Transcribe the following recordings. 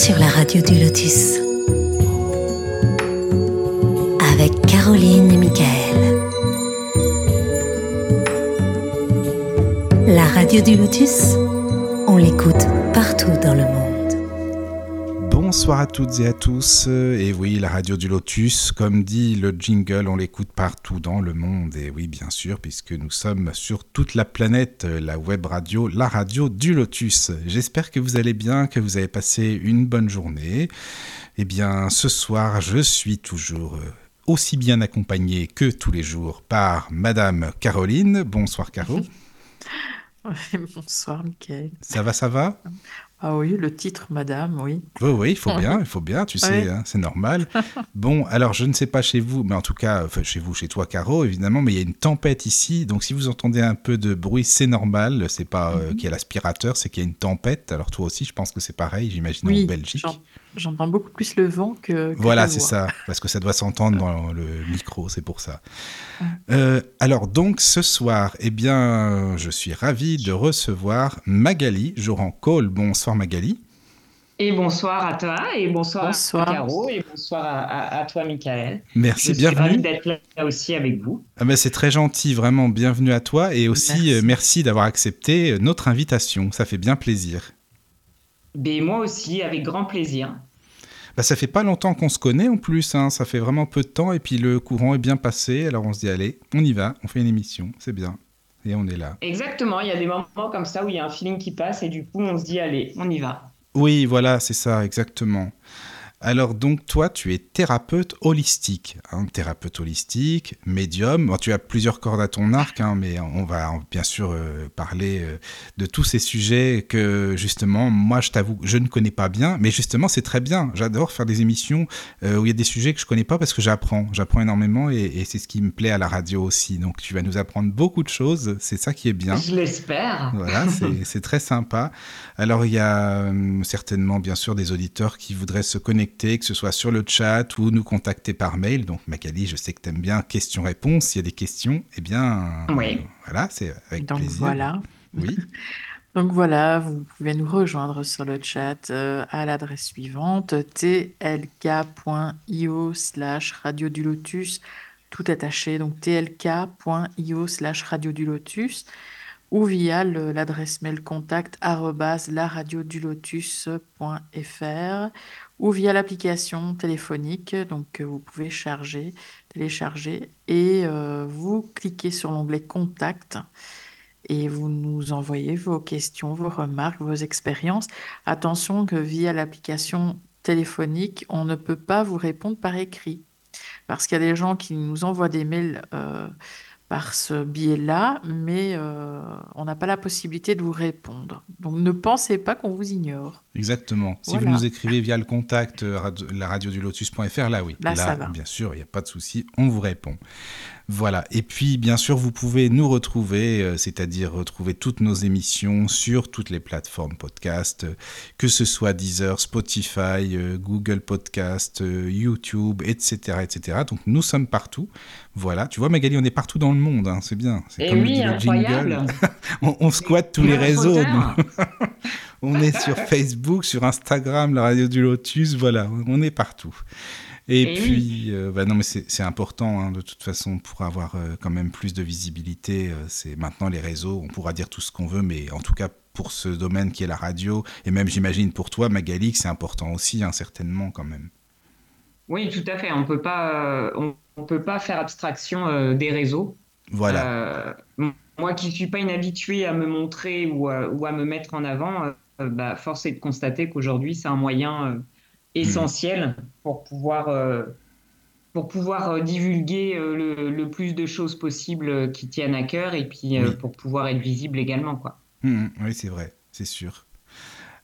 sur la radio du Lotus. Avec Caroline et Michael. La radio du Lotus, on l'écoute partout dans le monde. Bonsoir à toutes et à tous. Et oui, la radio du Lotus, comme dit le jingle, on l'écoute partout dans le monde. Et oui, bien sûr, puisque nous sommes sur toute la planète, la web radio, la radio du Lotus. J'espère que vous allez bien, que vous avez passé une bonne journée. Eh bien, ce soir, je suis toujours euh, aussi bien accompagné que tous les jours par Madame Caroline. Bonsoir, Caro. Bonsoir, Mickaël. Ça va, ça va? Ah oui, le titre, madame, oui. Oui, oui, il faut bien, il faut bien, tu sais, hein, c'est normal. Bon, alors je ne sais pas chez vous, mais en tout cas, enfin, chez vous, chez toi, Caro, évidemment, mais il y a une tempête ici, donc si vous entendez un peu de bruit, c'est normal, c'est pas euh, mhm. qu'il y a l'aspirateur, c'est qu'il y a une tempête. Alors toi aussi, je pense que c'est pareil, j'imagine en Belgique. J'entends beaucoup plus le vent que. voilà, c'est ça, parce que ça doit s'entendre dans le micro, c'est pour ça. Euh, alors donc ce soir, eh bien, je suis ravi de recevoir Magali Joran Cole. Bonsoir Magali. Et bonsoir à toi, et bonsoir, à Caro, et bonsoir à, toi, Michael. Merci, je bienvenue. suis ravi d'être là aussi avec vous. Ah ben, c'est très gentil, vraiment, bienvenue à toi, et aussi merci, euh, d'avoir accepté euh, notre invitation, ça fait bien plaisir. Ben, moi aussi, avec grand plaisir. Bah, ça fait pas longtemps qu'on se connaît en plus, hein. ça fait vraiment peu de temps, et puis le courant est bien passé, alors on se dit allez, on y va, on fait une émission, c'est bien. Et on est là. Exactement, il y a des moments comme ça où il y a un feeling qui passe et du coup on se dit allez, on y va. Oui, voilà, c'est ça, exactement. Alors donc toi, tu es thérapeute holistique, hein, thérapeute holistique, médium. tu as plusieurs cordes à ton arc, hein, mais on va bien sûr euh, parler euh, de tous ces sujets que justement, moi, je t'avoue, je ne connais pas bien, mais justement, c'est très bien. J'adore faire des émissions euh, où il y a des sujets que je connais pas parce que j'apprends, j'apprends énormément et, c'est ce qui me plaît à la radio aussi. Donc tu vas nous apprendre beaucoup de choses, c'est ça qui est bien. Je l'espère. Voilà, c'est très sympa. Alors il y a certainement bien sûr des auditeurs qui voudraient se connecter que ce soit sur le chat ou nous contacter par mail. Donc, Magali, je sais que tu aimes bien questions-réponses. S'il y a des questions, eh bien, oui. voilà, c'est avec Donc, plaisir. Voilà. Oui. Donc voilà, vous pouvez nous rejoindre sur le chat euh, à l'adresse suivante tlk.io slash radio du lotus, tout attaché, donc tlk.io slash radio du lotus ou via l'adresse mail contact lotus.fr ou via l'application téléphonique donc que vous pouvez charger, télécharger et euh, vous cliquez sur l'onglet contact et vous nous envoyez vos questions, vos remarques, vos expériences. Attention que via l'application téléphonique, on ne peut pas vous répondre par écrit parce qu'il y a des gens qui nous envoient des mails euh, par ce biais-là, mais euh, on n'a pas la possibilité de vous répondre. Donc ne pensez pas qu'on vous ignore. Exactement. Si vous nous écrivez via le contact euh, la radio du lotus.fr, là oui. Là, ça va. bien sûr, il n'y a pas de souci, on vous répond. Voilà. Et puis, bien sûr, vous pouvez nous retrouver, euh, c'est-à-dire retrouver toutes nos émissions sur toutes les plateformes podcast, que ce soit Deezer, Spotify, Google Podcast, YouTube, etc., etc. Donc, nous sommes partout. Voilà. Tu vois, Magali, on est partout dans le monde, hein, c'est bien. C'est comme oui, le jingle. on, squatte tous les réseaux. on est sur Facebook, sur Instagram, la radio du Lotus, voilà, on est partout. Et, puis, euh, bah non, mais c'est important, hein, de toute façon, pour avoir euh, quand même plus de visibilité. Euh, c'est maintenant les réseaux, on pourra dire tout ce qu'on veut, mais en tout cas, pour ce domaine qui est la radio, et même j'imagine pour toi, Magali, c'est important aussi, hein, certainement, quand même. Oui, tout à fait. On peut pas, on peut pas faire abstraction des réseaux. Voilà. Moi qui suis pas inhabitué à me montrer ou à, me mettre en avant, bah, force est de constater qu'aujourd'hui c'est un moyen essentiel pour pouvoir pour pouvoir divulguer le, plus de choses possibles qui tiennent à cœur et puis pour pouvoir être visible également quoi. Mmh, oui, c'est vrai, c'est sûr.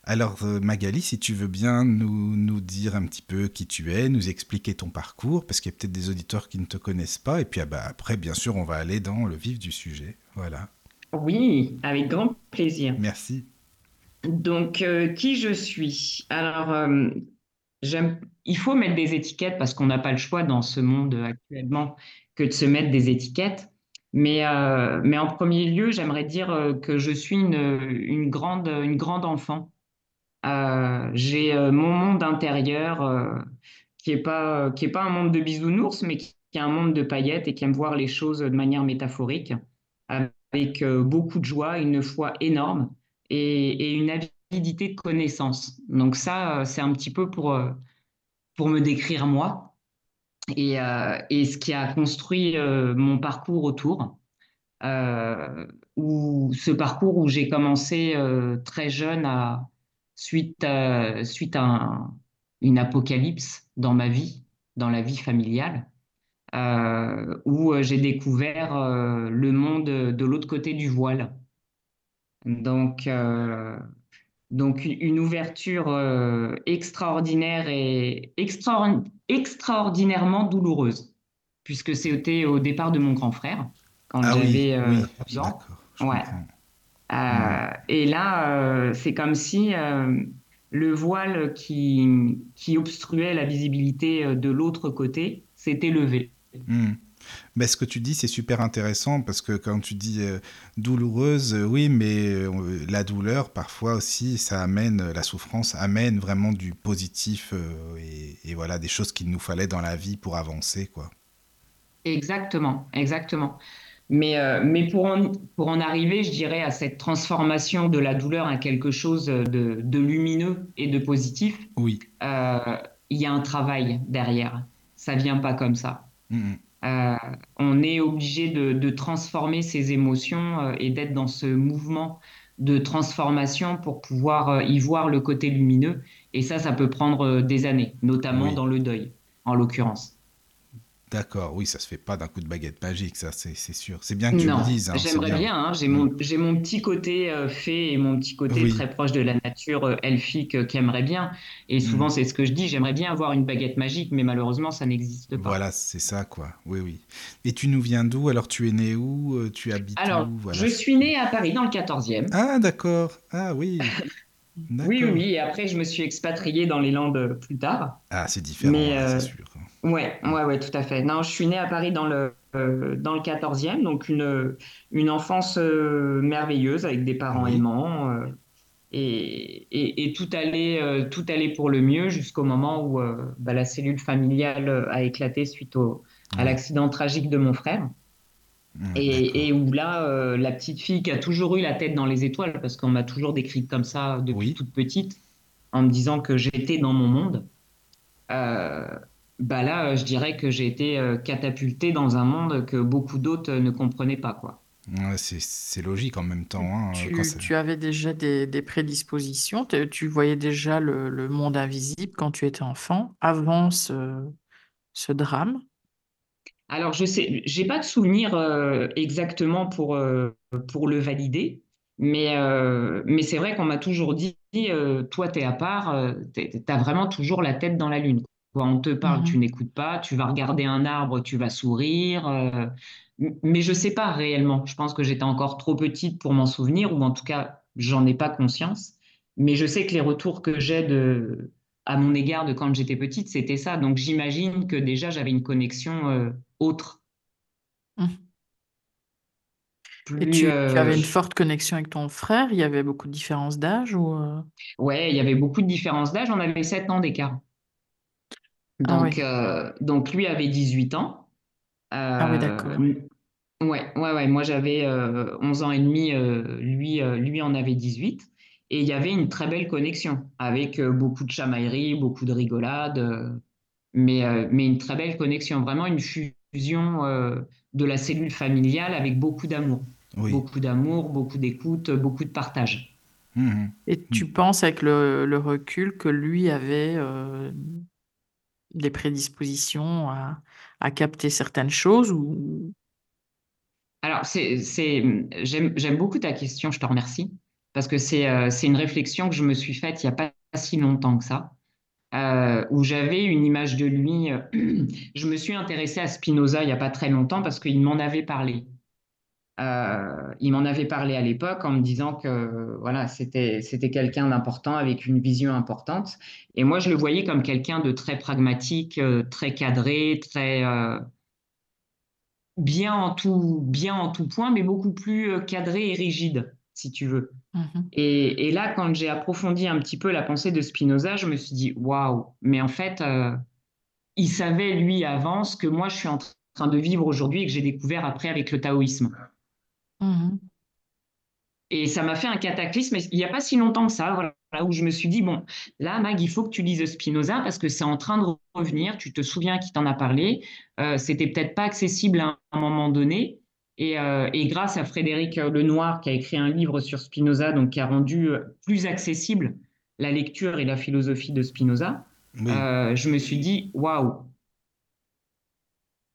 Alors euh, Magali, si tu veux bien nous, nous dire un petit peu qui tu es, nous expliquer ton parcours, parce qu'il y a peut-être des auditeurs qui ne te connaissent pas, et puis ah bah, après, bien sûr, on va aller dans le vif du sujet. Voilà. Oui, avec grand plaisir. Merci. Donc, euh, qui je suis? Alors, euh, il faut mettre des étiquettes parce qu'on n'a pas le choix dans ce monde actuellement que de se mettre des étiquettes. Mais, mais en premier lieu, j'aimerais dire que je suis une, grande, enfant. j'ai mon monde intérieur qui n'est pas un monde de bisounours, mais qui, est un monde de paillettes et qui aime voir les choses de manière métaphorique, avec beaucoup de joie, une foi énorme et, et une de connaissance. Donc ça, c'est un petit peu pour, pour me décrire moi et, et ce qui a construit mon parcours autour. Euh, ce parcours où j'ai commencé très jeune à, suite à, suite à une apocalypse dans ma vie, dans la vie familiale, euh, où j'ai découvert le monde de l'autre côté du voile. Donc, donc une ouverture extraordinaire et extraordinairement douloureuse, puisque c'était au départ de mon grand frère quand ah j'avais oui, 12 ans. Ouais. Euh, et là, euh, c'est comme si euh, le voile qui, qui obstruait la visibilité de l'autre côté s'était levé. Hmm. Mais ce que tu dis, c'est super intéressant parce que quand tu dis douloureuse, oui, mais la douleur, parfois aussi, ça amène, la souffrance amène vraiment du positif et, et, voilà, des choses qu'il nous fallait dans la vie pour avancer, quoi. Exactement, exactement. Mais, euh, mais pour, en, pour en arriver, je dirais, à cette transformation de la douleur à quelque chose de, de lumineux et de positif, oui. Euh, il y a un travail derrière. Ça vient pas comme ça. Euh, on est obligé de, de, transformer ses émotions et d'être dans ce mouvement de transformation pour pouvoir y voir le côté lumineux. Et ça, ça peut prendre des années, notamment dans le deuil, en l'occurrence. D'accord, oui, ça se fait pas d'un coup de baguette magique, ça, c'est sûr. C'est bien que tu le dises. Hein, J'aimerais bien, hein, j'ai mon, mon, petit côté euh, fée et mon petit côté très proche de la nature euh, elfique euh, qui aimerait bien. Et souvent, mm. c'est ce que je dis, j'aimerais bien avoir une baguette magique, mais malheureusement, ça n'existe pas. Voilà, c'est ça, quoi. Oui, oui. Et tu nous viens d'où? Alors, tu es né où? Tu habites Alors, où? Je suis né à Paris, dans le 14e. Ah, d'accord. Ah, oui. oui, oui. Et après, je me suis expatrié dans les Landes plus tard. Ah, c'est différent, c'est sûr. Ouais, ouais, ouais, tout à fait. Non, je suis née à Paris dans le, euh, dans le 14e, donc une, une enfance euh, merveilleuse avec des parents aimants. Euh, et, et, et, tout, allait, tout allait pour le mieux jusqu'au moment où bah, la cellule familiale a éclaté suite au, à l'accident tragique de mon frère. Et, et, où là, la petite fille qui a toujours eu la tête dans les étoiles, parce qu'on m'a toujours décrite comme ça depuis toute petite, en me disant que j'étais dans mon monde bah là, euh, je dirais que j'ai été euh, catapulté dans un monde que beaucoup d'autres ne comprenaient pas, quoi. Ouais, c'est logique en même temps. Hein, tu, avais déjà des, prédispositions, tu voyais déjà le, monde invisible quand tu étais enfant, avant ce, ce drame? Alors, je sais, j'ai pas de souvenir euh, exactement pour, pour le valider, mais, mais c'est vrai qu'on m'a toujours dit, toi, tu es à part, tu as vraiment toujours la tête dans la lune on te parle, tu mmh n'écoutes pas, tu vas regarder un arbre, tu vas sourire. Euh, mais je ne sais pas réellement. Je pense que j'étais encore trop petite pour m'en souvenir, ou en tout cas, j'en ai pas conscience. Mais je sais que les retours que j'ai de, à mon égard de quand j'étais petite, c'était ça. Donc j'imagine que déjà, j'avais une connexion euh, autre. Mmh. Et tu, euh, avais une forte connexion avec ton frère? Il y avait beaucoup de différences d'âge ou Ouais, il y avait beaucoup de différences d'âge. On avait 7 ans d'écart. Ah donc, euh, donc lui avait 18 ans. ah oui, d'accord. Euh, ouais, ouais, ouais. Moi, j'avais 11 euh, ans et demi. lui, lui en avait 18. Et il y avait une très belle connexion avec beaucoup de chamaillerie, beaucoup de rigolade, mais, mais une très belle connexion. Vraiment une fusion de la cellule familiale avec beaucoup d'amour. Beaucoup d'amour, beaucoup d'écoute, beaucoup de partage. Mmh et tu mmh. penses avec le, le, recul que lui avait des prédispositions à, capter certaines choses ou... Alors, c'est, c'est, j'aime, j'aime beaucoup ta question, je te remercie, parce que c'est, euh, c'est une réflexion que je me suis faite il n'y a pas si longtemps que ça, euh, où j'avais une image de lui. Euh, je me suis intéressée à Spinoza il n'y a pas très longtemps parce qu'il m'en avait parlé. Euh, il m'en avait parlé à l'époque en me disant que voilà, c'était c'était quelqu'un d'important avec une vision importante. Et moi, je le voyais comme quelqu'un de très pragmatique, euh, très cadré, très euh, bien en tout bien en tout point, mais beaucoup plus cadré et rigide. si tu veux. Mhm. Et, et là, quand j'ai approfondi un petit peu la pensée de Spinoza, je me suis dit, waouh, mais en fait, euh, il savait, lui, avant ce que moi, je suis en train de vivre aujourd'hui et que j'ai découvert après avec le taoïsme. Mhm. Et ça m'a fait un cataclysme il n'y a pas si longtemps que ça, voilà, où je me suis dit, bon, là, Mag, il faut que tu lises Spinoza parce que c'est en train de revenir. Tu te souviens qui t'en a parlé. Euh, C'était peut-être pas accessible à un moment donné. Et, euh, et, grâce à Frédéric Lenoir, qui a écrit un livre sur Spinoza, donc qui a rendu plus accessible la lecture et la philosophie de Spinoza, oui. euh, je me suis dit, waouh,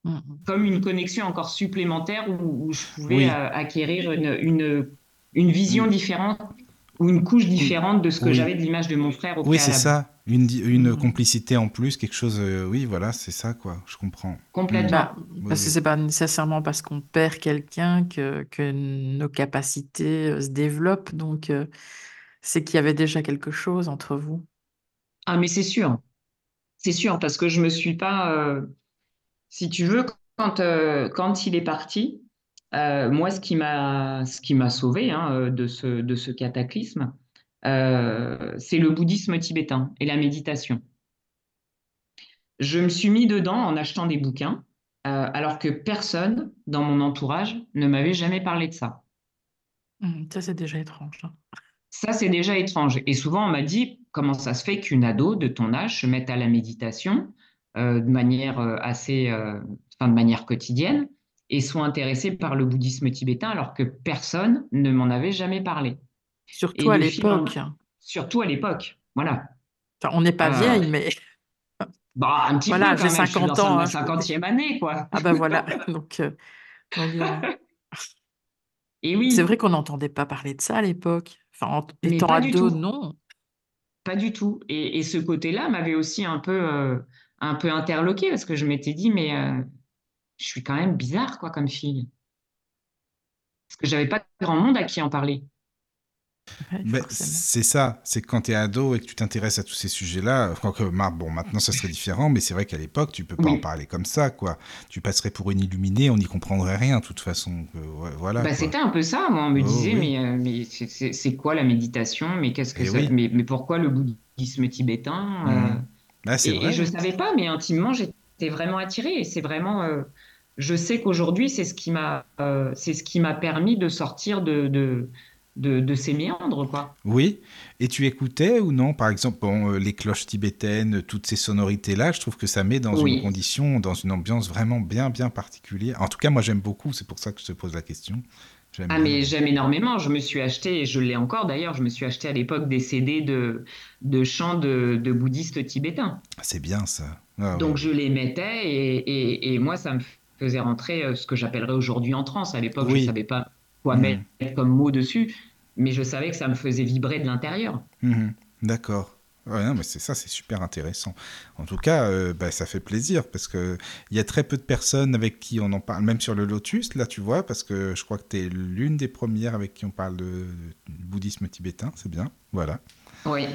Mhm. comme une connexion encore supplémentaire où, où je pouvais Oui. euh, acquérir une, une, une vision différente ou une couche différente de ce que Oui. j'avais de l'image de mon frère au Oui, c'est ça. Une, une complicité en plus, quelque chose. euh, oui, voilà, c'est ça, quoi. Je comprends. Complètement. Bah, Oui, parce que c'est pas nécessairement parce qu'on perd quelqu'un que, que nos capacités euh, se développent. Donc, euh, c'est qu'il y avait déjà quelque chose entre vous. Ah, mais c'est sûr. C'est sûr, parce que je me suis pas. euh, si tu veux, quand, euh, quand il est parti, euh, moi, ce qui m'a ce qui m'a sauvé hein, euh, de ce, de ce cataclysme, euh, c'est le bouddhisme tibétain et la méditation. Je me suis mis dedans en achetant des bouquins, alors que personne dans mon entourage ne m'avait jamais parlé de ça. Mhm, Ça, c'est déjà étrange. hein. Ça, c'est déjà étrange. Et souvent, on m'a dit, comment ça se fait qu'une ado de ton âge se mette à la méditation de manière euh, assez, euh, enfin, de manière quotidienne et soit intéressée par le bouddhisme tibétain alors que personne ne m'en avait jamais parlé. Surtout à l'époque. Surtout à l'époque. Voilà. Enfin, on n'est pas Euh, vieille, mais Bah, un petit Voilà, peu j'ai même. Je suis 50 dans ans, hein, je peux- 50e année, quoi. ah ben voilà. Donc, euh, Et oui, c'est vrai qu'on n'entendait pas parler de ça à l'époque. Enfin, en étant pas du ado, tout. non. Pas du tout. Et, et ce côté-là m'avait aussi un peu, euh, un peu interloqué parce que je m'étais dit, mais euh, je suis quand même bizarre, quoi, comme fille. Parce que j'avais pas grand monde à qui en parler. Ouais, c'est ça, c'est que quand tu es ado et que tu t'intéresses à tous ces sujets-là, quoique, ma- bon, maintenant ça serait différent, mais c'est vrai qu'à l'époque, tu peux pas Oui. en parler comme ça, quoi. Tu passerais pour une illuminée, on n'y comprendrait rien, de toute façon. Euh, voilà. Bah, c'était un peu ça. Moi, on me Oh, disait, oui. mais, euh, mais c'est- quoi la méditation? Mais qu'est-ce que Eh ça- oui. mais, mais pourquoi le bouddhisme tibétain? Euh, Mhm. Ah, c'est Et, vrai. et je savais pas, mais intimement, j'étais vraiment attirée. Et c'est vraiment, euh, je sais qu'aujourd'hui, c'est ce qui m'a, euh, c'est ce qui m'a permis de sortir de, de, de, de ces méandres, quoi. Oui, et tu écoutais ou non, par exemple, bon, euh, les cloches tibétaines, toutes ces sonorités-là, je trouve que ça met dans Oui. une condition, dans une ambiance vraiment bien, bien particulière. En tout cas, moi, j'aime beaucoup, c'est pour ça que je te pose la question. Ah, mais j'aime énormément. Je me suis acheté, et je l'ai encore d'ailleurs, je me suis acheté à l'époque des CD de, de chants de, de bouddhistes tibétains. Ah, C'est bien ça. Ah, Donc ouais. je les mettais et, et, et moi, ça me faisait rentrer euh, ce que j'appellerais aujourd'hui en transe. À l'époque, je ne savais pas quoi Mhm. mettre comme mot dessus, mais je savais que ça me faisait vibrer de l'intérieur. Mhm. D'accord. Ouais, non, mais c'est ça, c'est super intéressant. En tout cas, euh, bah, ça fait plaisir parce que il y a très peu de personnes avec qui on en parle, même sur le Lotus, là, tu vois, parce que je crois que tu es l'une des premières avec qui on parle de, du bouddhisme tibétain, c'est bien. Voilà. Oui,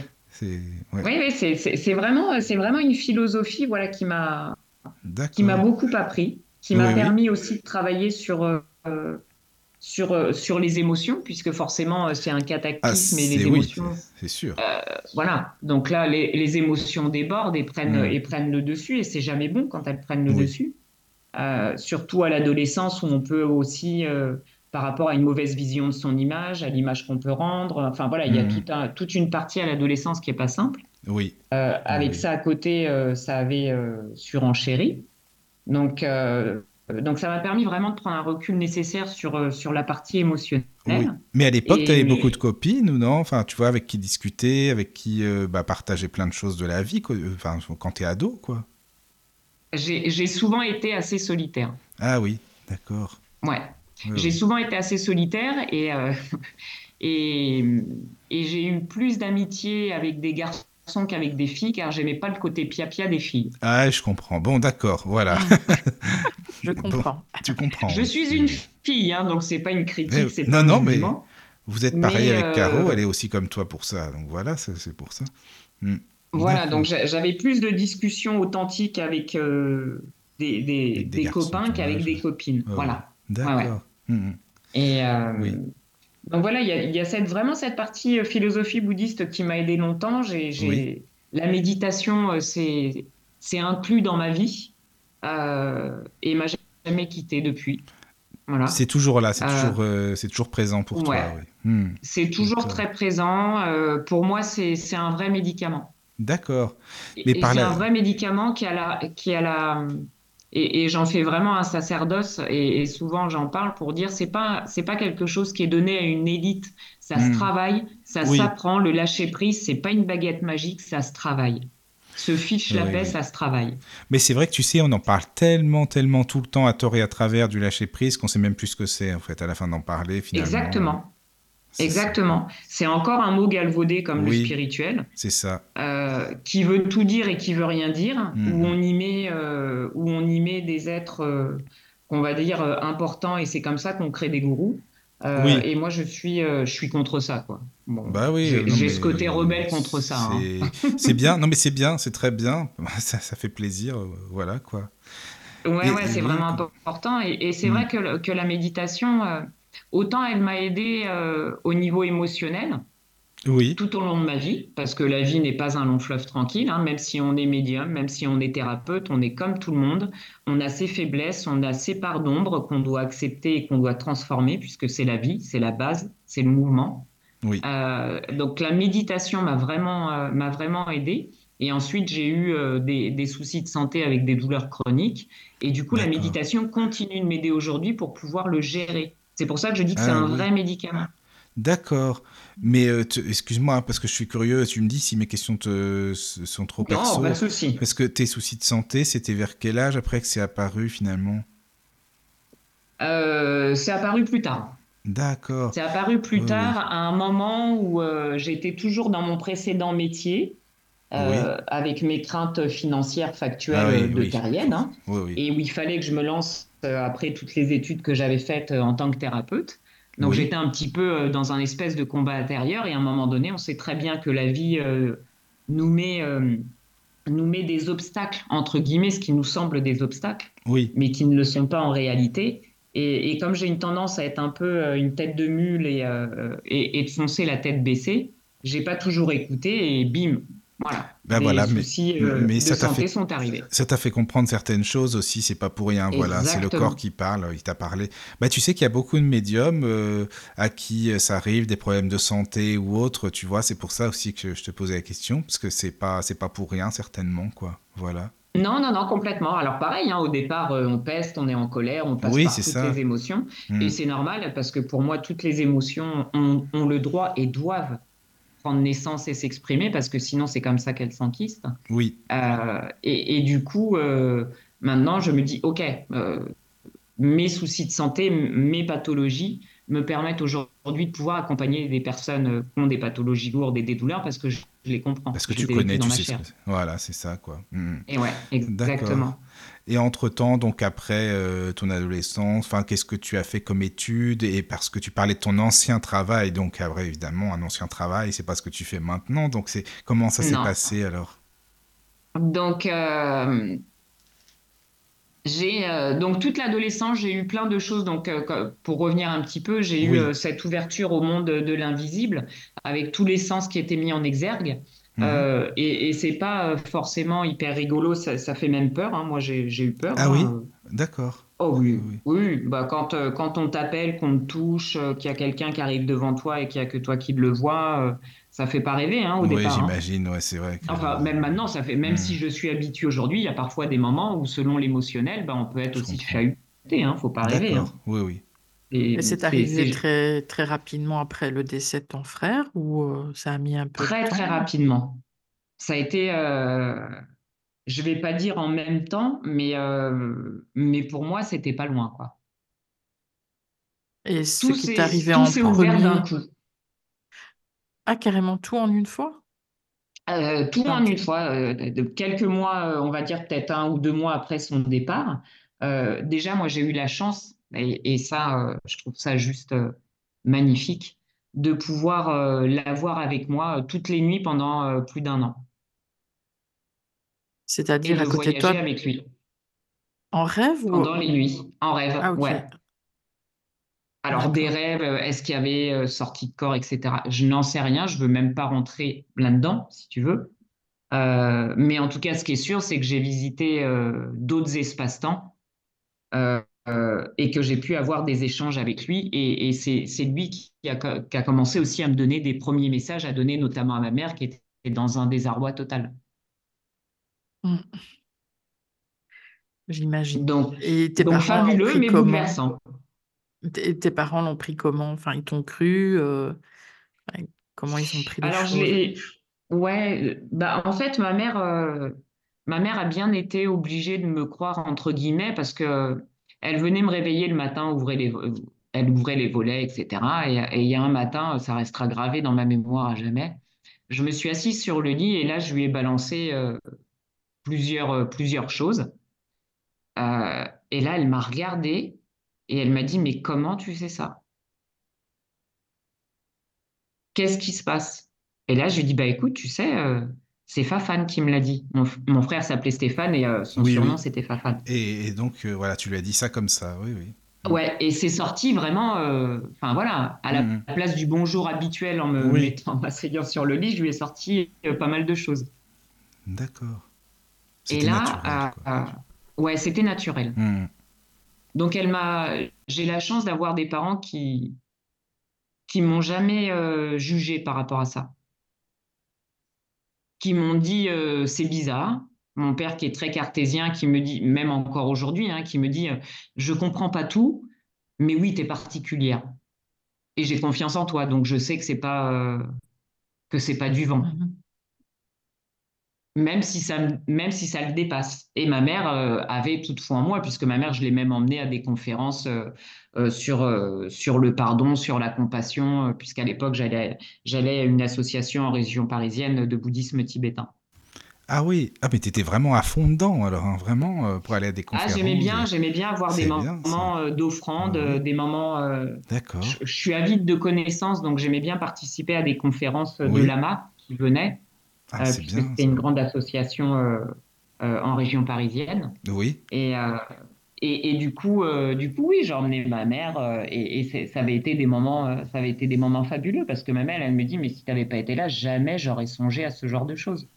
ouais. oui, oui c'est vraiment, c'est vraiment une philosophie voilà, qui m'a qui m'a beaucoup appris, qui m'a Oui, oui. permis aussi de travailler sur, euh, euh, sur, euh, sur les émotions, puisque forcément, euh, c'est un Ah, cataclysme et c'est les émotions. c'est- c'est sûr. Voilà, donc là, les, les émotions débordent et prennent, Mm. et prennent le dessus, et c'est jamais bon quand elles prennent le Oui. dessus. Euh, surtout à l'adolescence où on peut aussi, euh, par rapport à une mauvaise vision de son image, à l'image qu'on peut rendre, enfin voilà, il y a Mm. tout un- toute une partie à l'adolescence qui est pas simple. Oui. Euh, avec Oui. ça à côté, euh, ça avait euh, surenchéri. Donc, euh, donc ça m'a permis vraiment de prendre un recul nécessaire sur, euh, sur la partie émotionnelle. Oui. Mais à l'époque, tu avais beaucoup de copines ou non? Enfin, tu vois, avec qui discuter, avec qui euh, bah, partager plein de choses de la vie, quoi. Enfin, quand tu es ado, quoi. J'ai souvent été assez solitaire. Ah oui, d'accord. Ouais. J'ai souvent été assez solitaire et, euh, et, et j'ai eu plus d'amitié avec des garçons qu'avec des filles car j'aimais pas le côté pia-pia des filles. Ah, je comprends. Bon, d'accord, voilà. Je comprends. tu comprends. Je suis une fille, hein, donc c'est pas une critique, non, non, mais-. Vous êtes pareil Mais, avec euh, Caro, elle est aussi comme toi pour ça. Donc voilà, c'est c'est pour ça. Hmm. Voilà, donc j'a- j'avais plus de discussions authentiques avec euh, des, des, copains qu'avec des copines. Ouais, Voilà. D'accord. Hmm. Et, euh, Oui. Donc voilà, il y a, il y a cette, vraiment cette partie euh, philosophie bouddhiste qui m'a aidé longtemps. J'ai, j'ai- Oui. La méditation, euh, c'est, c'est inclus dans ma vie euh, et m'a jamais quitté depuis. Voilà. C'est toujours là, c'est Euh, toujours, euh, c'est toujours présent pour toi. ouais. Hmm. C'est toujours très présent. Pour moi, c'est, c'est un vrai médicament. D'accord. Mais et par c'est la- un vrai médicament qui a la, qui a la, et, et j'en fais vraiment un sacerdoce et, et souvent j'en parle pour dire c'est pas, c'est pas quelque chose qui est donné à une élite. Ça se Hmm. travaille, ça Oui. s'apprend. Le lâcher prise, c'est pas une baguette magique, ça se travaille. Se fiche la Oui, paix, oui. ça se travaille. Mais c'est vrai que tu sais, on en parle tellement, tellement tout le temps à tort et à travers du lâcher prise qu'on sait même plus ce que c'est en fait à la fin d'en parler finalement. Exactement, exactement. C'est encore un mot galvaudé comme Oui. le spirituel. C'est ça. euh, qui veut tout dire et qui veut rien dire, Mhm. où on y met, euh, où on y met des êtres euh, qu'on va dire euh, importants et c'est comme ça qu'on crée des gourous. Oui. Et moi, je suis, je suis contre ça, quoi. Bon, Bah oui. j'ai ce côté rebelle contre ça. hein. C'est bien. Non mais c'est bien, c'est très bien. Ça, ça fait plaisir. Voilà quoi. Ouais, Et- ouais, c'est vraiment important. Et, et c'est Mm. vrai que, que la méditation, autant elle m'a aidé euh, au niveau émotionnel, Oui. tout au long de ma vie, parce que la vie n'est pas un long fleuve tranquille, hein, même si on est médium, même si on est thérapeute, on est comme tout le monde, on a ses faiblesses, on a ses parts d'ombre qu'on doit accepter et qu'on doit transformer, puisque c'est la vie, c'est la base, c'est le mouvement. Oui. Euh, donc la méditation m'a vraiment, euh, m'a vraiment aidé. Et ensuite, j'ai eu euh, des, des soucis de santé avec des douleurs chroniques. Et du coup, la méditation continue de m'aider aujourd'hui pour pouvoir le gérer. C'est pour ça que je dis que c'est Ah, un oui. vrai médicament. D'accord. Mais euh, excuse-moi hein, parce que je suis curieux. Tu me dis si mes questions te sont trop Non, perso. pas de souci. Parce que tes soucis de santé, c'était vers quel âge après que c'est apparu finalement? Euh, c'est apparu plus tard. D'accord. C'est apparu plus Oui, tard à un moment où euh, j'étais toujours dans mon précédent métier, avec mes craintes financières factuelles Ah de terrienne, hein, et où il fallait que je me lance après toutes les études que j'avais faites euh, en tant que thérapeute. Donc Oui. j'étais un petit peu euh, dans un espèce de combat intérieur, et à un moment donné, on sait très bien que la vie euh, nous met, euh, nous met des obstacles, entre guillemets, ce qui nous semble des obstacles Oui. mais qui ne le sont pas en réalité. Et, et comme j'ai une tendance à être un peu euh, une tête de mule et, euh, et, et de foncer la tête baissée, j'ai pas toujours écouté et bim, voilà. Ben voilà, mais- soucis euh, mais de ça t'a santé fait- sont arrivés. Ça t'a fait comprendre certaines choses aussi, c'est pas pour rien, voilà, c'est le corps qui parle, il t'a parlé. Bah tu sais qu'il y a beaucoup de médiums euh, à qui euh, ça arrive des problèmes de santé ou autre, tu vois, c'est pour ça aussi que je te posais la question parce que c'est pas c'est pas pour rien certainement quoi. Voilà. Non, non, non, complètement. Alors pareil, hein, au départ, euh, on peste, on est en colère, on passe Oui, par toutes ça. les émotions. Hmm. Et c'est normal parce que pour moi, toutes les émotions ont, ont le droit et doivent prendre naissance et s'exprimer parce que sinon, c'est comme ça qu'elles s'enquistent. Oui, Euh, et, et du coup, euh, maintenant, je me dis, OK, euh, mes soucis de santé, mes pathologies me permettent aujourd'hui de pouvoir accompagner des personnes qui ont des pathologies lourdes et des douleurs parce que je, je les comprends. parce que Je tu connais, tu sais ce que c'est. Voilà, c'est ça quoi. Hmm. Et ouais, exactement. Et entre-temps, donc après euh, ton adolescence, enfin, qu'est-ce que tu as fait comme études? Et parce que tu parlais de ton ancien travail, donc après, évidemment, un ancien travail, c'est pas ce que tu fais maintenant. Donc, c'est comment ça s'est passé alors? Donc, euh, j'ai euh, donc toute l'adolescence, j'ai eu plein de choses. Donc, pour revenir un petit peu, j'ai Oui. eu cette ouverture au monde de, de l'invisible avec tous les sens qui étaient mis en exergue. Mhm. Euh, et et c'est pas forcément hyper rigolo, ça, ça fait même peur. hein. Moi, j'ai eu peur. Ah hein. oui? D'accord. Oh oui, Oui. oui. Bah, quand, euh, quand on t'appelle, qu'on te touche, euh, qu'il y a quelqu'un qui arrive devant toi et qu'il y a que toi qui le vois, euh, ça fait pas rêver hein, au Oui, départ. hein. j'imagine, ouais, c'est vrai. que- Enfin, même maintenant, ça fait, même Hmm. si je suis habitué aujourd'hui, il y a parfois des moments où, selon l'émotionnel, bah, on peut être Je aussi comprends. chahuté, hein, faut pas rêver. hein. Oui, oui. Et c'est arrivé très, très rapidement après le décès de ton frère ou euh, ça a mis un peu très, très rapidement. Ça a été, euh, je vais pas dire en même temps, mais, euh, mais pour moi, c'était pas loin, quoi. Et ce Tout qui t'est arrivé en ouvert d'un premier, coup. ah, carrément tout en une fois? Euh, tout en une fois, de quelques mois, on va dire peut-être un ou deux mois après son départ. Déjà, moi, j'ai eu la chance, et, et ça, euh, je trouve ça juste euh, magnifique, de pouvoir euh, l'avoir avec moi euh, toutes les nuits pendant euh, plus d'un an c'est-à-dire à côté de toi avec lui en rêve ou... pendant les nuits, en rêve, Ah, ouais. Alors, des rêves, est-ce qu'il y avait sortie de corps, etc. Je n'en sais rien, je veux même pas rentrer là-dedans, si tu veux. mais en tout cas, ce qui est sûr, c'est que j'ai visité d'autres espaces-temps et que j'ai pu avoir des échanges avec lui. Et, c'est lui qui a, qui a, commencé aussi à me donner des premiers messages, à donner notamment à ma mère qui était dans un désarroi total. Mm. J'imagine. Donc, et tes donc parents fabuleux, mais bouleversant. Tes tes parents l'ont pris comment? Enfin, ils t'ont cru, enfin, comment ils ont pris les Alors, choses? ouais, bah, en fait, ma mère, euh, ma mère a bien été obligée de me croire, entre guillemets, parce que elle venait me réveiller le matin, ouvrait les, elle ouvrait les volets, etc. Et, il y a un matin, ça restera gravé dans ma mémoire à jamais. Je me suis assise sur le lit et là, je lui ai balancé euh, plusieurs, euh, plusieurs choses. Euh, et là, elle m'a regardée et elle m'a dit, mais comment tu sais ça? Qu'est-ce qui se passe? Et là, je lui dis, bah écoute, tu sais, c'est Fafane qui me l'a dit. Mon, frère s'appelait Stéphane et euh, son Oui, surnom, oui. c'était Fafane. Et, et donc, euh, voilà, tu lui as dit ça comme ça, oui, oui. Ouais, et c'est sorti vraiment, euh, enfin voilà, à la Mhm. place du bonjour habituel en me Oui. mettant, m'asseyant sur le lit, je lui ai sorti pas mal de choses. D'accord. Et là, naturel, quoi. ouais, c'était naturel. Mm. Donc elle m'a, j'ai la chance d'avoir des parents qui qui m'ont jamais jugé par rapport à ça, qui m'ont dit euh, c'est bizarre. Mon père qui est très cartésien, qui me dit, même encore aujourd'hui, hein, qui me dit euh, je comprends pas tout, mais oui, tu es particulière. Et j'ai confiance en toi, donc je sais que c'est pas euh, que c'est pas du vent, Mmh même si ça me- même si ça le dépasse. Et ma mère euh, avait toute foi en moi, puisque ma mère, je l'ai même emmenée à des conférences euh, euh, sur euh, sur le pardon, sur la compassion, puisqu'à l'époque j'allais j'allais à une association en région parisienne de bouddhisme tibétain. Ah oui, ah mais t'étais vraiment à fond dedans alors, hein, vraiment, pour aller à des Ah, conférences. j'aimais bien, j'aimais bien avoir des bien, moments d'offrande, Ah des moments. D'accord. je, je suis avide de connaissances, donc j'aimais bien participer à des conférences de lama qui venaient, Ah, euh, puisque c'était une grande association euh, euh, en région parisienne. Oui, Et, euh, et, et du coup, euh, du coup, oui, j'ai emmené ma mère euh, et, ça avait été des moments, euh, ça avait été des moments fabuleux parce que ma mère, elle me dit, mais si tu n'avais pas été là, jamais j'aurais songé à ce genre de choses.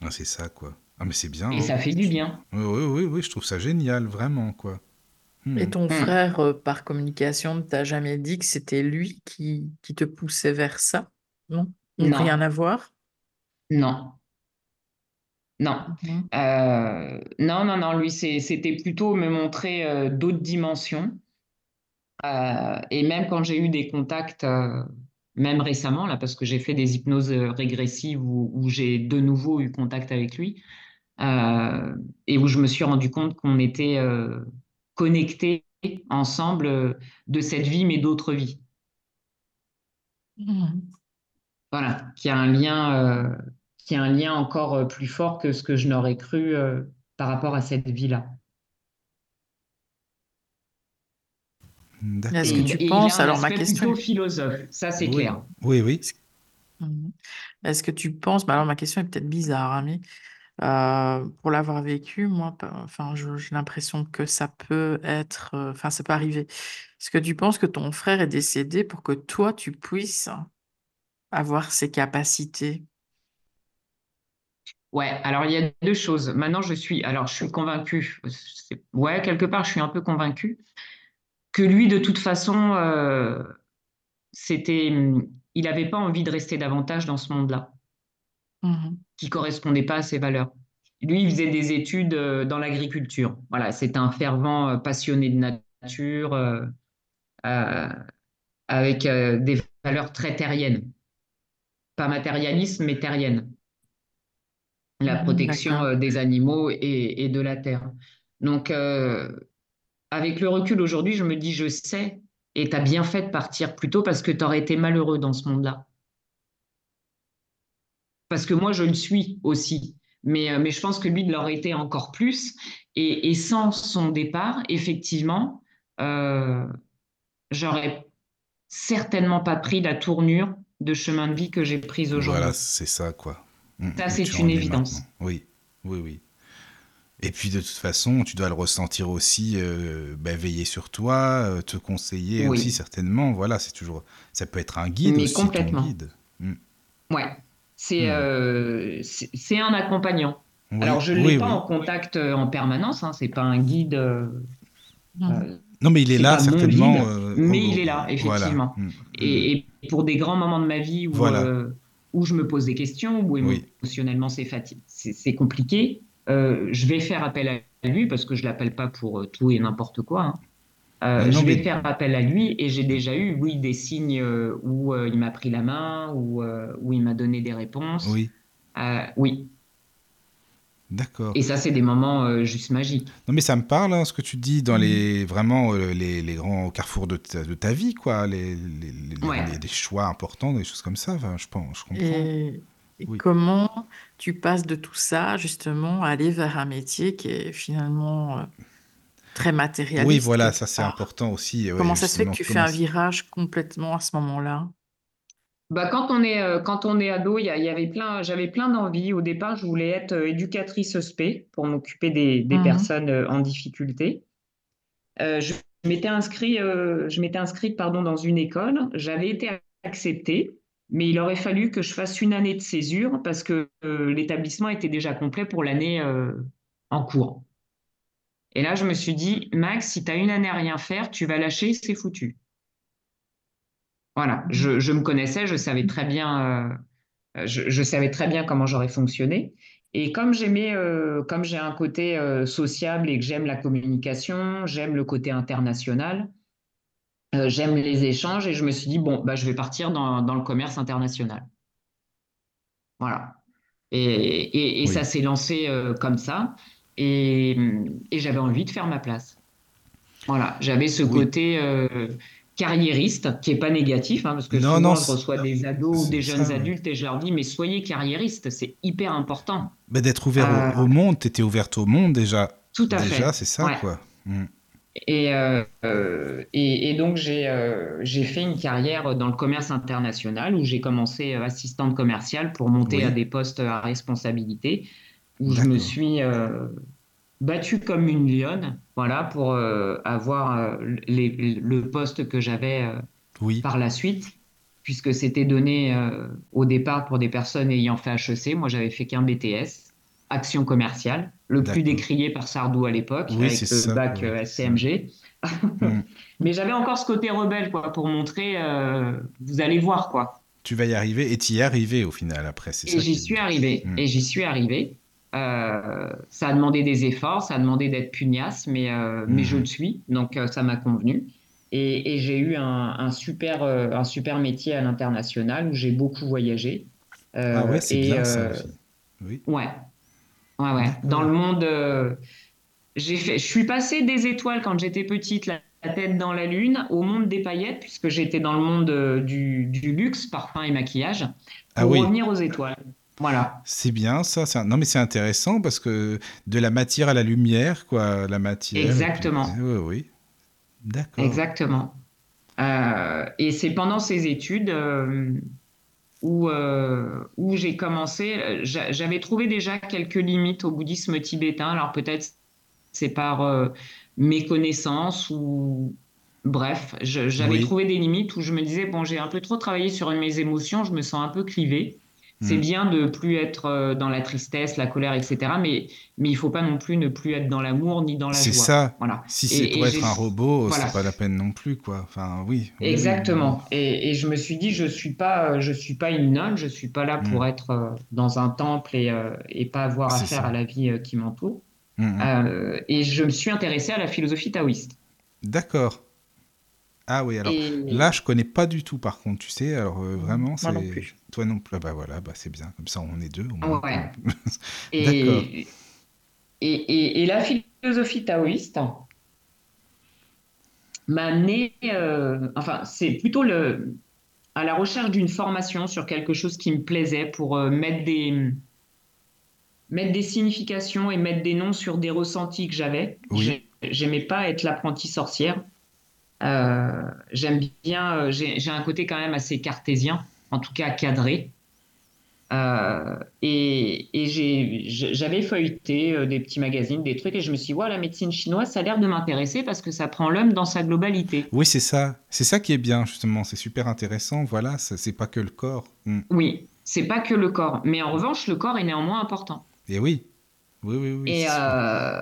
Ah, c'est ça quoi. Ah mais c'est bien. Et hein. ça fait du bien. Oui, oui, oui, oui, je trouve ça génial, vraiment quoi. Hmm. Et ton Mm. frère, euh, par communication, ne t'a jamais dit que c'était lui qui, qui te poussait vers ça? Non? Ou Non. rien à voir? Non, non. Mhm. Euh, non, non, non, lui, c'était plutôt me montrer euh, d'autres dimensions. Euh, et même quand j'ai eu des contacts, même récemment, là, parce que j'ai fait des hypnoses régressives où, où j'ai de nouveau eu contact avec lui, et où je me suis rendu compte qu'on était connectés ensemble de cette vie, mais d'autres vies. Mhm. Voilà, qu'il y a un lien, euh, qu'il y a un lien encore euh, plus fort que ce que je n'aurais cru euh, par rapport à cette vie-là. D'accord. Est-ce que tu et penses, alors ma question plutôt est... philosophe, ça c'est Oui, clair. oui, oui. Mhm. Est-ce que tu penses, bah alors ma question est peut-être bizarre, hein, mais euh, pour l'avoir vécu, moi, enfin, j'ai l'impression que ça peut être, euh, enfin, ça peut arriver. Est-ce que tu penses que ton frère est décédé pour que toi, tu puisses avoir ces capacités? Ouais, alors il y a deux choses. Maintenant, je suis, alors je suis convaincue, ouais, quelque part, je suis un peu convaincue que lui, de toute façon, euh, c'était, il n'avait pas envie de rester davantage dans ce monde-là, Mhm. qui correspondait pas à ses valeurs. Lui, il faisait des études euh, dans l'agriculture. Voilà, c'est un fervent euh, passionné de nature, euh, euh, avec des valeurs très terriennes, pas matérialistes, mais terriennes. la Mhm, protection euh, des animaux et, et de la terre. Donc, euh, avec le recul aujourd'hui, je me dis, je sais, et tu as bien fait de partir plus tôt parce que tu aurais été malheureux dans ce monde-là. Parce que moi, je le suis aussi. Mais, euh, mais je pense que lui, il l'aurait été encore plus. Et, et sans son départ, effectivement, euh, j'aurais certainement pas pris la tournure de chemin de vie que j'ai prise aujourd'hui. Voilà, c'est ça quoi. Hmm, Ça, c'est une évidence. maintenant. Oui, oui, oui. Et puis de toute façon, tu dois le ressentir aussi, euh, ben, veiller sur toi, euh, te conseiller Oui. aussi certainement. Voilà, c'est toujours, ça peut être un guide Mais aussi, ton complètement. guide. Mm. Ouais, c'est Hmm. euh, c'est un accompagnant. Oui, Alors, je ne oui, l'ai pas oui. en contact euh, en permanence, hein, c'est pas un guide, euh, Mhm. euh, Non, mais il est là certainement. euh, mais il est là, effectivement. Mm. et, et pour des grands moments de ma vie où, Voilà. euh, où je me pose des questions, où Oui. émotionnellement c'est fati- c'est compliqué, euh, je vais faire appel à lui parce que je l'appelle pas pour tout et n'importe quoi. hein. Non, je vais mais- faire appel à lui et j'ai déjà eu, oui, des signes où il m'a pris la main, où, où il m'a donné des réponses. Oui, oui. D'accord. Et ça, c'est des moments euh, juste magiques. Non, mais ça me parle, hein, ce que tu dis dans les vraiment euh, les, les grands carrefours de ta, de ta vie, quoi, les, les, les- Ouais. choix importants, des choses comme ça. Enfin, je pense, je comprends. Et, et Oui. comment tu passes de tout ça, justement, à aller vers un métier qui est finalement euh, très matérialiste Oui, voilà, ça c'est important aussi. ouais, Comment ça se fait que tu fais un virage complètement à ce moment-là? Bah, quand on est, euh, quand on est ado, il y, a- il y avait plein, j'avais plein d'envies. Au départ, je voulais être euh, éducatrice spé pour m'occuper des, des Mhm. personnes euh, en difficulté. Je m'étais inscrit, je m'étais inscrite, pardon, dans une école. J'avais été acceptée, mais il aurait fallu que je fasse une année de césure parce que l'établissement était déjà complet pour l'année en cours. Et là, je me suis dit, Max, si tu as une année à rien faire, tu vas lâcher, c'est foutu. Voilà, je, je me connaissais, je savais très bien, euh, je, je savais très bien comment j'aurais fonctionné. Et comme j'aimais, euh, comme j'ai un côté euh, sociable et que j'aime la communication, j'aime le côté international, euh, j'aime les échanges, et je me suis dit, bon, bah, je vais partir dans, dans le commerce international. Voilà. Et, et, et Oui. ça s'est lancé euh, comme ça, et, et j'avais envie de faire ma place. Voilà, j'avais ce Oui. côté euh, carriériste qui est pas négatif, hein, parce que Non, souvent non, je reçois c'est- des ados des jeunes ça, adultes et je leur dis, mais soyez carriériste, c'est hyper important. Bah, D'être ouvert au- Euh, au, monde, tu étais ouverte au monde déjà. Tout à déjà, fait. c'est ça, Ouais. quoi. Mm. Et, euh, euh, et, et donc j'ai euh, fait une carrière dans le commerce international où j'ai commencé assistante commerciale pour monter Oui. à des postes à responsabilité, où je me suis battue comme une lionne, voilà, pour euh, avoir euh, les- le poste que j'avais euh, Oui, par la suite, puisque c'était donné au départ pour des personnes ayant fait HEC. Moi, j'avais fait qu'un BTS, action commerciale, le plus décrié par Sardou à l'époque, Oui, avec le ça, bac ouais, euh, c'est STMG. Mm. Mais j'avais encore ce côté rebelle, quoi, pour montrer, vous allez voir, quoi. tu vas y arriver et tu y es arrivé au final après. C'est Et j'y suis arrivé. Mm. Et j'y suis arrivé. Euh, ça a demandé des efforts, ça a demandé d'être pugnace, mais, euh, mais Mhm. je le suis, donc euh, ça m'a convenu. Et, et j'ai eu un, un super, un super métier à l'international où j'ai beaucoup voyagé. Ah ouais, c'est bien ça aussi. Oui. Ouais, ouais, ouais. Dans le monde, j'ai fait, je suis passé des étoiles quand j'étais petite, la, la tête dans la lune, au monde des paillettes, puisque j'étais dans le monde du, du luxe, parfum et maquillage, pour Ah oui. revenir aux étoiles. Voilà. C'est bien ça. un- Non mais c'est intéressant parce que de la matière à la lumière, quoi, la matière. Exactement. Oui, oui. D'accord. Exactement. Euh, et c'est pendant ces études euh, où, euh, où j'ai commencé, j'a- j'avais trouvé déjà quelques limites au bouddhisme tibétain. Alors peut-être c'est par méconnaissance ou bref, j'avais Oui. trouvé des limites où je me disais, bon, j'ai un peu trop travaillé sur mes émotions, je me sens un peu clivé. C'est Mm. bien de plus être euh, dans la tristesse, la colère, etc. Mais, mais il faut pas non plus ne plus être dans l'amour ni dans la C'est joie. ça. Voilà. Si c'est pour être un robot, voilà. c'est pas la peine non plus, quoi. Enfin, oui. oui, Exactement. Et, et je me suis dit, je suis pas, je suis pas une nonne, je suis pas là pour Mm. être euh, dans un temple et, euh, et pas avoir C'est affaire ça. à la vie euh, qui m'entoure. Mm, mm. Euh, et je me suis intéressée à la philosophie taoïste. D'accord. Ah oui, alors Et- là, je connais pas du tout, par contre, tu sais, alors euh, vraiment, c'est... Moi non plus. Toi non plus, Ah bah voilà, bah c'est bien, comme ça on est deux au moins. Ouais. D'accord. Et, et, la philosophie taoïste m'a amené, euh, enfin, c'est plutôt le, à la recherche d'une formation sur quelque chose qui me plaisait pour euh, mettre des, mettre des significations et mettre des noms sur des ressentis que j'avais. Oui. J'ai- J'aimais pas être l'apprentie sorcière. Euh, j'aime bien, euh, j'ai un côté quand même assez cartésien, en tout cas cadré. Euh, et, j'avais feuilleté euh, des petits magazines, des trucs, et je me suis dit, ouais, la médecine chinoise, ça a l'air de m'intéresser parce que ça prend l'homme dans sa globalité. Oui, c'est ça. C'est ça qui est bien, justement. C'est super intéressant. Voilà, c'est pas que le corps. Mm. Oui, c'est pas que le corps. Mais en revanche, le corps est néanmoins important. Et oui. Oui, oui, oui. Et, euh,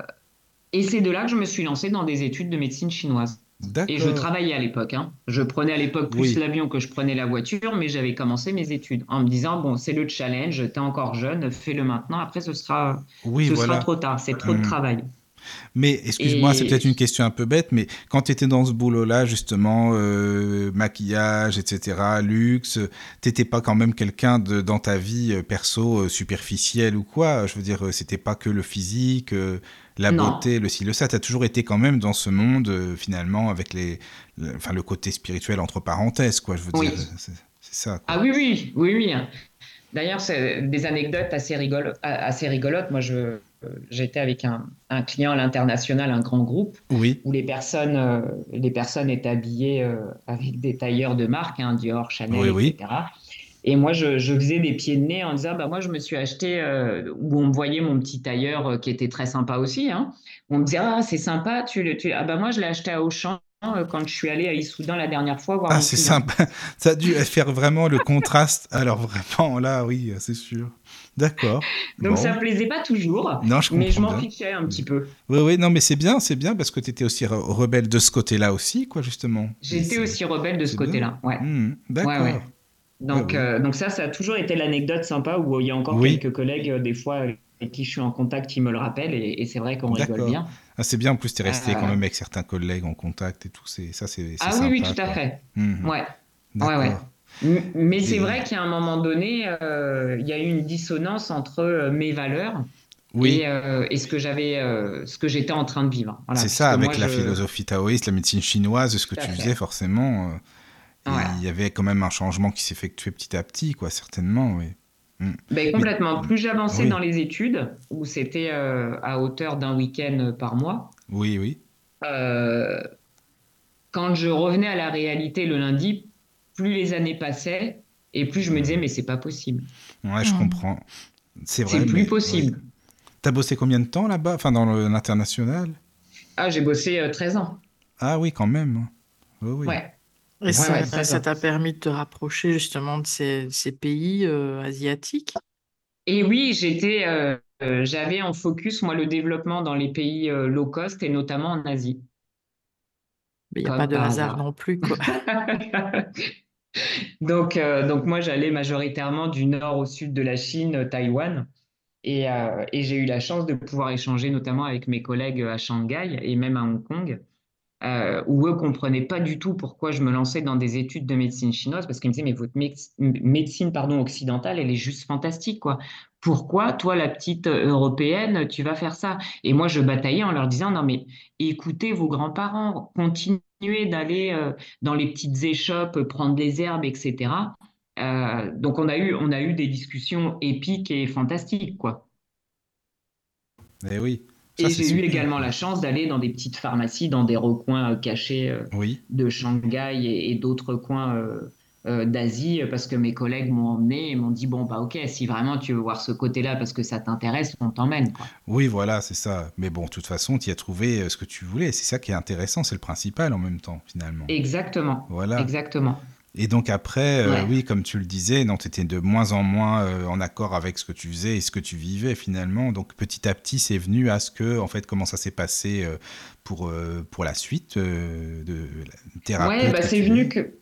et c'est de là que je me suis lancée dans des études de médecine chinoise. Et je travaillais à l'époque. Hein. Je prenais à l'époque plus l'avion que je prenais la voiture, mais j'avais commencé mes études en me disant bon, c'est le challenge, tu es encore jeune, fais-le maintenant. Après, ce sera, ce sera trop tard, c'est trop de mmh. travail. Mais excuse-moi, c'est peut-être une question un peu bête, mais quand tu étais dans ce boulot-là, justement, euh, maquillage, etc., luxe, t'étais pas quand même quelqu'un dans ta vie euh, perso euh, superficielle ou quoi? Je veux dire, c'était pas que le physique, la beauté, le ci, le ça. Tu as toujours été quand même dans ce monde, finalement, avec les, le, enfin, le côté spirituel entre parenthèses, quoi. Je veux dire, c'est ça. Ah oui, oui, oui, oui. D'ailleurs, c'est des anecdotes assez, rigolo assez rigolotes. Moi, je j'étais avec un, client à l'international, un grand groupe, où les personnes, euh, les personnes étaient habillées euh, avec des tailleurs de marque, hein, Dior, Chanel, etc. Et moi, je, faisais des pieds de nez en disant, bah, moi, je me suis acheté, euh, où on me voyait mon petit tailleur qui était très sympa aussi. Hein. On me disait, ah, c'est sympa, tu, tu... Ah, bah, moi, je l'ai acheté à Auchan quand je suis allé à Issoudun la dernière fois. Voir ah, c'est sympa. Ça a dû faire vraiment le contraste. Alors, vraiment, là, oui, c'est sûr. D'accord. Donc ça me plaisait pas toujours. Non, je mais je m'en fichais un petit peu. Oui, oui, non, mais c'est bien, c'est bien parce que tu étais aussi rebelle de ce côté-là aussi, quoi, justement. J'étais aussi rebelle de ce côté-là, ouais. Mmh, d'accord. Donc, euh, donc ça, ça a toujours été l'anecdote sympa où il y a encore quelques collègues, euh, des fois, avec qui je suis en contact, qui me le rappellent et, c'est vrai qu'on rigole bien. Ah, c'est bien, en plus, tu es resté quand euh, même avec certains collègues en contact et tout. Ça, c'est Ah oui, oui, tout à fait. Mmh. Ouais. Ouais, ouais. Mais c'est vrai qu'à un moment donné, euh, il y a eu une dissonance entre euh, mes valeurs et, euh, et, ce que j'avais, ce que j'étais en train de vivre. c'est ça, avec la philosophie taoïste, la médecine chinoise, ce que tu faisais forcément. Il y avait quand même un changement qui s'effectuait petit à petit, quoi, certainement. Oui. Ben, complètement. Plus j'avançais dans les études, où c'était à hauteur d'un week-end par mois. Oui, oui. quand je revenais à la réalité le lundi, plus les années passaient et plus je me disais, mais c'est pas possible. Ouais, je comprends. C'est vrai. C'est plus possible. Tu as bossé combien de temps là-bas, enfin dans l'international? Ah, j'ai bossé 13 euh, ans. Ah oui, quand même. oui. Ouais. Et ça t'a permis de te rapprocher justement de ces, ces pays euh, asiatiques? Et oui, j'étais, euh, j'avais en focus moi le développement dans les pays low cost et notamment en Asie. Mais il n'y a pas de hasard non plus. Quoi. donc, euh, donc moi, j'allais majoritairement du nord au sud de la Chine, Taïwan. Et, euh, et j'ai eu la chance de pouvoir échanger notamment avec mes collègues à Shanghai et même à Hong Kong euh, où eux comprenaient pas du tout pourquoi je me lançais dans des études de médecine chinoise, parce qu'ils me disaient, mais votre médecine pardon, occidentale, elle est juste fantastique. quoi. Pourquoi, toi, la petite euh, européenne, tu vas faire ça? Et moi, je bataillais en leur disant, non, mais écoutez vos grands-parents, continuez d'aller euh, dans les petites échoppes, prendre des herbes, etc. Euh, donc, on a, eu, on a eu des discussions épiques et fantastiques, quoi. Eh oui. Et j'ai eu également la chance d'aller dans des petites pharmacies, dans des recoins euh, cachés euh, de Shanghai et, d'autres coins euh, d'Asie, parce que mes collègues m'ont emmené et m'ont dit bon bah ok, si vraiment tu veux voir ce côté-là parce que ça t'intéresse, on t'emmène. Oui, voilà, c'est ça. Mais bon, de toute façon, tu as trouvé ce que tu voulais. C'est ça qui est intéressant, c'est le principal en même temps finalement. Exactement. Voilà. Exactement. Et donc après, euh, oui, comme tu le disais, tu étais de moins en moins euh, en accord avec ce que tu faisais et ce que tu vivais finalement. Donc petit à petit, c'est venu à ce que, en fait, comment ça s'est passé euh, pour, pour la suite de la thérapie. Oui, bah, c'est venu que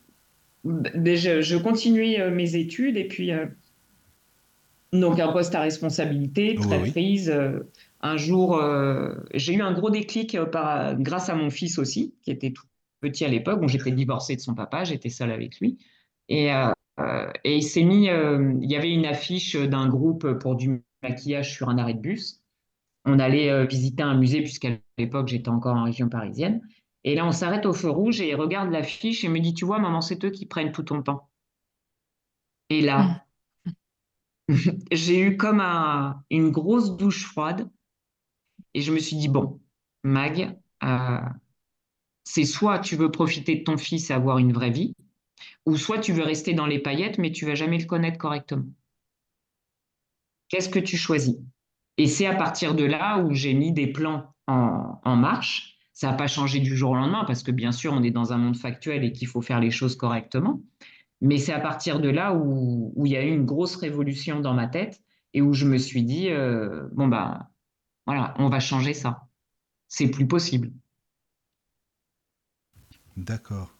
je, je continuais mes études et puis donc un poste à responsabilité, très prise. un jour, j'ai eu un gros déclic par, grâce à mon fils aussi, qui était tout petit à l'époque. Bon, j'étais divorcée de son papa, j'étais seule avec lui. Et, euh, euh, et il s'est mis, euh, il y avait une affiche d'un groupe pour du maquillage sur un arrêt de bus. On allait visiter un musée, puisqu'à l'époque, j'étais encore en région parisienne. Et là, on s'arrête au feu rouge et il regarde l'affiche et me dit, tu vois, maman, c'est eux qui prennent tout ton temps. Et là, mmh. j'ai eu comme un, une grosse douche froide et je me suis dit, bon, Mag, c'est soit tu veux profiter de ton fils et avoir une vraie vie, ou soit tu veux rester dans les paillettes, mais tu vas jamais le connaître correctement. Qu'est-ce que tu choisis? Et c'est à partir de là où j'ai mis des plans en, marche. Ça n'a pas changé du jour au lendemain parce que bien sûr, on est dans un monde factuel et qu'il faut faire les choses correctement. Mais c'est à partir de là où, où, il y a eu une grosse révolution dans ma tête et où je me suis dit, euh, bon, bah, voilà, on va changer ça. C'est plus possible. D'accord.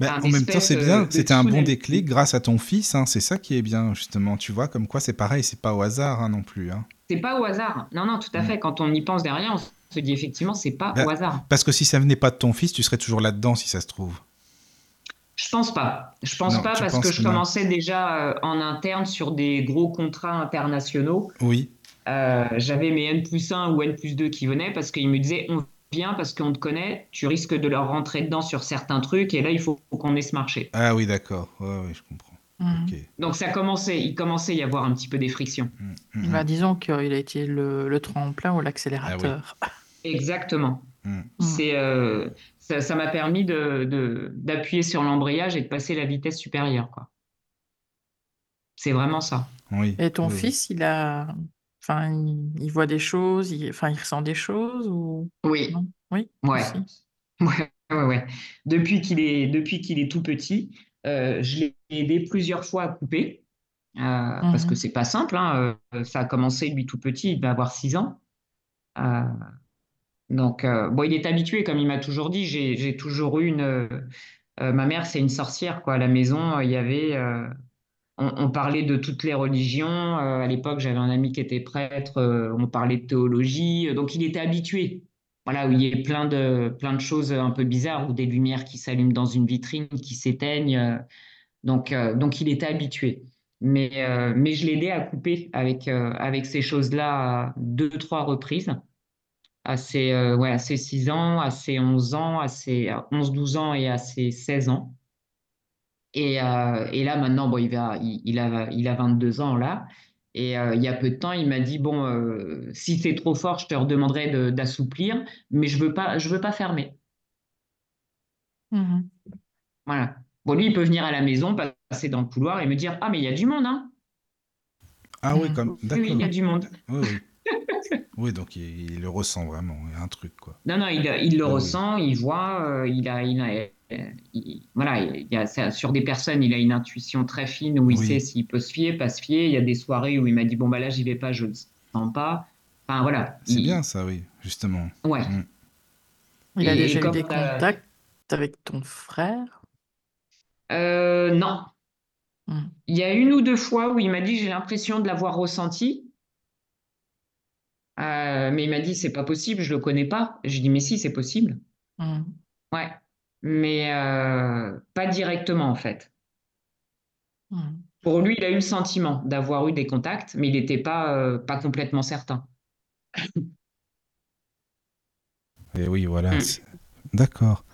Mais en même temps, c'est bien, c'était un bon déclic grâce à ton fils, hein, c'est ça qui est bien, justement. Tu vois, comme quoi c'est pareil, c'est pas au hasard hein, non plus. Hein. C'est pas au hasard. Non, non, tout à mm. fait. Quand on y pense derrière, on se dit effectivement, c'est pas bah, au hasard. Parce que si ça venait pas de ton fils, tu serais toujours là-dedans, si ça se trouve. Je pense pas. Je pense pas parce que je commençais déjà euh, en interne sur des gros contrats internationaux. Oui. Euh, j'avais mes N plus 1 ou N plus 2 qui venaient parce qu'ils me disaient on vient parce qu'on te connaît, tu risques de leur rentrer dedans sur certains trucs et là il faut qu'on ait ce marché. Ah oui, d'accord. oui, je comprends. Mmh. Donc ça commençait, il commençait à y avoir un petit peu des frictions. Mmh, mmh, bah, disons qu'il a été le, tremplin ou l'accélérateur. Ah Exactement. C'est euh, ça m'a permis d'appuyer de, sur l'embrayage et de passer la vitesse supérieure. Quoi. C'est vraiment ça. Oui, et ton fils, il a. Enfin, il, voit des choses, il, enfin, il ressent des choses ou... Oui. oui. Ouais. ouais. Ouais, ouais, Depuis qu'il est, depuis qu'il est tout petit, euh, je l'ai aidé plusieurs fois à couper. Euh, parce que mhm. c'est pas simple. Hein, euh, ça a commencé lui tout petit, il va avoir 6 ans. Donc, bon, il est habitué, comme il m'a toujours dit. J'ai toujours eu une. Ma mère, c'est une sorcière, quoi. À la maison, il y avait. On, parlait de toutes les religions. à l'époque, j'avais un ami qui était prêtre. on parlait de théologie. Donc, il était habitué. Voilà, où il y a plein de, plein de choses un peu bizarres, ou des lumières qui s'allument dans une vitrine, qui s'éteignent. donc, donc, il était habitué. Mais, mais je l'ai aidé à couper avec, avec ces choses-là deux, trois reprises à euh, ouais, à ses 6 ans, à ses 11 ans, à ses 11-12 ans et à ses 16 ans. Et, euh, et là, maintenant, bon, il, va, il, il, a, il a 22 ans là. Et euh, il y a peu de temps, il m'a dit bon, si c'est trop fort, je te redemanderai d'assouplir, mais je veux pas, je veux pas fermer. Mmh voilà. Bon, lui, il peut venir à la maison, passer dans le couloir et me dire ah mais il y a du monde, hein. Ah oui, comme d'accord. Oui, il y a du monde. Oui, oui. Oui, donc il, le ressent vraiment, il y a un truc quoi. Non, non, il, il le ressent, il voit, euh, il a, il a voilà, il y a, sur des personnes, il a une intuition très fine où il sait s'il peut se fier, pas se fier. Il y a des soirées où il m'a dit bon bah là j'y vais pas, je ne sens pas. Enfin voilà. C'est bien ça, oui, justement. Ouais. Mm. Il a déjà eu des contacts avec ton frère? Euh, Non. Mm. Il y a une ou deux fois où il m'a dit j'ai l'impression de l'avoir ressenti, euh, mais il m'a dit, c'est pas possible, je le connais pas. Je dis, mais si, c'est possible. Mmh. Ouais. Mais euh, pas directement, en fait. Mmh. Pour lui, il a eu le sentiment d'avoir eu des contacts, mais il n'était pas, euh, pas complètement certain. Et oui, voilà. Mmh. D'accord.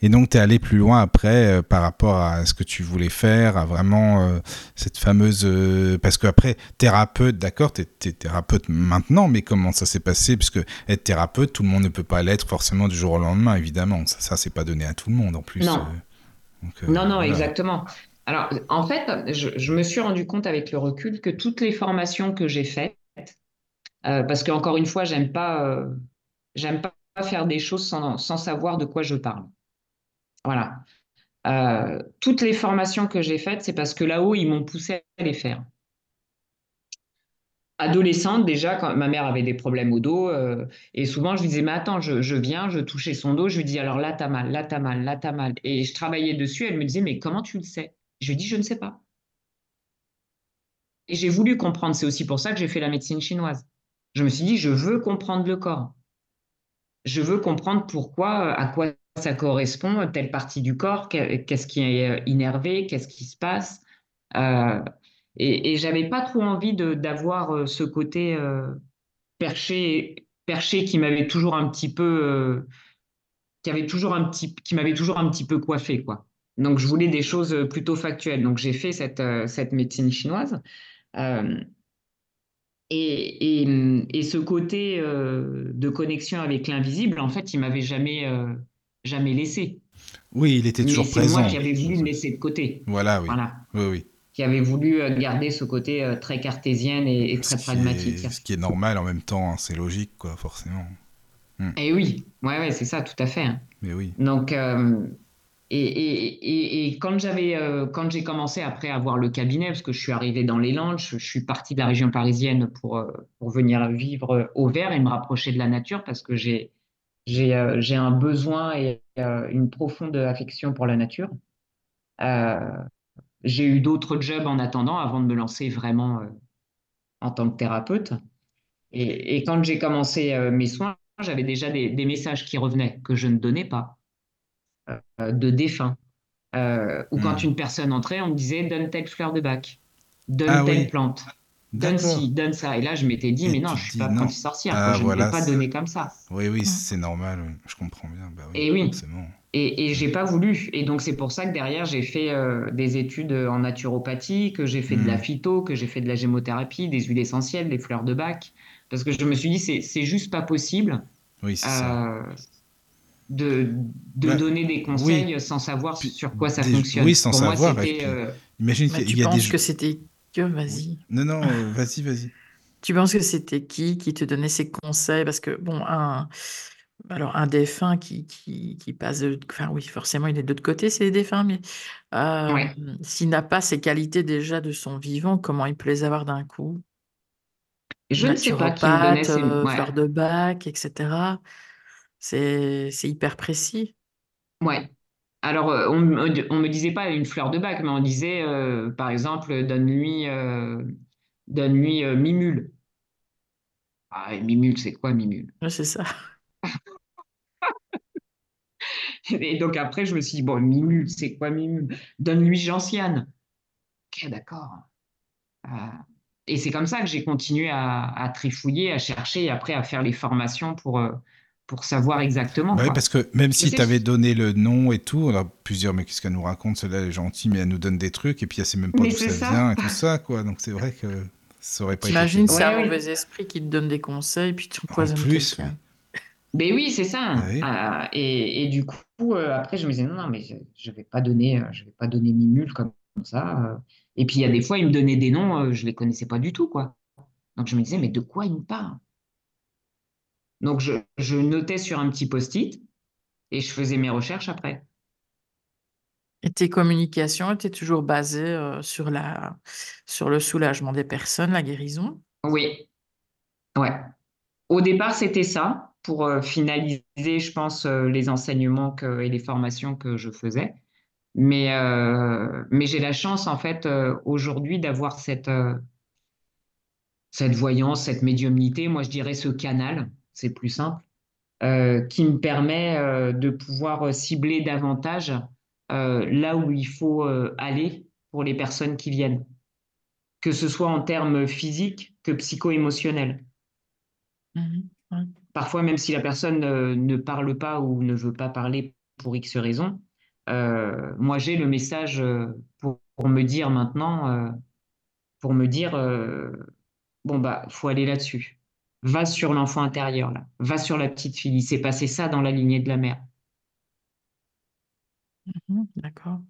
Et donc, tu es allé plus loin après euh, par rapport à ce que tu voulais faire, à vraiment euh, cette fameuse... Euh, parce qu'après, thérapeute, d'accord, tu es, thérapeute maintenant, mais comment ça s'est passé? Parce que être thérapeute, tout le monde ne peut pas l'être forcément du jour au lendemain, évidemment. Ça, ça c'est pas donné à tout le monde en plus. Non, non, non, exactement. Alors, en fait, je, je, me suis rendu compte avec le recul que toutes les formations que j'ai faites, parce qu'encore une fois, j'aime pas, j'aime pas faire des choses sans, sans savoir de quoi je parle. Voilà. Euh, toutes les formations que j'ai faites, c'est parce que là-haut, ils m'ont poussé à les faire. Adolescente, déjà, quand ma mère avait des problèmes au dos, euh, et souvent je lui disais, mais attends, je, viens, je touchais son dos, je lui dis, alors là, t'as mal, là, t'as mal, là, t'as mal. Et je travaillais dessus, elle me disait, mais comment tu le sais? Je lui dis, je ne sais pas. Et j'ai voulu comprendre, c'est aussi pour ça que j'ai fait la médecine chinoise. Je me suis dit, je veux comprendre le corps. Je veux comprendre pourquoi, à quoi ça correspond, telle partie du corps, qu'est-ce qui est euh, innervé, qu'est-ce qui se passe? Euh, et, et j'avais pas trop envie d'avoir euh, ce côté perché, perché qui m'avait toujours un petit peu, qui avait toujours toujours un petit peu coiffé, quoi. Donc je voulais des choses plutôt factuelles. Donc j'ai fait cette, cette médecine chinoise. Et, et, et, ce côté de connexion avec l'invisible, en fait, il m'avait jamais, jamais laissé. Oui, il était toujours présent. C'est moi qui avais voulu le laisser de côté. Voilà, oui. Voilà. Oui, oui. qui avait voulu euh, garder ce côté euh, très cartésien et, très pragmatique. est, ce qui est normal en même temps, hein, c'est logique, quoi, forcément. Et oui, ouais, ouais, c'est ça, tout à fait. hein. Mais oui. Donc, euh, et, et, et, quand j'avais, euh, quand j'ai commencé après à avoir le cabinet, parce que je suis arrivé dans les Landes, je, suis parti de la région parisienne pour, pour venir vivre au vert et me rapprocher de la nature parce que j'ai, j'ai, euh, j'ai un besoin et euh, une profonde affection pour la nature. Euh, j'ai eu d'autres jobs en attendant avant de me lancer vraiment en tant que thérapeute. Et, et quand j'ai commencé mes soins, j'avais déjà des, des messages qui revenaient que je ne donnais pas de défunts. Euh, ou quand Hmm. une personne entrait, on me disait donne telle fleur de bac, donne Ah telle oui. plante, donne D'accord. ci, donne ça. Et là, je m'étais dit, Et mais non, je suis pas non. sorcière, Ah, je ne peux pas donner comme ça. Oui, oui, Ouais. c'est normal, oui. je comprends bien. Bah oui, Et oui. forcément. Et, et j'ai pas voulu. Et donc, c'est pour ça que derrière, j'ai fait euh, des études en naturopathie, que j'ai fait de la Hmm. phyto, que j'ai fait de la gémothérapie, des huiles essentielles, des fleurs de bac. Parce que je me suis dit, c'est, c'est juste pas possible Oui, c'est ça. euh, de, de Bah, donner des conseils sans savoir sur quoi ça des- fonctionne. oui, sans Pour moi, savoir, puis- euh, Imagine Mais qu'il tu y a des penses que c'était que, vas-y. Non, non, euh, vas-y, vas-y. Tu penses que c'était qui qui te donnait ces conseils? Parce que, bon, un, alors un défunt qui, qui, qui passe de, enfin oui, forcément, il est de l'autre côté, c'est les défunts, mais euh, Ouais. s'il n'a pas ces qualités déjà de son vivant, comment il peut les avoir d'un coup? je ne sais pas qui me donnait ces. euh, Ouais. fleur de bac, etc. C'est, c'est hyper précis. Ouais. Alors, euh, on, on me disait pas une fleur de bac, mais on disait, euh, par exemple, donne-lui euh, donne-lui euh, Mimule. Ah, et Mimule, c'est quoi Mimule? Ouais, C'est ça. Et donc après, je me suis dit, bon, Mimule, c'est quoi Mimule? Donne-lui Gentiane. Ok, d'accord. Et c'est comme ça que j'ai continué à, à trifouiller, à chercher et après à faire les formations pour, pour savoir exactement, Bah oui, parce que même si tu avais donné le nom et tout, on a plusieurs, mais qu'est-ce qu'elle nous raconte Celle-là, elle est gentille, mais elle nous donne des trucs, et puis elle sait même pas Mais d'où ça, ça. vient et tout ça, quoi. Donc c'est vrai que ça aurait pas été possible. c'est un Ouais, oui. mauvais esprit qui te donne des conseils, puis tu empoisonnes plus, quelqu'un. Ben oui, c'est ça. Ah oui. Ah, et, et du coup, euh, après, je me disais, non, non, mais je, je vais pas donner, euh, je vais pas donner Mimule comme ça. euh. Et puis, il y a des fois, il me donnait des noms, euh, je les connaissais pas du tout, quoi. Donc, je me disais, mais de quoi il me parle? Donc, je, je notais sur un petit post-it et je faisais mes recherches après. Et tes communications étaient toujours basées euh, sur la, sur le soulagement des personnes, la guérison? Oui, ouais. Au départ, c'était ça pour euh, finaliser, je pense, euh, les enseignements que- et les formations que je faisais. Mais, mais j'ai la chance, en fait, aujourd'hui d'avoir cette, cette voyance, cette médiumnité, moi je dirais ce canal, c'est plus simple, euh, qui me permet euh, de pouvoir euh, cibler davantage là où il faut aller pour les personnes qui viennent, que ce soit en termes physiques que psycho-émotionnels. Ouais. Parfois, même si la personne ne parle pas ou ne veut pas parler pour X raison, moi j'ai le message pour, pour me dire maintenant, pour me dire, bon bah, faut aller là-dessus. Va sur l'enfant intérieur là, va sur la petite fille. Il s'est passé ça dans la lignée de la mère. Mhm, D'accord.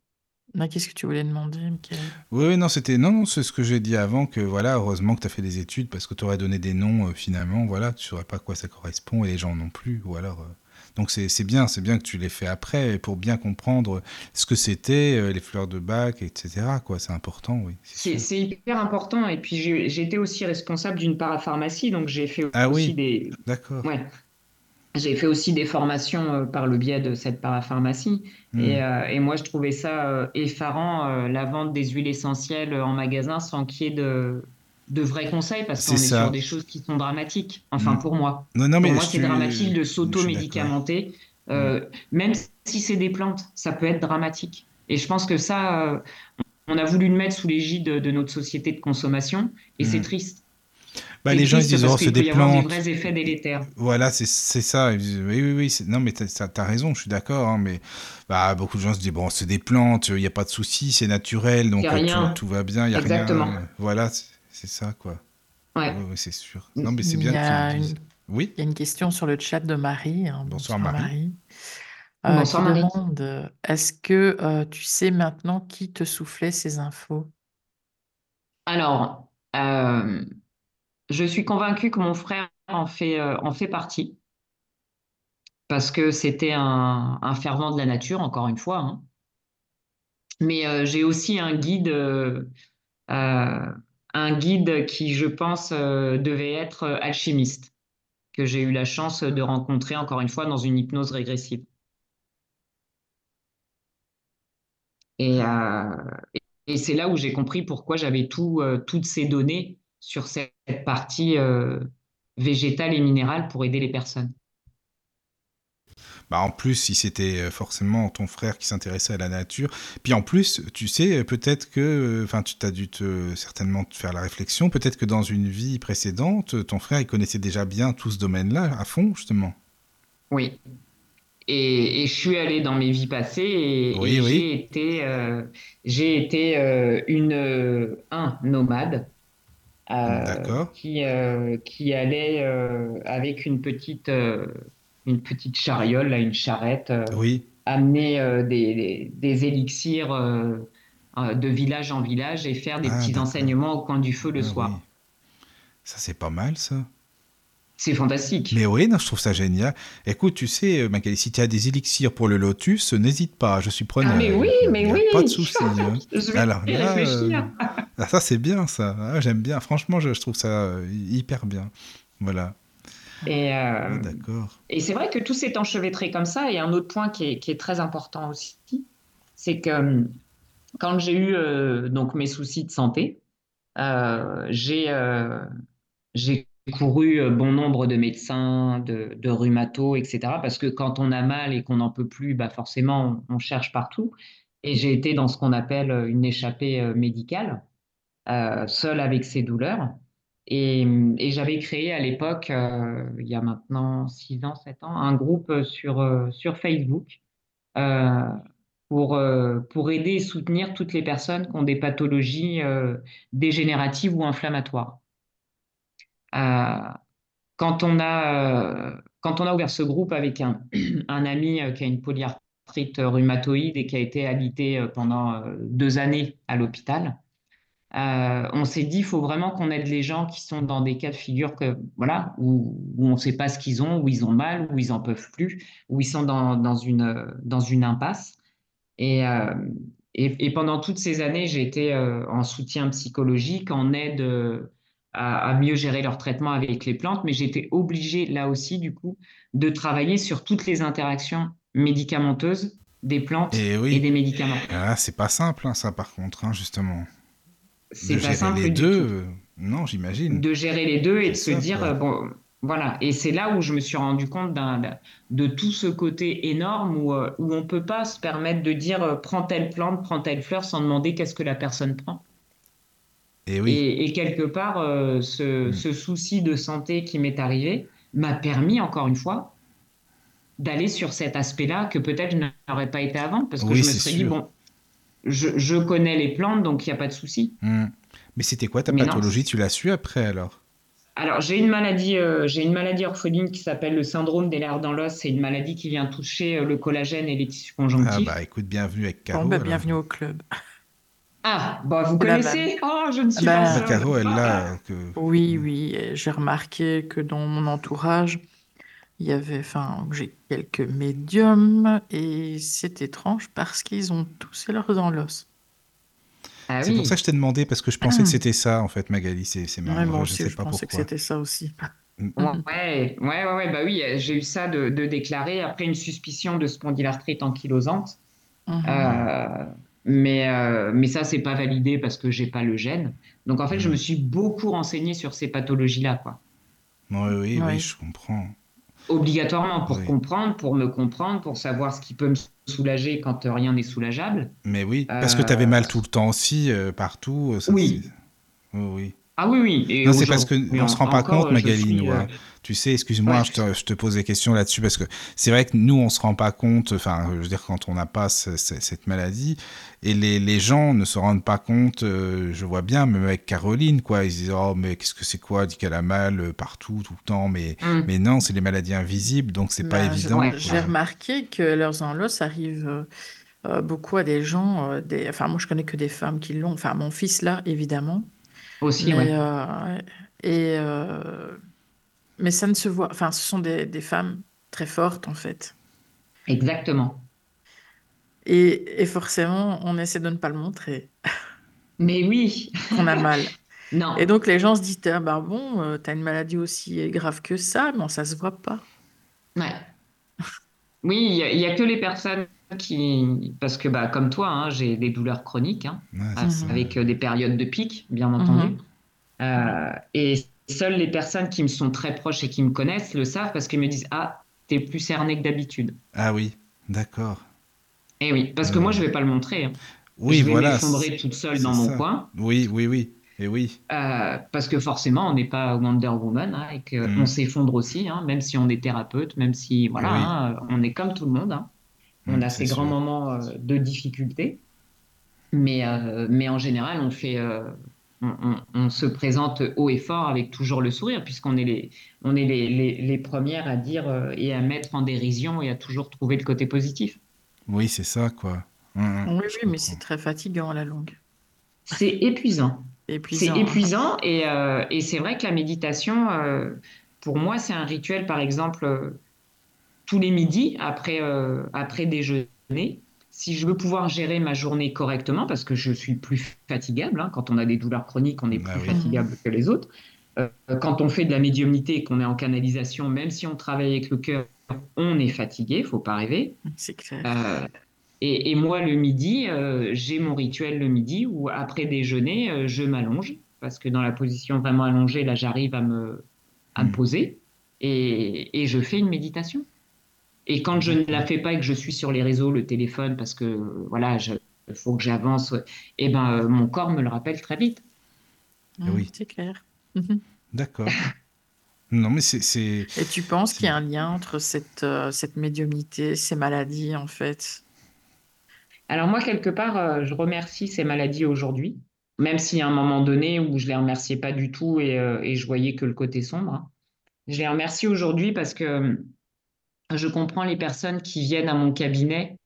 Qu'est-ce que tu voulais demander, Michael? Oui, oui, non, c'était non, non, c'est ce que j'ai dit avant que voilà, heureusement que tu as fait des études parce que tu aurais donné des noms euh, finalement, voilà, tu saurais pas à quoi ça correspond et les gens non plus, ou alors. euh, Donc c'est bien, c'est bien que tu l'aies fait après pour bien comprendre ce que c'était euh, les fleurs de bac, etc. C'est important, oui. c'est hyper important. Et puis été aussi responsable d'une parapharmacie, donc j'ai fait Ah aussi oui. des, D'accord. ouais, j'ai fait aussi des formations euh, par le biais de cette parapharmacie. Hmm. Et, euh, et moi, je trouvais ça euh, effarant, la vente des huiles essentielles en magasin sans qu'il y ait de, de vrais conseils, parce qu'on est sur des choses qui sont dramatiques. Enfin, Mm. pour moi. Non, non, mais pour moi, c'est dramatique de s'auto-médicamenter. Euh, Même si c'est des plantes, ça peut être dramatique. Et je pense que ça, euh, on a voulu le mettre sous l'égide de, de notre société de consommation, et c'est Mm. triste. Bah, les gens ils disent oh c'est des plantes. des vrais effets délétères. Voilà, c'est ça. Disent, Oui, oui, oui. Non, mais t'as t'as raison, je suis d'accord. hein, mais bah, beaucoup de gens se disent bon, c'est des plantes, il n'y a pas de souci, c'est naturel, donc euh, tout, tout va bien, il a Exactement. rien. Voilà, c'est ça, quoi. Ouais. Ouais, ouais, c'est sûr. Non, mais c'est Il bien y a que tu le une, dises. Oui, il y a une question sur le chat de Marie. hein. Bonsoir, Marie. Euh, Bonsoir, Marie. demande, est-ce que euh, tu sais maintenant qui te soufflait ces infos? Alors, euh, je suis convaincue que mon frère en fait, euh, en fait partie, parce que c'était un, un fervent de la nature, encore une fois. hein. Mais euh, j'ai aussi un guide, euh, euh, un guide qui, je pense, euh, devait être euh, alchimiste, que j'ai eu la chance de rencontrer, encore une fois, dans une hypnose régressive. Et, euh, c'est là où j'ai compris pourquoi j'avais tout, toutes ces données sur cette partie végétale et minérale pour aider les personnes. Bah en plus, si c'était euh, forcément ton frère qui s'intéressait à la nature, puis en plus, tu sais, peut-être que, euh, enfin, tu as dû te, certainement te faire la réflexion, peut-être que dans une vie précédente, ton frère, il connaissait déjà bien tout ce domaine-là, à fond, justement. Oui. Et, et je suis allée dans mes vies passées et, Oui, et oui. j'ai été, euh, j'ai été euh, une, euh, un nomade euh, qui, euh, qui allait euh, avec une petite, euh, une petite chariole, là, une charrette, euh, Oui. amener euh, des, des, des élixirs euh, de village en village et faire des Ah, petits enseignements au coin du feu le Ah, soir. oui. Ça, c'est pas mal, ça. C'est fantastique. Mais oui, non, je trouve ça génial. Écoute, tu sais, Magali, si tu as des élixirs pour le lotus, n'hésite pas, je suis preneur. Ah, mais oui, mais oui. Pas de souci. hein. Je vais Alors là, réfléchir. euh, ah, ça c'est bien, ça. J'aime bien. Franchement, je, je trouve ça hyper bien. Voilà. Et, euh, Ah. Et c'est vrai que tout s'est enchevêtré comme ça. Et un autre point qui est, qui est très important aussi, c'est que hum, quand j'ai eu euh, donc mes soucis de santé, euh, j'ai euh, couru euh, bon nombre de médecins, de, de rhumatos, etc. Parce que quand on a mal et qu'on n'en peut plus, bah forcément, on, on cherche partout. Et j'ai été dans ce qu'on appelle euh, une échappée euh, médicale, euh, seule avec ses douleurs. Et, et j'avais créé à l'époque, euh, il y a maintenant 6 ans, 7 ans, un groupe sur, euh, sur Facebook euh, pour, euh, pour aider et soutenir toutes les personnes qui ont des pathologies euh, dégénératives ou inflammatoires. Euh, quand on a, euh, quand on a ouvert ce groupe avec un, un ami euh, qui a une polyarthrite rhumatoïde et qui a été euh, pendant euh, deux années à l'hôpital, euh, on s'est dit, il faut vraiment qu'on aide les gens qui sont dans des cas de figure que, voilà, où, où on ne sait pas ce qu'ils ont, où ils ont mal, où ils en peuvent plus, où ils sont dans, dans une, dans une impasse. Et, euh, et, et pendant toutes ces années, j'ai été euh, en soutien psychologique, en aide à, à mieux gérer leur traitement avec les plantes, mais j'étais obligée, là aussi, du coup, de travailler sur toutes les interactions médicamenteuses des plantes Et et des médicaments. Ah, c'est pas simple, hein, ça, par contre, hein, justement. C'est De pas gérer simple les du deux, tout. non, j'imagine. de gérer les deux et de se dire, bon, voilà. Et c'est là où je me suis rendu compte d'un, de tout ce côté énorme où, euh, où on peut pas se permettre de dire, euh, prends telle plante, prends telle fleur sans demander qu'est-ce que la personne prend. Et oui. Et, et quelque part, euh, ce, Mm. ce souci de santé qui m'est arrivé m'a permis, encore une fois, d'aller sur cet aspect-là que peut-être je n'aurais pas été avant, parce que Oui, je me serais dit, sûr. bon, je, je connais les plantes, donc il n'y a pas de souci. Hmm. Mais c'était quoi ta Mais non. pathologie? Tu l'as su après, alors? Alors, j'ai une maladie, euh, j'ai une maladie orpheline qui s'appelle le syndrome des nerfs dans l'os. C'est une maladie qui vient toucher euh, le collagène et les tissus Ah conjonctifs. bah écoute, bienvenue avec Caro. Bon, bah, alors. bienvenue au club. Ah, bah vous la connaissez? Oh, je ne suis Bah, pas Ah. Caro, elle Ah. l'a. que- Oui, oui, j'ai remarqué que dans mon entourage, il y avait, enfin, j'ai quelques médiums et c'est étrange parce qu'ils ont tous leurs dans l'os. Ah C'est oui. pour ça que je t'ai demandé, parce que je pensais que c'était ça, en fait, Magali. C'est c'est marrant. Ouais, moi je aussi, sais je pas pensais que pourquoi. c'était ça aussi. Hmm. Ouais, ouais, ouais, ouais, bah oui, j'ai eu ça de, de déclarer après une suspicion de spondylarthrite ankylosante. Mhm. Euh, mais, euh, mais ça, c'est pas validé parce que j'ai pas le gène. Donc en fait, je me suis beaucoup renseigné sur ces pathologies-là, quoi. Oui, oui, Ouais. oui, je comprends. Obligatoirement pour Oui. comprendre, pour me comprendre, pour savoir ce qui peut me soulager quand euh, rien n'est soulageable. Mais oui, parce que tu avais Euh, mal tout le temps aussi, euh, partout. euh, ça, Oui. c'est- Oui, oui. Ah oui, oui. Et Non, c'est parce que aujourd'hui, on se rend pas encore, compte, je Magali, suis, euh, hein. Tu sais, excuse-moi, Ouais. je, te, je te pose des questions là-dessus parce que c'est vrai que nous, on se rend pas compte, enfin, je veux dire, quand on n'a pas ce- ce- cette maladie, et les, les gens ne se rendent pas compte, euh, je vois bien, même avec Caroline, quoi, ils se disent, oh, mais qu'est-ce que c'est quoi, dit qu'elle a mal euh, partout, tout le temps, mais, hum. mais non, c'est les maladies invisibles, donc c'est pas Ben, j'ai- évident. ouais. J'ai remarqué que leurs en l'os arrivent euh, euh, beaucoup à des gens, euh, des... enfin moi je connais que des femmes qui l'ont, enfin mon fils là évidemment, Aussi, Mais, ouais. euh, et, euh, mais ça ne se voit. Enfin, ce sont des, des femmes très fortes, en fait. Exactement. Et, et forcément, on essaie de ne pas le montrer, Mais oui, qu'on a mal. non. Et donc, les gens se disent, ah, bah bon, euh, t'as une maladie aussi grave que ça, mais ça se voit pas. Ouais. Oui, il y, a- il y a que les personnes qui, parce que bah, comme toi, hein, j'ai des douleurs chroniques, hein, Ouais, c'est ça. avec euh, des périodes de pic, bien entendu. Mhm. Euh, et seules les personnes qui me sont très proches et qui me connaissent le savent parce qu'ils me disent, ah, t'es plus cerné que d'habitude. Ah oui, d'accord. Et oui, parce que Euh, moi, je vais pas le montrer. hein. Oui, je vais voilà. m'effondrer toute seule dans mon ça. coin. Oui, oui, oui. Et oui. Euh, parce que forcément, on n'est pas Wonder Woman hein, et qu'on Mhm. s'effondre aussi, hein, même si on est thérapeute, même si voilà, Oui. hein, on est comme tout le monde. On Mm, a ces grands moments euh, de difficulté, mais, euh, mais en général, on fait, euh, on, on- on se présente haut et fort avec toujours le sourire, puisqu'on est les, on est les, les, les premières à dire euh, et à mettre en dérision et à toujours trouver le côté positif. Oui, c'est ça, quoi. Mm, mm, Oui, oui, mais c'est très fatigant à la longue. C'est épuisant. C'est C'est épuisant. épuisant et, euh, et c'est vrai que la méditation, euh, pour moi, c'est un rituel, par exemple, euh, tous les midis après, euh, après déjeuner. Si je veux pouvoir gérer ma journée correctement, parce que je suis plus fatigable, hein, quand on a des douleurs chroniques, on est Ah plus oui. fatigable que les autres. Euh, quand on fait de la médiumnité et qu'on est en canalisation, même si on travaille avec le cœur, on est fatigué, faut pas rêver. C'est clair. Euh, et, et moi, le midi, euh, j'ai mon rituel le midi où après déjeuner, euh, je m'allonge parce que dans la position vraiment allongée, là, j'arrive à me, à me Mm. poser et, et je fais une méditation. Et quand je ne la fais pas et que je suis sur les réseaux, le téléphone, parce que voilà, il faut que j'avance, et ben, euh, mon corps me le rappelle très vite. Mm, oui. C'est clair. Mhm. D'accord. Non, mais c'est, c'est... Et tu penses qu'il y a un lien entre cette, euh, cette médiumnité, ces maladies, en fait? Alors moi, quelque part, euh, je remercie ces maladies aujourd'hui, même s'il y a un moment donné où je les remerciais pas du tout et, euh, et je voyais que le côté sombre. hein. Je les remercie aujourd'hui parce que euh, je comprends les personnes qui viennent à mon cabinet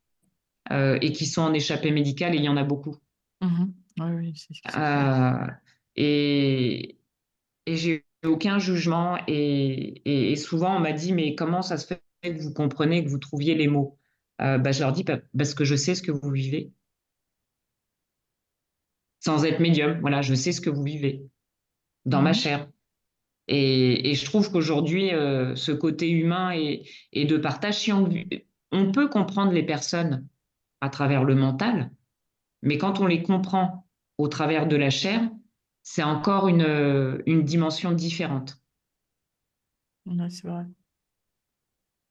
euh, et qui sont en échappée médicale et il y en a beaucoup. Mhm. Oui, oui, c'est clair. Euh, et et j'ai eu aucun jugement et, et- et souvent on m'a dit mais comment ça se fait que vous comprenez, que vous trouviez les mots? Euh, bah, je leur dis bah, parce que je sais ce que vous vivez. sans être médium. Voilà, je sais ce que vous vivez dans ma Mhm. chair. Et, et je trouve qu'aujourd'hui, euh, ce côté humain et, et de partage, si on, on peut comprendre les personnes à travers le mental, mais quand on les comprend au travers de la chair, c'est encore une, une dimension différente. Ouais, c'est vrai.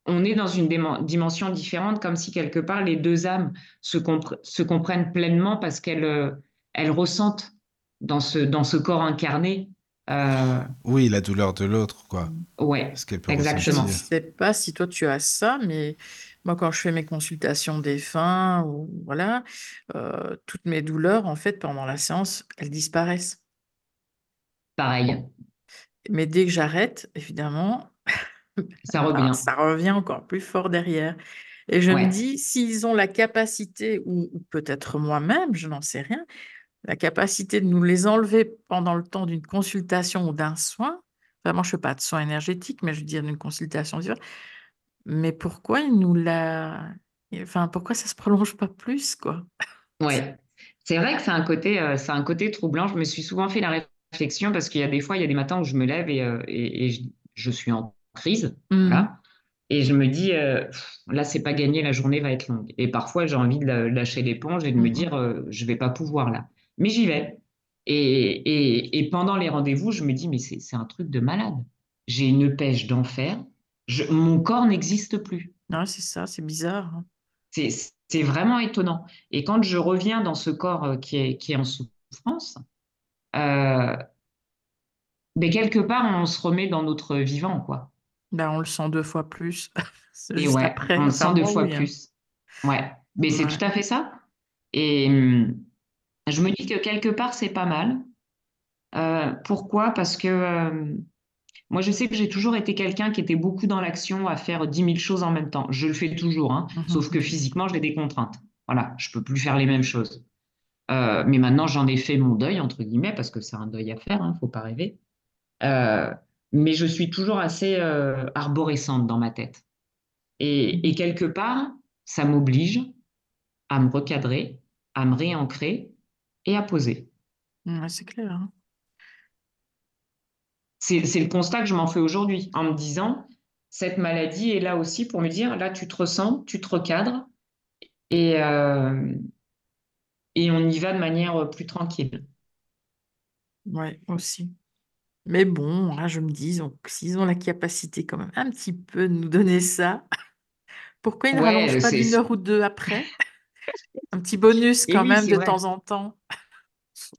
On est dans une dimension différente, comme si quelque part les deux âmes se, compre- se comprennent pleinement parce qu'elles euh, elles ressentent dans ce, dans ce corps incarné. Euh, Oui, la douleur de l'autre, quoi. ouais, Ce peut Exactement. Je ne ressentir. sais pas si toi tu as ça, mais moi quand je fais mes consultations défunts, ou voilà, euh, toutes mes douleurs, en fait, pendant la séance, elles disparaissent. pareil, Mais dès que j'arrête, évidemment, ça revient. ça revient encore plus fort derrière. Et je me dis, s'ils ont la capacité, ou, ou peut-être moi-même, je n'en sais rien, la capacité de nous les enlever pendant le temps d'une consultation ou d'un soin, vraiment, je ne fais pas de soin énergétique, mais je veux dire d'une consultation mais pourquoi ils nous la... Enfin, pourquoi ça se prolonge pas plus, quoi? Ouais, c'est vrai que c'est un côté, euh, un côté troublant. Je me suis souvent fait la réflexion parce qu'il y a des fois, il y a des matins où je me lève et, euh, et, et je, je suis en crise, voilà. Et je me dis, euh, là, c'est pas gagné, la journée va être longue. Et parfois, j'ai envie de lâcher l'éponge et de me Mhm. dire, euh, je vais pas pouvoir là. Mais j'y vais. Et, et, et pendant les rendez-vous, je me dis, mais c'est, un truc de malade. J'ai une pêche d'enfer. Mon corps n'existe plus. Ouais, c'est ça, c'est bizarre. hein. C'est, vraiment étonnant. Et quand je reviens dans ce corps euh, qui est, qui est en souffrance, euh, mais quelque part, on se remet dans notre vivant, quoi. Ben, on le sent deux fois plus Et ouais, après. on le sent deux fois hein. plus. Ouais, mais c'est tout à fait ça. Et je me dis que quelque part, c'est pas mal. Euh, pourquoi? Parce que euh, moi, je sais que j'ai toujours été quelqu'un qui était beaucoup dans l'action, à faire 10 000 choses en même temps. Je le fais toujours, hein, Mhm. sauf que physiquement, j'ai des contraintes. Voilà, je peux plus faire les mêmes choses. Euh, mais maintenant, j'en ai fait mon deuil, entre guillemets, parce que c'est un deuil à faire, hein, faut pas rêver. Mais je suis toujours assez arborescente dans ma tête. Et, et quelque part, ça m'oblige à me recadrer, à me réancrer et à poser. Ouais, c'est clair. hein. C'est le constat que je m'en fais aujourd'hui, en me disant, cette maladie est là aussi pour me dire, là, tu te ressens, tu te recadres, et, euh, et on y va de manière plus tranquille. Ouais, aussi. Mais bon, là, je me dis, s'ils ont la capacité quand même un petit peu de nous donner ça, pourquoi ils ne rallongent Ouais, pas d'une heure ou deux après? Un petit bonus quand même de vrai. temps en temps.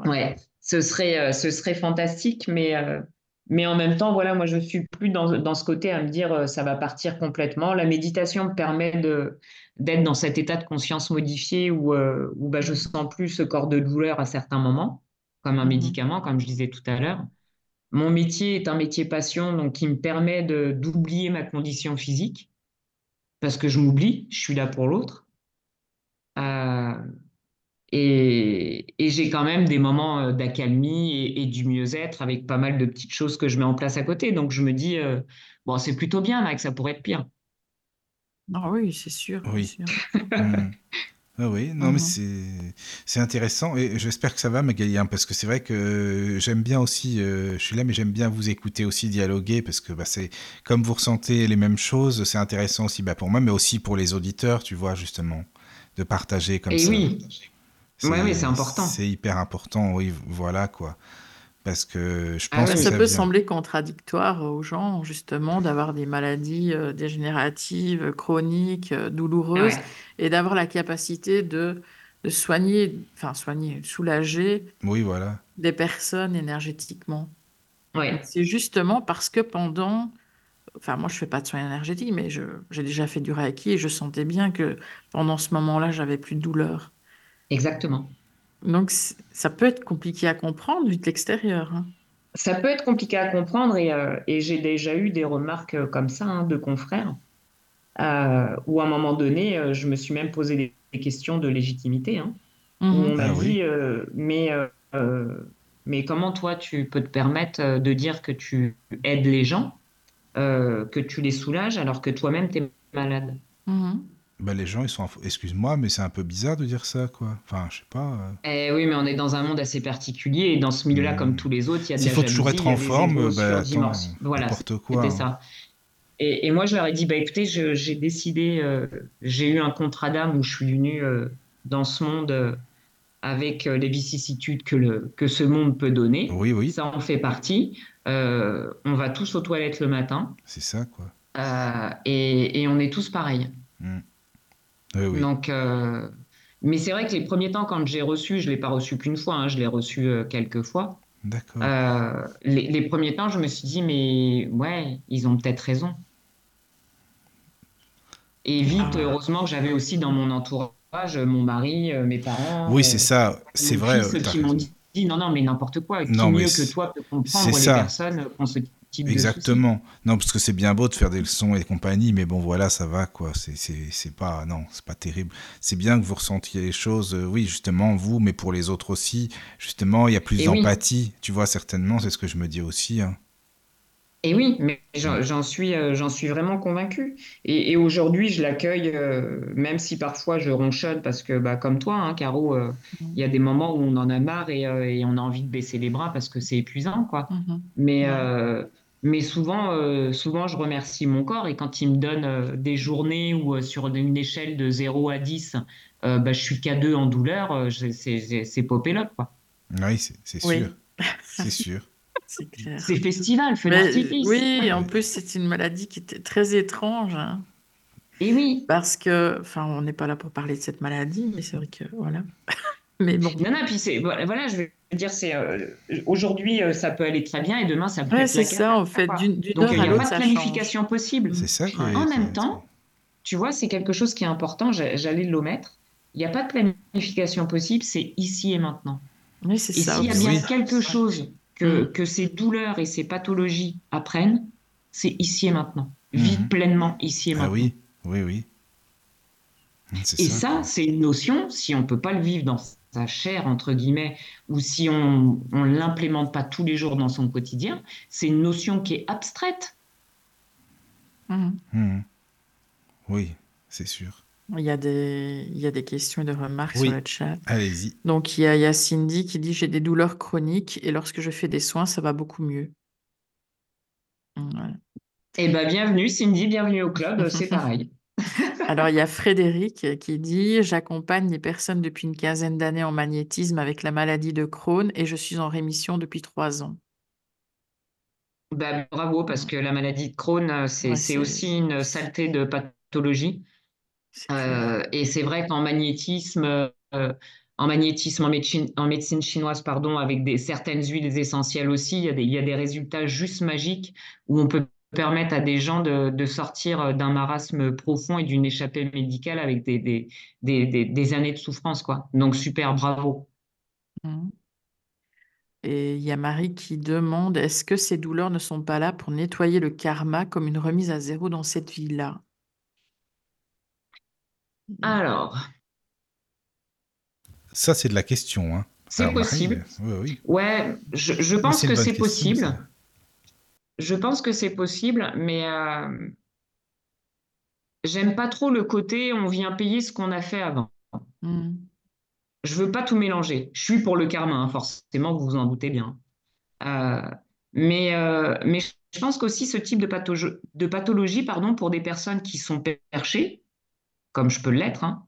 Ouais. Ouais, ce serait, euh, ce serait fantastique, mais, euh, mais en même temps, voilà, moi, je suis plus dans, dans ce côté à me dire, euh, ça va partir complètement. La méditation me permet d'être dans cet état de conscience modifié où, où bah, je sens plus ce corps de douleur à certains moments, comme un Mhm. médicament, comme je disais tout à l'heure. Mon métier est un métier passion, donc qui me permet d'oublier ma condition physique, parce que je m'oublie, je suis là pour l'autre. Euh, et, et j'ai quand même des moments euh, d'accalmie et, et du mieux-être avec pas mal de petites choses que je mets en place à côté. Donc je me dis, euh, bon, c'est plutôt bien, Max, ça pourrait être pire. Ah oui, c'est sûr, Oui. Hmm. Ah oui, non, mais Mhm. c'est c'est intéressant et j'espère que ça va, Magali, hein, parce que c'est vrai que j'aime bien aussi, euh, je suis là, mais j'aime bien vous écouter aussi dialoguer parce que bah, c'est comme vous ressentez les mêmes choses, c'est intéressant aussi bah, pour moi, mais aussi pour les auditeurs, tu vois, justement, de partager comme Et ça. oui, ouais, oui, c'est important. C'est hyper important, oui, voilà quoi. Parce que je Ah pense ouais. que Ça ça peut vient. sembler contradictoire aux gens, justement, d'avoir des maladies euh, dégénératives, chroniques, euh, douloureuses, Ouais, et d'avoir la capacité de, de soigner, enfin soigner, soulager Oui, voilà. des personnes énergétiquement. ouais, C'est justement parce que pendant, enfin moi je fais pas de soins énergétiques, mais je, j'ai déjà fait du Reiki et je sentais bien que pendant ce moment-là, j'avais plus de douleur. exactement. Donc ça peut être compliqué à comprendre vu de l'extérieur. hein. Ça peut être compliqué à comprendre et, euh, et j'ai déjà eu des remarques euh, comme ça hein, de confrères euh, où à un moment donné, euh, je me suis même posé des, des questions de légitimité, hein, où Mhm. on m'a Ah oui. dit, euh, mais, mais comment toi tu peux te permettre de dire que tu aides les gens, euh, que tu les soulages alors que toi-même tu es malade? Bah, les gens, ils sont. en- Excuse-moi, mais c'est un peu bizarre de dire ça, quoi. Enfin, je sais pas. euh. Eh oui, mais on est dans un monde assez particulier et dans ce milieu-là, comme Hmm. tous les autres, il y a de S'il la faut toujours être il en forme, bah, attends. Voilà, n'importe quoi. c'était hein. ça. Et, et moi, je leur ai dit, bah, écoutez, j'ai décidé, euh, j'ai eu un contrat d'âme où je suis venu euh, dans ce monde euh, avec euh, les vicissitudes que, le, que ce monde peut donner. Oui, oui, Ça en fait partie. Euh, on va tous aux toilettes le matin c'est ça, quoi. euh, et, et on est tous pareils. Oui, oui. Donc, euh, mais c'est vrai que les premiers temps, quand j'ai reçu, je ne l'ai pas reçu qu'une fois, hein, je l'ai reçu euh, quelques fois. D'accord. Euh, les, les premiers temps, je me suis dit, mais ouais, ils ont peut-être raison. Et vite, Ah. heureusement que j'avais aussi dans mon entourage mon mari, mes parents, Oui, c'est ça, c'est vrai. t'as qui m'ont raison. Dit, non, non, mais n'importe quoi, qui Non, mieux que toi peut comprendre les ça. personnes qui ont ce type de soucis. Exactement. Non, parce que c'est bien beau de faire des leçons et compagnie, mais bon, voilà, ça va, quoi. C'est, pas, non, c'est pas terrible. C'est bien que vous ressentiez les choses, euh, oui, justement, vous, mais pour les autres aussi. Justement, il y a plus oui. d'empathie, tu vois, certainement, c'est ce que je me dis aussi. hein. Et oui, mais j'en j'en suis, euh, j'en suis vraiment convaincue. Et, et aujourd'hui, je l'accueille, euh, même si parfois je ronchonne, parce que, bah, comme toi, hein, Caro, euh, il y a des moments où on en a marre et, euh, et on a envie de baisser les bras parce que c'est épuisant, quoi. Mhm. Mais, Ouais. euh, mais souvent, euh, souvent, je remercie mon corps et quand il me donne euh, des journées où, euh, sur une échelle de 0 à 10, euh, bah, je suis qu'à 2 en douleur, euh, je- c'est popélope, quoi. Oui, c'est, c'est Oui. sûr. C'est sûr. C'est clair. C'est festival, feu Mais, d'artifice. oui, en plus, c'est une maladie qui était très étrange, hein, Et oui. parce que, enfin, on n'est pas là pour parler de cette maladie, mais c'est vrai que, voilà. Mais bon, Non, non, puis c'est, voilà, je veux dire, c'est euh, aujourd'hui, euh, ça peut aller très bien et demain, ça peut ouais, être c'est ça, en fait, d'une d'une Donc, heure il n'y a pas de change. planification possible. C'est ça En même temps, tu vois, c'est quelque chose qui est important, j'a- j'allais l'omettre. Il n'y a pas de planification possible, c'est ici et maintenant. Oui, c'est Et ça s'il y a bien Oui. quelque chose que, Mm. que ces douleurs et ces pathologies apprennent, c'est ici et maintenant. Vis Mhm. pleinement ici et Ah maintenant. oui, oui, oui. Et ça. ça, c'est une notion, si on ne peut pas le vivre dans sa chair, entre guillemets, ou si on ne l'implémente pas tous les jours dans son quotidien, c'est une notion qui est abstraite. Mhm. Oui, c'est sûr. Il y a des, il y a des questions et des remarques Oui. sur le chat. Allez-y. Donc, il y a, il y a Cindy qui dit, j'ai des douleurs chroniques et lorsque je fais des soins, ça va beaucoup mieux. Voilà. Eh ben, bienvenue, Cindy, bienvenue au club, c'est pareil. Alors, il y a Frédéric qui dit, j'accompagne les personnes depuis une quinzaine d'années en magnétisme avec la maladie de Crohn et je suis en rémission depuis trois ans. Bah, bravo, parce que la maladie de Crohn, euh, c'est Ouais, c'est c'est- aussi une saleté de pathologie. Euh, et c'est vrai qu'en magnétisme, euh, en magnétisme, en médecine, en médecine chinoise, pardon, avec des, certaines huiles essentielles aussi, il y, a des, il y a des résultats juste magiques où on peut permettre à des gens de, de sortir d'un marasme profond et d'une échappée médicale avec des, des, des, des, des années de souffrance, quoi. Donc super, bravo. Mhm. Et il y a Marie qui demande, est-ce que ces douleurs ne sont pas là pour nettoyer le karma comme une remise à zéro dans cette vie-là? Alors, Ça, c'est de la question. Hein. c'est Marie, possible. euh, oui, oui. Ouais, je, pense que c'est possible. ça. Je pense que c'est possible, mais euh, j'aime pas trop le côté on vient payer ce qu'on a fait avant. Mhm. Je veux pas tout mélanger. Je suis pour le karma, hein, forcément, vous vous en doutez bien. Euh, mais, euh, mais je pense qu'aussi ce type de, patho- de pathologie, pardon, pour des personnes qui sont perchées, comme je peux l'être, hein,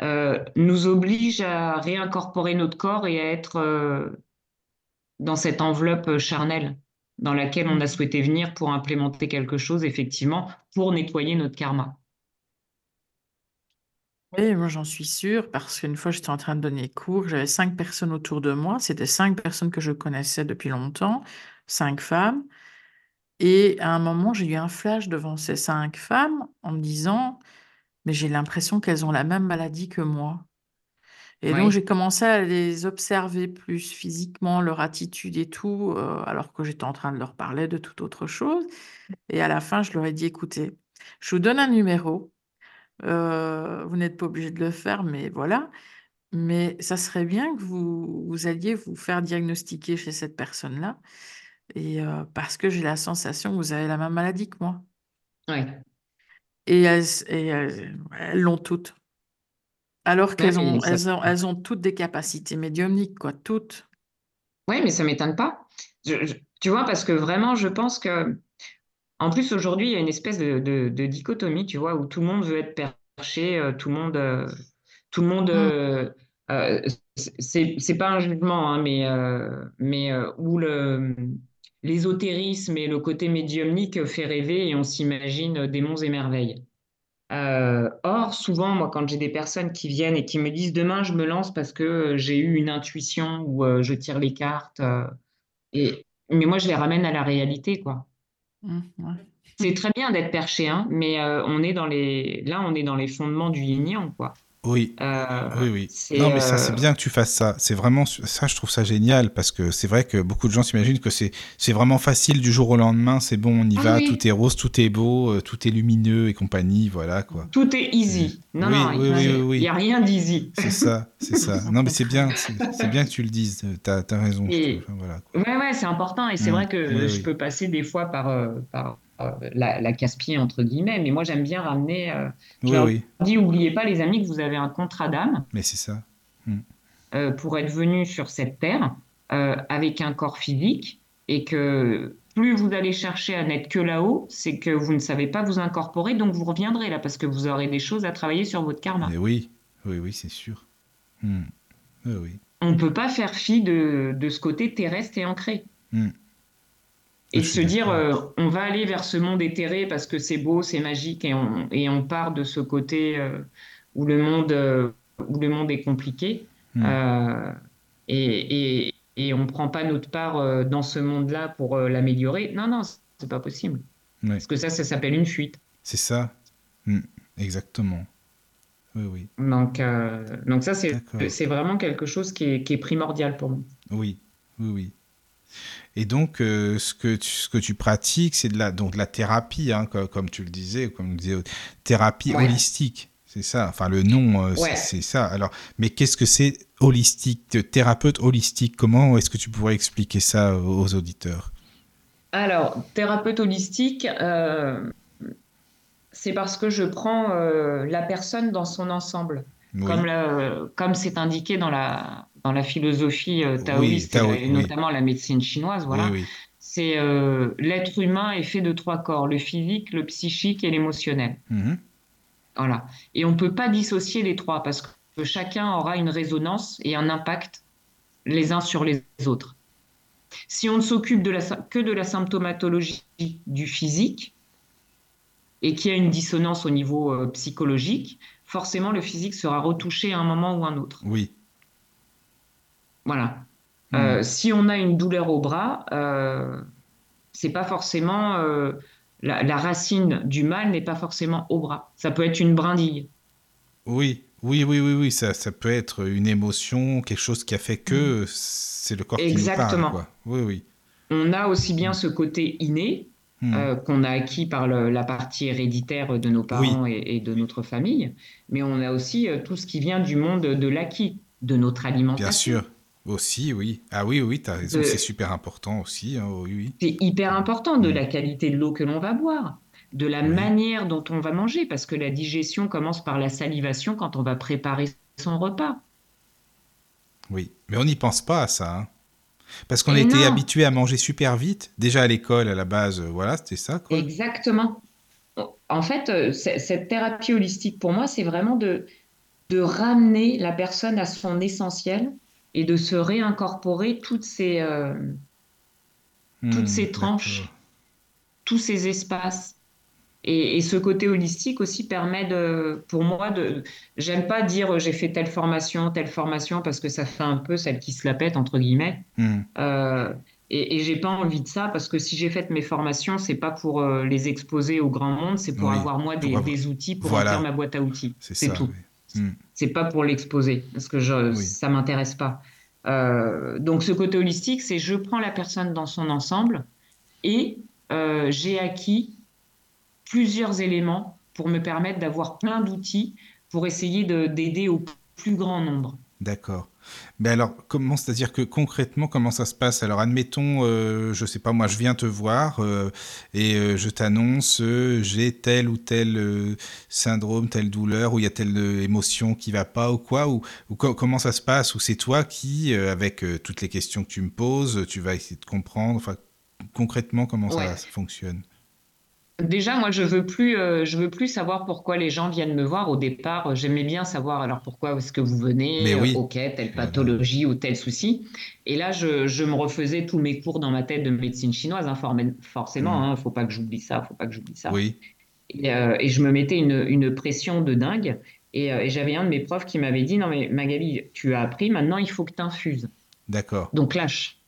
euh, nous oblige à réincorporer notre corps et à être euh, dans cette enveloppe charnelle dans laquelle on a souhaité venir pour implémenter quelque chose, effectivement, pour nettoyer notre karma. Oui, moi j'en suis sûre parce qu'une fois j'étais en train de donner cours, j'avais cinq personnes autour de moi, c'était cinq personnes que je connaissais depuis longtemps, cinq femmes, et à un moment j'ai eu un flash devant ces cinq femmes en me disant, mais j'ai l'impression qu'elles ont la même maladie que moi. Et donc Oui. j'ai commencé à les observer plus physiquement, leur attitude et tout, euh, alors que j'étais en train de leur parler de toute autre chose. Et à la fin, je leur ai dit, écoutez, je vous donne un numéro. Euh, vous n'êtes pas obligé de le faire, mais voilà. Mais ça serait bien que vous, vous alliez vous faire diagnostiquer chez cette personne-là. Et euh, parce que j'ai la sensation que vous avez la même maladie que moi. Ouais. Et elles, l'ont toutes. Alors qu'elles ont, elles ont, elles ont toutes des capacités médiumniques, quoi, toutes. Oui, mais ça m'étonne pas. Je- je- tu vois, parce que vraiment, je pense que, en plus, aujourd'hui, il y a une espèce de, de- de dichotomie, tu vois, où tout le monde veut être perché, euh, tout le monde, euh, tout le monde, Mm. euh, c'est, c'est pas un jugement, hein, mais, euh, mais euh, où le, l'ésotérisme et le côté médiumnique fait rêver et on s'imagine des monts et merveilles. Euh, or, souvent, moi, quand j'ai des personnes qui viennent et qui me disent demain, je me lance parce que j'ai eu une intuition ou euh, je tire les cartes, euh, et, mais moi, je les ramène à la réalité, quoi. Mm, ouais. C'est très bien d'être perché, hein, mais on est dans les, là, on est dans les fondements du yin-yang, quoi. Oui, Euh, oui, oui. c'est, Non, mais ça, c'est euh, bien que tu fasses ça. C'est vraiment, ça, je trouve ça génial parce que c'est vrai que beaucoup de gens s'imaginent que c'est, c'est vraiment facile du jour au lendemain. C'est bon, on y Ah va, oui. tout est rose, tout est beau, euh, tout est lumineux et compagnie, voilà, quoi. Tout est easy. Non, Oui, non, oui, il oui, n'y oui, oui. a rien d'easy. C'est ça, c'est ça. Non, mais c'est bien, c'est bien que tu le dises. T'as, as raison. Et-. Enfin, voilà. quoi. Ouais, ouais, c'est important. Et c'est Mm, vrai que oui, je oui. peux passer des fois par, euh, par la, la casse-pied, entre guillemets, mais moi, j'aime bien ramener. euh, je Oui, leur oui, dis, oubliez pas, les amis, que vous avez un contrat d'âme. mais c'est ça. euh, pour être venu sur cette terre euh, avec un corps physique et que plus vous allez chercher à n'être que là-haut, c'est que vous ne savez pas vous incorporer, donc vous reviendrez là parce que vous aurez des choses à travailler sur votre karma. Mais oui, oui, oui, c'est sûr. Hmm. Oui, oui. On ne peut pas faire fi de, de ce côté terrestre et ancré. Hmm. Et se dire, euh, on va aller vers ce monde éthéré parce que c'est beau, c'est magique, et on, et on part de ce côté euh, où, le monde, euh, où le monde est compliqué. Hmm. Et, et, et on ne prend pas notre part dans ce monde-là pour l'améliorer. Non, non, c'est pas possible. Parce que ça, ça s'appelle une fuite. C'est ça. Hmm. Exactement. Oui, oui. Donc, donc ça, c'est vraiment quelque chose qui est, qui est primordial pour moi. Oui, oui, oui. Et donc, euh, ce, que tu, ce que tu pratiques, c'est de la, donc, de la thérapie, hein, co- comme, tu le disais, comme on disait, thérapie Ouais. holistique. C'est ça, enfin le nom, euh, c'est ça. Alors, mais qu'est-ce que c'est holistique, thérapeute holistique? Comment est-ce que tu pourrais expliquer ça aux auditeurs? Alors, thérapeute holistique, euh, c'est parce que je prends la personne dans son ensemble, comme c'est indiqué dans la, dans la philosophie taoïste, et notamment la médecine chinoise. Voilà. C'est l'être humain est fait de trois corps le physique, le psychique et l'émotionnel. Mhm. Voilà. Et on ne peut pas dissocier les trois parce que chacun aura une résonance et un impact les uns sur les autres. Si on ne s'occupe que de la symptomatologie du physique et qu'il y a une dissonance au niveau euh, psychologique, forcément le physique sera retouché à un moment ou un autre. Oui. Voilà. Euh, hmm. si on a une douleur au bras, euh, c'est pas forcément euh, la, racine du mal n'est pas forcément au bras. Ça peut être une brindille. Oui, oui, oui, oui, oui. Ça, ça peut être une émotion, quelque chose qui a fait que mm. c'est le corps Exactement. qui nous parle. Oui, oui. On a aussi bien ce côté inné euh, qu'on a acquis par la partie héréditaire de nos parents et, de notre famille, mais on a aussi euh, tout ce qui vient du monde de l'acquis, de notre alimentation. Bien sûr. Aussi, oui. Ah oui, oui, tu as raison, c'est super important aussi. Hein, oui, C'est hyper important de mm. la qualité de l'eau que l'on va boire, de la manière dont on va manger, parce que la digestion commence par la salivation quand on va préparer son repas. Oui, mais on n'y pense pas à ça. Hein. Parce qu'on a été habitué à manger super vite. Déjà à l'école, à la base, euh, voilà, c'était ça. Quoi. Exactement. En fait, euh, cette thérapie holistique, pour moi, c'est vraiment de, de ramener la personne à son essentiel et de se réincorporer toutes ces, euh, toutes hmm, ces tranches, tous ces espaces. Et, ce côté holistique aussi permet de, pour moi, de, j'aime pas dire euh, j'ai fait telle formation, telle formation, parce que ça fait un peu celle qui se la pète, entre guillemets. Hmm. Euh, et, et j'ai pas envie de ça, parce que si j'ai fait mes formations, c'est pas pour les exposer au grand monde, c'est pour avoir moi des, des outils pour remplir ma boîte à outils. C'est tout. Hmm. C'est pas pour l'exposer, parce que je, ça m'intéresse pas. Euh, donc ce côté holistique, c'est je prends la personne dans son ensemble et euh, j'ai acquis plusieurs éléments pour me permettre d'avoir plein d'outils pour essayer d'aider au plus grand nombre. D'accord. Mais alors, comment, c'est-à-dire que concrètement, comment ça se passe? Alors, admettons, euh, je sais pas, moi, je viens te voir euh, et euh, je t'annonce, j'ai tel ou tel syndrome, telle douleur, ou il y a telle émotion qui va pas ou quoi, ou, comment ça se passe? Ou c'est toi qui, avec toutes les questions que tu me poses, tu vas essayer de comprendre, enfin, concrètement, comment ça fonctionne? Déjà, moi, je veux plus, euh, je veux plus savoir pourquoi les gens viennent me voir. Au départ, euh, j'aimais bien savoir alors pourquoi est-ce que vous venez, oui. Euh, ok, telle pathologie ou tel souci. Et là, je, je, me refaisais tous mes cours dans ma tête de médecine chinoise, hein, forcément. Il mm. hein, faut pas que j'oublie ça, faut pas que j'oublie ça. Oui. Et, et, je me mettais une, une pression de dingue. Et, et j'avais un de mes profs qui m'avait dit non mais Magali, tu as appris, maintenant il faut que tu infuses. D'accord. Donc lâche.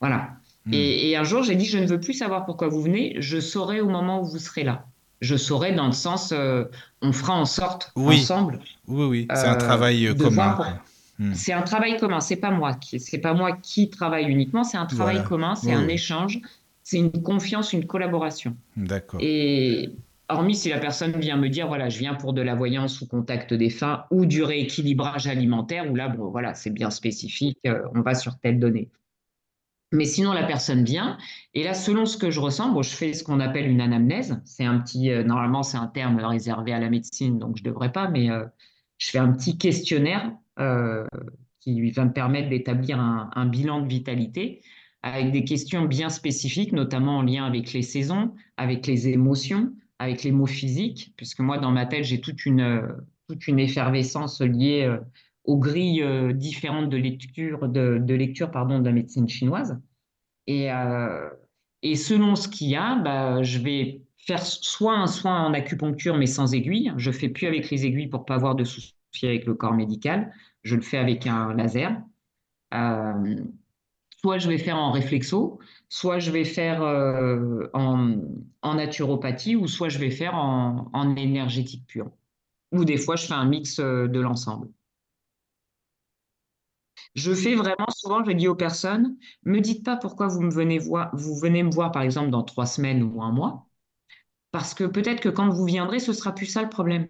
Voilà. Hmm. Et, un jour, j'ai dit, je ne veux plus savoir pourquoi vous venez, je saurai au moment où vous serez là. Je saurai dans le sens, euh, on fera en sorte ensemble. Oui, oui, c'est un euh, travail euh, commun. Hmm. C'est un travail commun, c'est pas moi qui, c'est pas moi qui travaille uniquement, c'est un travail commun, c'est un échange, c'est une confiance, une collaboration. D'accord. Et hormis si la personne vient me dire, voilà, je viens pour de la voyance ou contact des fins ou du rééquilibrage alimentaire, où là, bon, voilà, c'est bien spécifique, on va sur telle donnée. Mais sinon, la personne vient. Et là, selon ce que je ressens, je fais ce qu'on appelle une anamnèse. C'est un petit, euh, normalement, c'est un terme réservé à la médecine, donc je ne devrais pas, mais euh, je fais un petit questionnaire euh, qui va me permettre d'établir un, bilan de vitalité avec des questions bien spécifiques, notamment en lien avec les saisons, avec les émotions, avec les mots physiques, puisque moi, dans ma tête, j'ai toute une, toute une effervescence liée aux grilles euh, différentes de lecture, de, lecture pardon, de la médecine chinoise. Et, euh, et selon ce qu'il y a, bah, je vais faire soit un soin en acupuncture mais sans aiguille. Je fais plus avec les aiguilles pour pas avoir de soucis avec le corps médical. Je le fais avec un laser. Euh, soit je vais faire en réflexo, soit je vais faire en, en, naturopathie, ou soit je vais faire en, en énergétique pure. Ou des fois, je fais un mix de l'ensemble. Je fais vraiment souvent, je dis aux personnes, me dites pas pourquoi vous me venez voir, vous venez me voir par exemple dans trois semaines ou un mois. parce que peut-être que quand vous viendrez, ce sera plus ça le problème.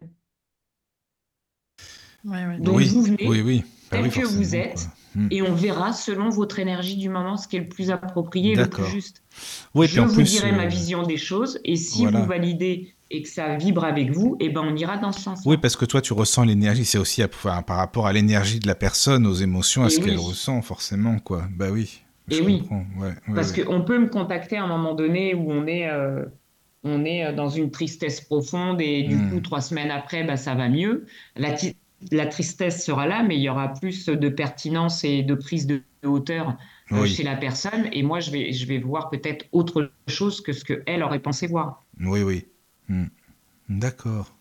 Donc oui, vous venez oui, oui. Bah tel oui, que vous êtes quoi. Hmm. et on verra selon votre énergie du moment ce qui est le plus approprié et le plus juste. Oui, Je puis en vous plus, dirai euh, ma vision des choses et si voilà. vous validez et que ça vibre avec vous, eh ben on ira dans ce sens. Oui, parce que toi, tu ressens l'énergie. C'est aussi à- enfin, par rapport à l'énergie de la personne, aux émotions, à Et ce oui. qu'elle ressent, forcément, quoi. Bah oui. Et Je oui. comprends. Ouais, ouais, Parce ouais. qu'on peut me contacter à un moment donné où on est, euh, on est euh, dans une tristesse profonde et du Hmm. coup, trois semaines après, bah, ça va mieux. La, la tristesse sera là, mais il y aura plus de pertinence et de prise de hauteur euh, Oui. chez la personne. Et moi, je vais, je vais voir peut-être autre chose que ce qu'elle aurait pensé voir. Oui, oui. Hmm. D'accord.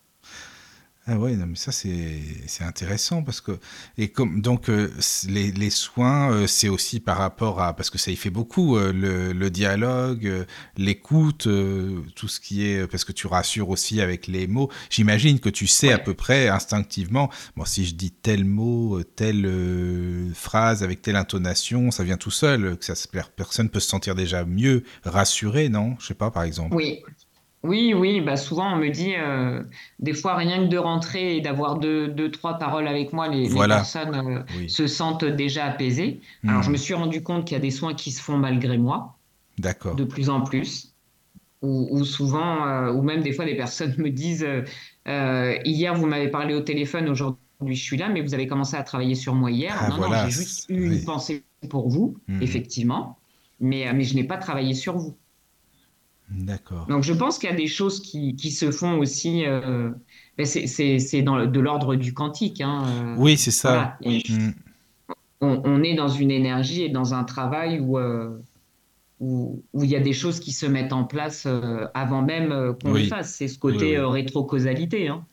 Ah ouais, non, mais ça c'est intéressant parce que et comme donc euh, les, les soins euh, c'est aussi par rapport à parce que ça y fait beaucoup euh, le, le dialogue, l'écoute, tout ce qui est parce que tu rassures aussi avec les mots. J'imagine que tu sais à peu près instinctivement. Bon, si je dis tel mot, telle phrase avec telle intonation, ça vient tout seul. Que ça se- personne peut se sentir déjà mieux rassuré, non? Je sais pas, par exemple. Oui. Oui, oui, bah souvent on me dit, euh, des fois rien que de rentrer et d'avoir deux, deux, trois paroles avec moi, les, personnes euh, Oui. se sentent déjà apaisées. Alors Hmm. je me suis rendu compte qu'il y a des soins qui se font malgré moi, D'accord. de plus en plus, ou, ou souvent, euh, ou même des fois des personnes me disent, hier vous m'avez parlé au téléphone, aujourd'hui je suis là, mais vous avez commencé à travailler sur moi hier. Ah, non, voilà, non, j'ai juste eu oui. une pensée pour vous, Mhm. effectivement, mais, mais je n'ai pas travaillé sur vous. D'accord. Donc, je pense qu'il y a des choses qui, qui se font aussi. euh, c'est dans le- de l'ordre du quantique. Hein, euh, Oui, c'est ça. voilà. On, on est dans une énergie et dans un travail où, euh, où, où il y a des choses qui se mettent en place euh, avant même qu'on Oui. les fasse. C'est ce côté Oui, rétro-causalité. Hein.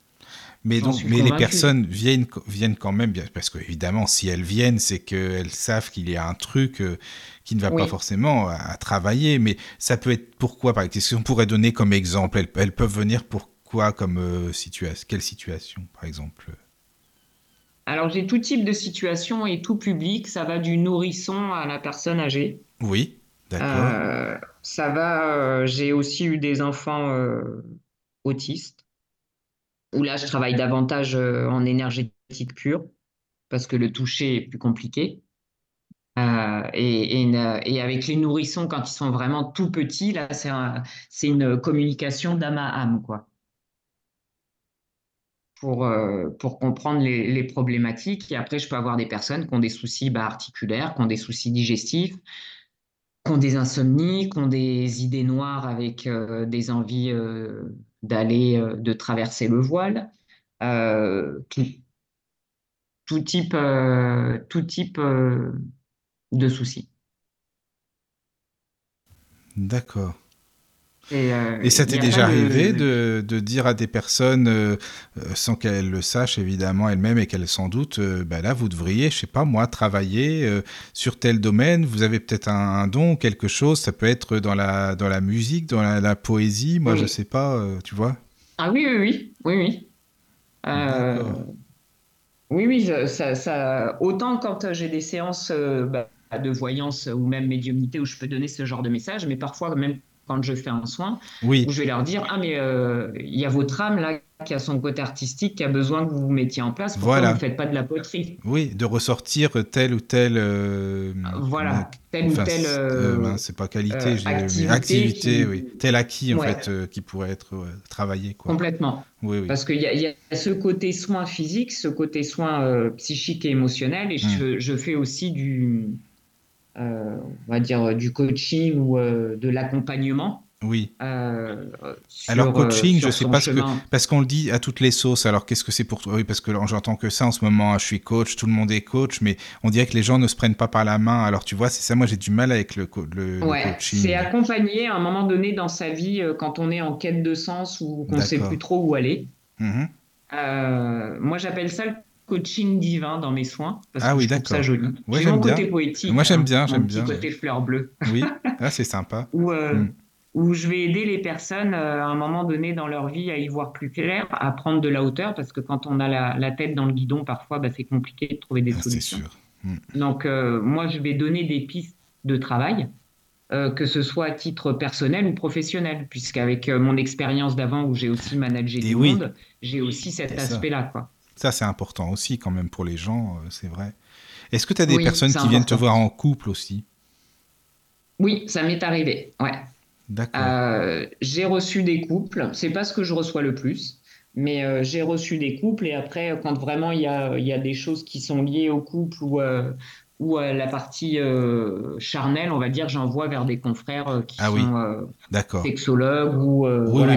Mais donc, mais les personnes viennent, viennent quand même, parce que évidemment, si elles viennent, c'est qu'elles savent qu'il y a un truc qui ne va pas forcément à, à travailler. Mais ça peut être pourquoi, par exemple, si on pourrait donner comme exemple, elles, elles peuvent venir pour quoi comme euh, situation, quelle situation, par exemple? Alors, j'ai tout type de situation et tout public. Ça va du nourrisson à la personne âgée. Oui, d'accord. Euh, ça va. euh, j'ai aussi eu des enfants euh, autistes. où là, je travaille davantage euh, en énergétique pure, parce que le toucher est plus compliqué. Euh, et, avec les nourrissons, quand ils sont vraiment tout petits, là, c'est un- c'est une communication d'âme à âme, quoi. Pour, euh, comprendre les, problématiques. Et après, je peux avoir des personnes qui ont des soucis bah, articulaires, qui ont des soucis digestifs, qui ont des insomnies, qui ont des idées noires avec euh, des envies d'aller, de traverser le voile, tout, type, tout type de soucis. D'accord. Et, euh, Et ça t'est déjà de- arrivé de, de dire à des personnes, euh, euh, sans qu'elles le sachent évidemment elles-mêmes et qu'elles s'en doutent, euh, bah là vous devriez, je sais pas moi, travailler sur tel domaine, vous avez peut-être un, un don, quelque chose, ça peut être dans la, dans la musique, dans la, la poésie, moi Oui. je sais pas, tu vois Ah oui, oui, oui, oui, oui. Oui, ça, ça, autant quand j'ai des séances bah, de voyance ou même médiumnité où je peux donner ce genre de message, mais parfois même quand je fais un soin, Oui, où je vais leur dire, ah mais euh, il y a votre âme là qui a son côté artistique, qui a besoin que vous vous mettiez en place, pourquoi Voilà. vous ne faites pas de la poterie? oui, de ressortir telle ou telle... euh, Voilà, telle ou enfin, c'est- euh, mince, c'est pas qualité, euh, activité activité, qui- oui. Tel acquis en fait, euh, qui pourrait être travaillé, quoi. complètement. Oui, oui. Parce qu'il y y a ce côté soin physique, ce côté soin euh, psychique et émotionnel, et Mm. je, je fais aussi du, euh, on va dire, du coaching ou euh, de l'accompagnement. Oui. euh, sur, Alors coaching, euh, je sais pas ce que chemin. parce qu'on le dit à toutes les sauces. Alors qu'est-ce que c'est pour toi? Oui, parce que j'entends que ça en ce moment. hein, Je suis coach, tout le monde est coach, mais on dirait que les gens ne se prennent pas par la main. Alors tu vois, c'est ça. Moi, j'ai du mal avec le, co- le, le Ouais, coaching. c'est accompagner à un moment donné dans sa vie euh, quand on est en quête de sens ou qu'on ne sait plus trop où aller. Mhm. Euh, moi, j'appelle ça le coaching divin dans mes soins parce Ah que oui, trouve ça d'accord. joli. Ouais, J'ai j'aime mon côté bien. poétique, Moi, j'aime hein, bien, mon j'aime petit bien. côté fleur bleue. Oui, ah, c'est sympa. où, euh, Mm. où je vais aider les personnes euh, à un moment donné dans leur vie à y voir plus clair, à prendre de la hauteur, parce que quand on a la, la tête dans le guidon, parfois, bah, c'est compliqué de trouver des Ah, c'est solutions. sûr. Donc, euh, moi, je vais donner des pistes de travail que ce soit à titre personnel ou professionnel, puisqu'avec mon expérience d'avant où j'ai aussi managé du monde, j'ai aussi cet aspect-là. Quoi. Ça, c'est important aussi quand même pour les gens, c'est vrai. Est-ce que tu as des personnes qui viennent te voir en couple aussi? Oui, ça m'est arrivé, ouais. Euh, j'ai reçu des couples, c'est pas ce que je reçois le plus, mais euh, j'ai reçu des couples et après, quand vraiment il y a, y a, des choses qui sont liées au couple ou, euh, ou la partie euh, charnelle, on va dire, j'envoie vers des confrères euh, qui ah sont euh, sexologues ou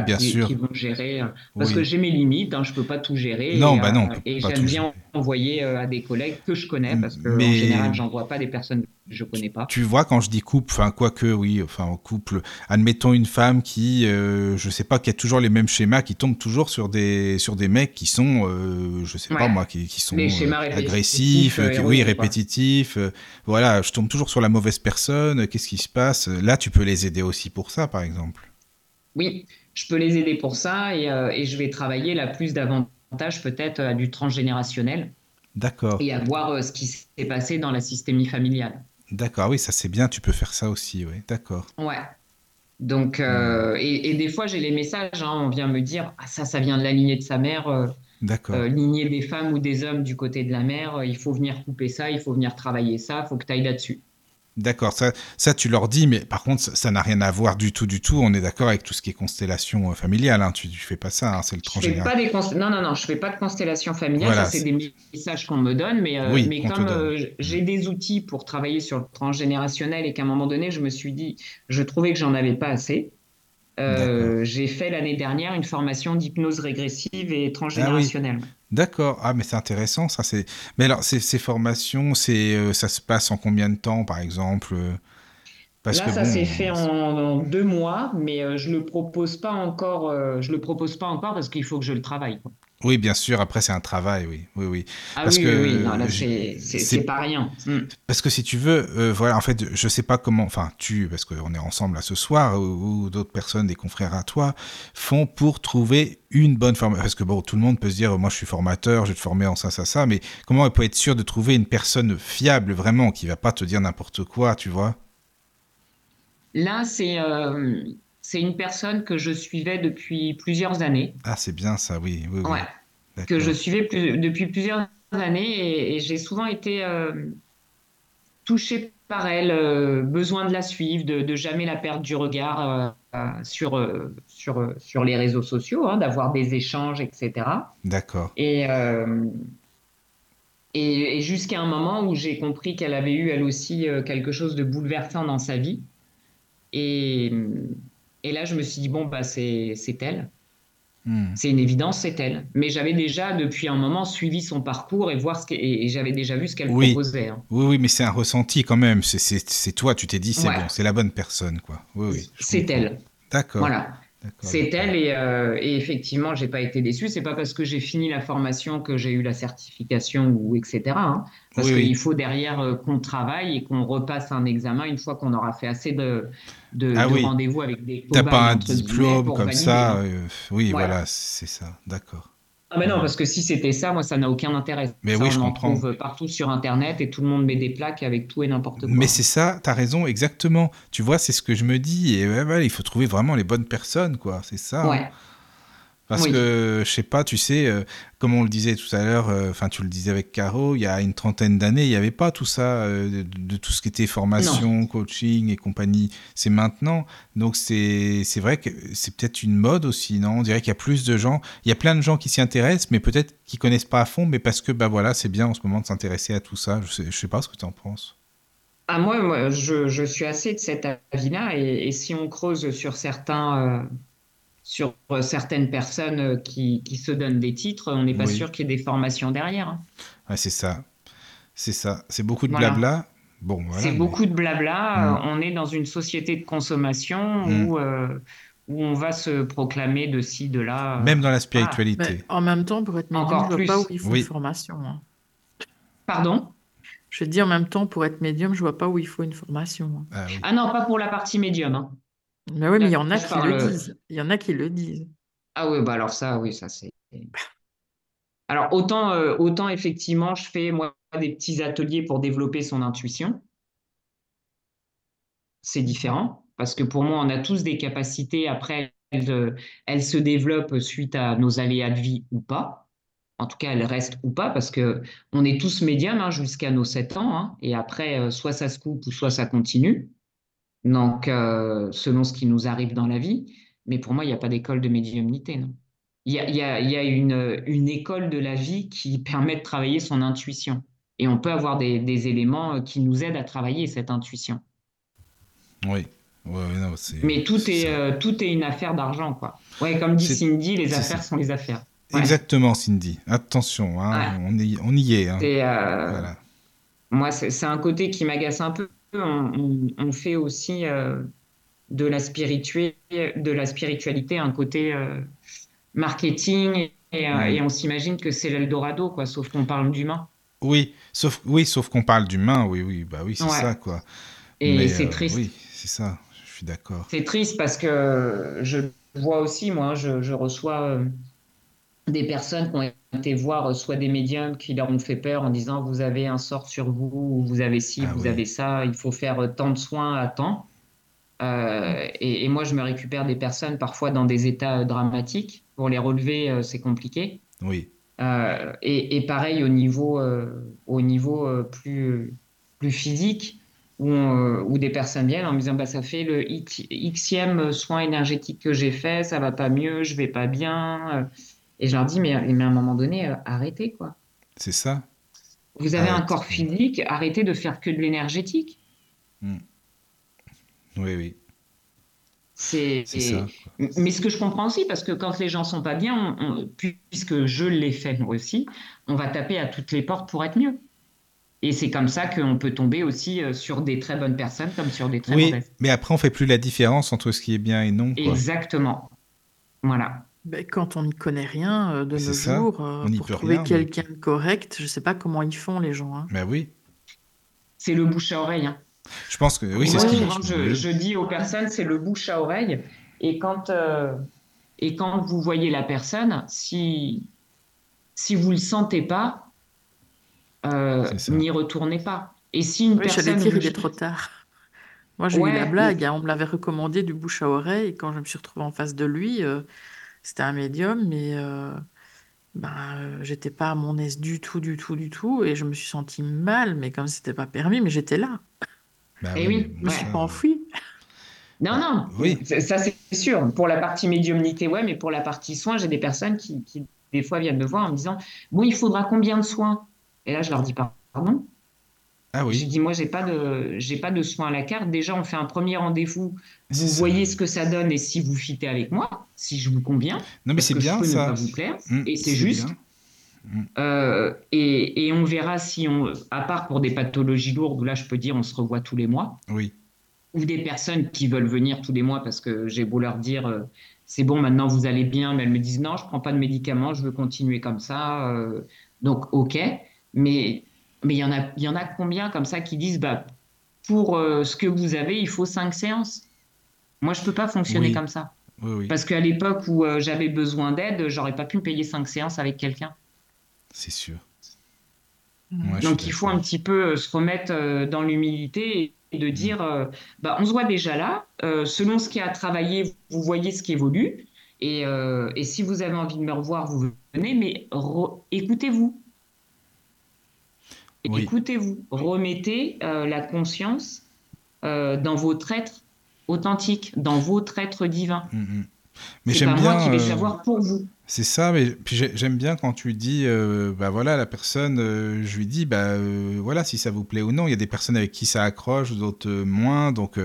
bien qui, sûr. vont gérer. parce que j'ai mes limites, hein, je ne peux pas tout gérer. Non, et, bah non. et j'aime bien envoyer à des collègues que je connais parce que Mais... en général, j'envoie pas des personnes que je connais pas. Tu vois, quand je dis couple, enfin, quoique, oui, enfin, en couple, admettons une femme qui, je sais pas, qui a toujours les mêmes schémas, qui tombe toujours sur des, sur des mecs qui sont, je sais pas moi, qui, qui sont agressifs, oui, répétitifs euh, voilà, je tombe toujours sur la mauvaise personne, qu'est-ce qui se passe? Là, tu peux les aider aussi pour ça, par exemple. Oui, je peux les aider pour ça et, euh, je vais travailler là plus davantage peut-être à du transgénérationnel. D'accord. Et à voir euh, ce qui s'est passé dans la systémie familiale. D'accord, oui, ça c'est bien, tu peux faire ça aussi, oui, d'accord. Ouais. Donc, et, des fois j'ai les messages, hein, on vient me dire, ah ça, ça vient de la lignée de sa mère. D'accord. Euh, lignée des femmes ou des hommes du côté de la mer, euh, il faut venir couper ça, il faut venir travailler ça, il faut que tu ailles là-dessus. D'accord, ça, ça tu leur dis, mais par contre, ça n'a rien à voir du tout, du tout. On est d'accord avec tout ce qui est constellation euh, familiale. Hein. Tu ne fais pas ça, hein, c'est le transgénéral. Non, non, non, je fais pas de constellation familiale. ça, c'est des messages qu'on me donne, mais, mais comme j'ai des outils pour travailler sur le transgénérationnel et qu'à un moment donné, je me suis dit, je trouvais que j'en avais pas assez. Euh, j'ai fait l'année dernière une formation d'hypnose régressive et transgénérationnelle. Ah D'accord. Ah, mais c'est intéressant, ça. C'est. Mais alors, ces, ces formations, c'est, euh, ça se passe en combien de temps, par exemple Parce Là, que, ça s'est fait en, deux mois, mais je le propose pas encore. je le propose pas encore parce qu'il faut que je le travaille. Oui, bien sûr. Après, c'est un travail, oui, oui, oui. Ah parce oui, que oui, non, là, c'est pas rien. Hmm. Parce que si tu veux, euh, voilà, en fait, je sais pas comment, enfin, tu, parce qu'on est ensemble là ce soir, ou, d'autres personnes, des confrères à toi, font pour trouver une bonne formation. Parce que bon, tout le monde peut se dire, moi, je suis formateur, je vais te former en ça, ça, ça, mais comment on peut être sûr de trouver une personne fiable, vraiment, qui va pas te dire n'importe quoi, tu vois? Là, c'est. Euh, c'est une personne que je suivais depuis plusieurs années. Ah, c'est bien ça, oui. oui, oui. Que je suivais depuis plusieurs années et, j'ai souvent été euh, touchée par elle, euh, besoin de la suivre, de, jamais la perdre du regard euh, sur, sur, sur les réseaux sociaux, hein, d'avoir des échanges, etc. D'accord. Et, et, et jusqu'à un moment où j'ai compris qu'elle avait eu elle aussi quelque chose de bouleversant dans sa vie. Et et là, je me suis dit, bon, bah, c'est elle. Hmm. C'est une évidence, c'est elle. Mais j'avais déjà, depuis un moment, suivi son parcours et, voir ce et, j'avais déjà vu ce qu'elle proposait. Hein. Oui, oui, mais c'est un ressenti quand même. C'est toi, tu t'es dit, c'est bon, c'est la bonne personne. quoi. Oui, oui, c'est elle. D'accord. Voilà. C'est elle et, euh, et, effectivement, j'ai pas été déçu. C'est pas parce que j'ai fini la formation que j'ai eu la certification ou etc. Hein. Parce qu'il faut derrière euh, qu'on travaille et qu'on repasse un examen une fois qu'on aura fait assez de, de, ah rendez-vous avec des. T'as pas un diplôme comme ça. Euh, oui, voilà, c'est ça. D'accord. Ah mais non, parce que si c'était ça, moi, ça n'a aucun intérêt. Mais oui, je on comprends. Trouve partout sur Internet et tout le monde met des plaques avec tout et n'importe quoi. Mais c'est ça, t'as raison, exactement. Tu vois, c'est ce que je me dis. Et ouais, il faut trouver vraiment les bonnes personnes, quoi. C'est ça. Hein. Parce que, je sais pas, tu sais, euh, comme on le disait tout à l'heure, euh, enfin, tu le disais avec Caro, il y a une trentaine d'années, il n'y avait pas tout ça, euh, de, tout ce qui était formation, coaching et compagnie. C'est maintenant. Donc, c'est vrai que c'est peut-être une mode aussi, non? On dirait qu'il y a plus de gens. Il y a plein de gens qui s'y intéressent, mais peut-être qui connaissent pas à fond, mais parce que, bah voilà, c'est bien en ce moment de s'intéresser à tout ça. Je sais, sais pas ce que tu en penses. Ah, moi, moi je, je, suis assez de cet avis-là, et, et, si on creuse sur certains sur euh, certaines personnes euh, qui, qui, se donnent des titres, on n'est pas sûr qu'il y ait des formations derrière. Hein. c'est ça. C'est ça. C'est beaucoup de blabla. Bon, c'est beaucoup de blabla. Mm. On est dans une société de consommation mm. où, euh, où on va se proclamer de ci, de là. Même dans la spiritualité. en même temps, pour être médium, je ne vois pas où il faut une formation. Hein. Pardon? Je dis en même temps, pour être médium, je vois pas où il faut une formation. Hein. Ah, ah, non, pas pour la partie médium. Hein. Mais oui, mais il y en a qui le disent. Il y en a qui le disent. Ah oui, bah alors ça, oui, ça c'est. Alors autant, euh, autant effectivement, je fais moi des petits ateliers pour développer son intuition. c'est différent. Parce que pour moi, on a tous des capacités. Après, elles, elles se développent suite à nos aléas de vie ou pas. En tout cas, elles restent ou pas, parce que on est tous médiums hein, jusqu'à nos 7 ans. hein. et après, euh, soit ça se coupe ou soit ça continue. Donc, euh, selon ce qui nous arrive dans la vie. Mais pour moi, il n'y a pas d'école de médiumnité, non. Il y a, il y a- il y a une, une école de la vie qui permet de travailler son intuition. Et on peut avoir des, des éléments euh, qui nous aident à travailler cette intuition. Oui. Ouais, non, c'est- Mais tout est, euh, tout est une affaire d'argent, quoi. Ouais, comme dit Cindy, les affaires sont les affaires. Ouais. Exactement, Cindy. Attention, hein, on, y, on y est. hein. Euh, Voilà. Moi, c'est un côté qui m'agace un peu. On, fait aussi euh, de la de la spiritualité un côté euh, marketing et, euh, et on s'imagine que c'est l'Eldorado, quoi, sauf qu'on parle d'humain. Oui, sauf, oui, sauf qu'on parle d'humain, oui, oui, bah oui, c'est Ouais. ça, quoi. Et c'est euh, triste. Oui, c'est ça, je suis d'accord. C'est triste parce que je vois aussi, moi, je, je reçois euh, des personnes qui ont été voir euh, soit des médiums qui leur ont fait peur en disant vous avez un sort sur vous, ou vous avez ci, Ah vous oui. avez ça, il faut faire euh, tant de soins à temps. Euh, et, et moi, je me récupère des personnes parfois dans des états dramatiques. Pour les relever, c'est compliqué. Oui, Euh, et, et pareil au niveau, euh, au niveau plus, plus physique, où, on- où des personnes viennent en me disant bah, ça fait le X- xème soin énergétique que j'ai fait, ça va pas mieux, je vais pas bien. Et je leur dis mais, mais à un moment donné, euh, arrêtez quoi. c'est ça. Vous avez un corps physique, arrêtez de faire que de l'énergétique. Oui, oui, C'est ça. Mais ce que je comprends aussi, parce que quand les gens sont pas bien, on- on- puisque je l'ai fait moi aussi, on va taper à toutes les portes pour être mieux. Et c'est comme ça qu'on peut tomber aussi euh, sur des très bonnes personnes comme sur des très Oui, mauvaises. mais après, on fait plus la différence entre ce qui est bien et non, quoi. Exactement. Voilà. Ben, quand on n'y connaît rien euh, de C'est nos ça, jours, euh, on n'y pour peut trouver rien, quelqu'un de correct, je sais pas comment ils font les gens. hein. Bah oui, C'est le bouche à oreille. hein. je pense que oui, c'est Moi, ce qui souvent, marche je, le mieux. je dis aux personnes, c'est le bouche à oreille. Et quand, euh, et quand vous voyez la personne, si, si vous ne le sentez pas, euh, C'est ça. n'y retournez pas. Et si une Oui, j'allais personne dire, il est trop tard. Moi, j'ai eu Ouais, la blague, hein, on me l'avait recommandé du bouche à oreille, et quand je me suis retrouvée en face de lui, euh, c'était un médium, mais euh, ben, euh, j'étais pas à mon aise du tout, du tout, du tout, et je me suis sentie mal, mais comme c'était pas permis, mais j'étais là. Bah Eh oui, Je me suis pas enfuie. Non, non, Oui. ça c'est sûr. Pour la partie médiumnité, ouais, mais pour la partie soins, j'ai des personnes qui, qui, des fois, viennent me voir en me disant Bon, il faudra combien de soins? Et là, je leur dis Pardon? Ah J'ai oui, dit Moi, j'ai pas, de, j'ai pas de soins à la carte. Déjà, on fait un premier rendez-vous. Vous ça. voyez ce que ça donne et si vous fitez avec moi, si je vous conviens. Non, mais c'est bien ça. pas vous plaire. Mm, et c'est juste. bien. Euh, et, et on verra si on, à part pour des pathologies lourdes, où là, je peux dire on se revoit tous les mois. Oui, ou des personnes qui veulent venir tous les mois parce que j'ai beau leur dire euh, c'est bon maintenant vous allez bien mais elles me disent non je prends pas de médicaments je veux continuer comme ça euh, donc ok mais mais il y en a il y en a combien comme ça qui disent bah pour euh, ce que vous avez il faut cinq séances? Moi je peux pas fonctionner Oui. comme ça oui, oui, parce qu'à l'époque où euh, j'avais besoin d'aide j'aurais pas pu me payer cinq séances avec quelqu'un c'est sûr. Mm. Ouais, je Donc il faut un petit peu euh, se remettre euh, dans l'humilité et de dire, euh, bah, on se voit déjà là, euh, selon ce qu'il y a à travailler, vous voyez ce qui évolue, et, euh, et si vous avez envie de me revoir, vous venez, mais re- écoutez-vous. Oui. Écoutez-vous, remettez euh, la conscience euh, dans votre être authentique, dans votre être divin. Mm, mm. Mais j'aime bien. moi qui vais euh, savoir pour vous. C'est ça, mais j'aime bien quand tu dis, euh, bah voilà, la personne, euh, je lui dis, bah euh, voilà, si ça vous plaît ou non. Il y a des personnes avec qui ça accroche, d'autres euh, moins. Donc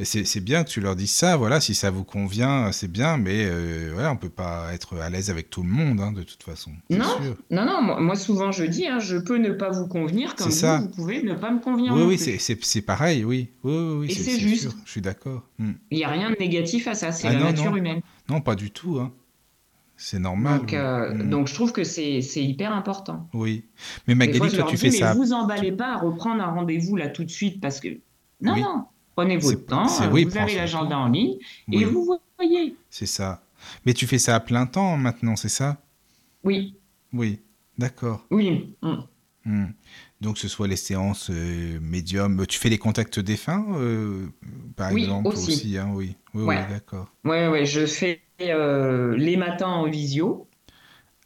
c'est bien que tu leur dises ça, voilà, si ça vous convient, c'est bien, mais voilà, on peut pas être à l'aise avec tout le monde, hein, de toute façon. Non, sûr. non, non, moi, moi, souvent je dis, hein, je peux ne pas vous convenir comme vous, ça. vous pouvez ne pas me convenir Oui, oui, c'est- pareil, oui. Oui, oui, oui, Et c'est juste. sûr, Je suis d'accord. Mm. Il n'y a rien de négatif à ça, c'est Ah la non, nature non. humaine. Non, pas du tout. Hein. C'est normal. Donc, euh, Mm. donc je trouve que c'est hyper important. Oui. Mais Magali, fois, toi, tu dis, fais mais ça. vous emballez pas à reprendre un rendez-vous là tout de suite parce que. Non, Oui. non, prenez votre temps, euh, oui, vous avez l'agenda en ligne Oui, et vous voyez. c'est ça. Mais tu fais ça à plein temps maintenant, c'est ça? Oui, Oui. D'accord. oui. mm. Hmm. Donc, ce soit les séances euh, médium. Tu fais les contacts défunts euh, par Oui, exemple, aussi. aussi, hein, oui. Oui, Ouais. oui, d'accord. Ouais, je fais euh, les matins en visio.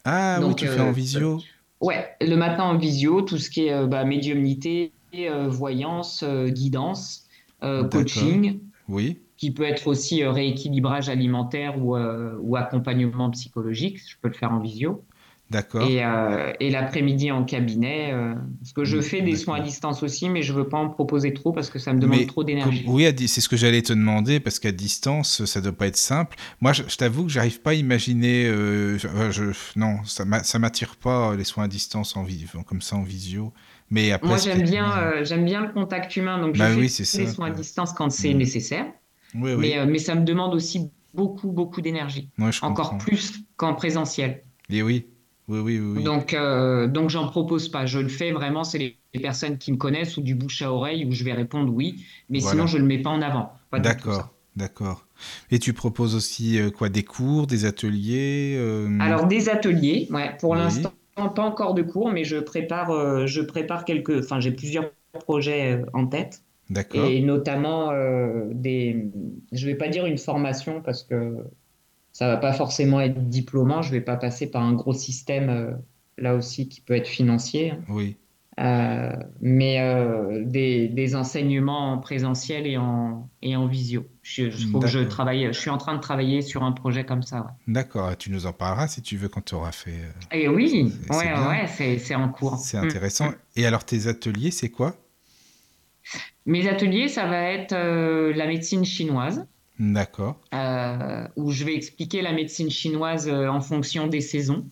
Ah oui, Donc, tu fais en euh, visio. Ouais, le matin en visio, tout ce qui est euh, bah, médiumnité, euh, voyance, euh, guidance, euh, coaching, Oui, qui peut être aussi euh, rééquilibrage alimentaire ou, euh, ou accompagnement psychologique. Je peux le faire en visio. D'accord. Et, euh, et l'après-midi en cabinet, euh, parce que je Mm, fais des soins à distance aussi, mais je veux pas en proposer trop parce que ça me demande Mais trop d'énergie. oui, c'est ce que j'allais te demander parce qu'à distance, ça doit pas être simple. Moi, je, je t'avoue que j'arrive pas à imaginer. euh, je- non, ça ça m'attire pas les soins à distance en vi- comme ça en visio. Mais après, Moi, j'aime bien, j'aime bien le contact humain, donc Bah je fais oui, c'est des ça, soins à distance quand c'est Mm. nécessaire, Oui, oui. mais, mais ça me demande aussi beaucoup, beaucoup d'énergie, Ouais, encore comprends. plus qu'en présentiel. Et oui, oui, oui, oui. oui. Donc, euh, donc j'en propose pas. Je le fais vraiment, c'est les, personnes qui me connaissent ou du bouche à oreille où je vais répondre oui, mais Voilà. sinon je le mets pas en avant. D'accord, d'accord. Et tu proposes aussi euh, quoi, des cours, des ateliers euh, Alors des ateliers, ouais, pour Oui. l'instant pas encore de cours, mais je prépare, euh, je prépare quelques, enfin j'ai plusieurs projets en tête D'accord. et notamment des, je vais pas dire une formation parce que ça va pas forcément être diplômant, je vais pas passer par un gros système euh, là aussi qui peut être financier. Oui, Euh, mais euh, des, des enseignements en présentiel et en, et en visio. Je, je, faut que je D'accord. travaille, je suis en train de travailler sur un projet comme ça. ouais. d'accord. Tu nous en parleras si tu veux quand tu auras fait. Et oui, C'est- ouais, ouais, c'est, en cours. C'est Mm. intéressant. Et alors, tes ateliers, c'est quoi? Mes ateliers, ça va être euh, la médecine chinoise, D'accord. euh, où je vais expliquer la médecine chinoise euh, en fonction des saisons,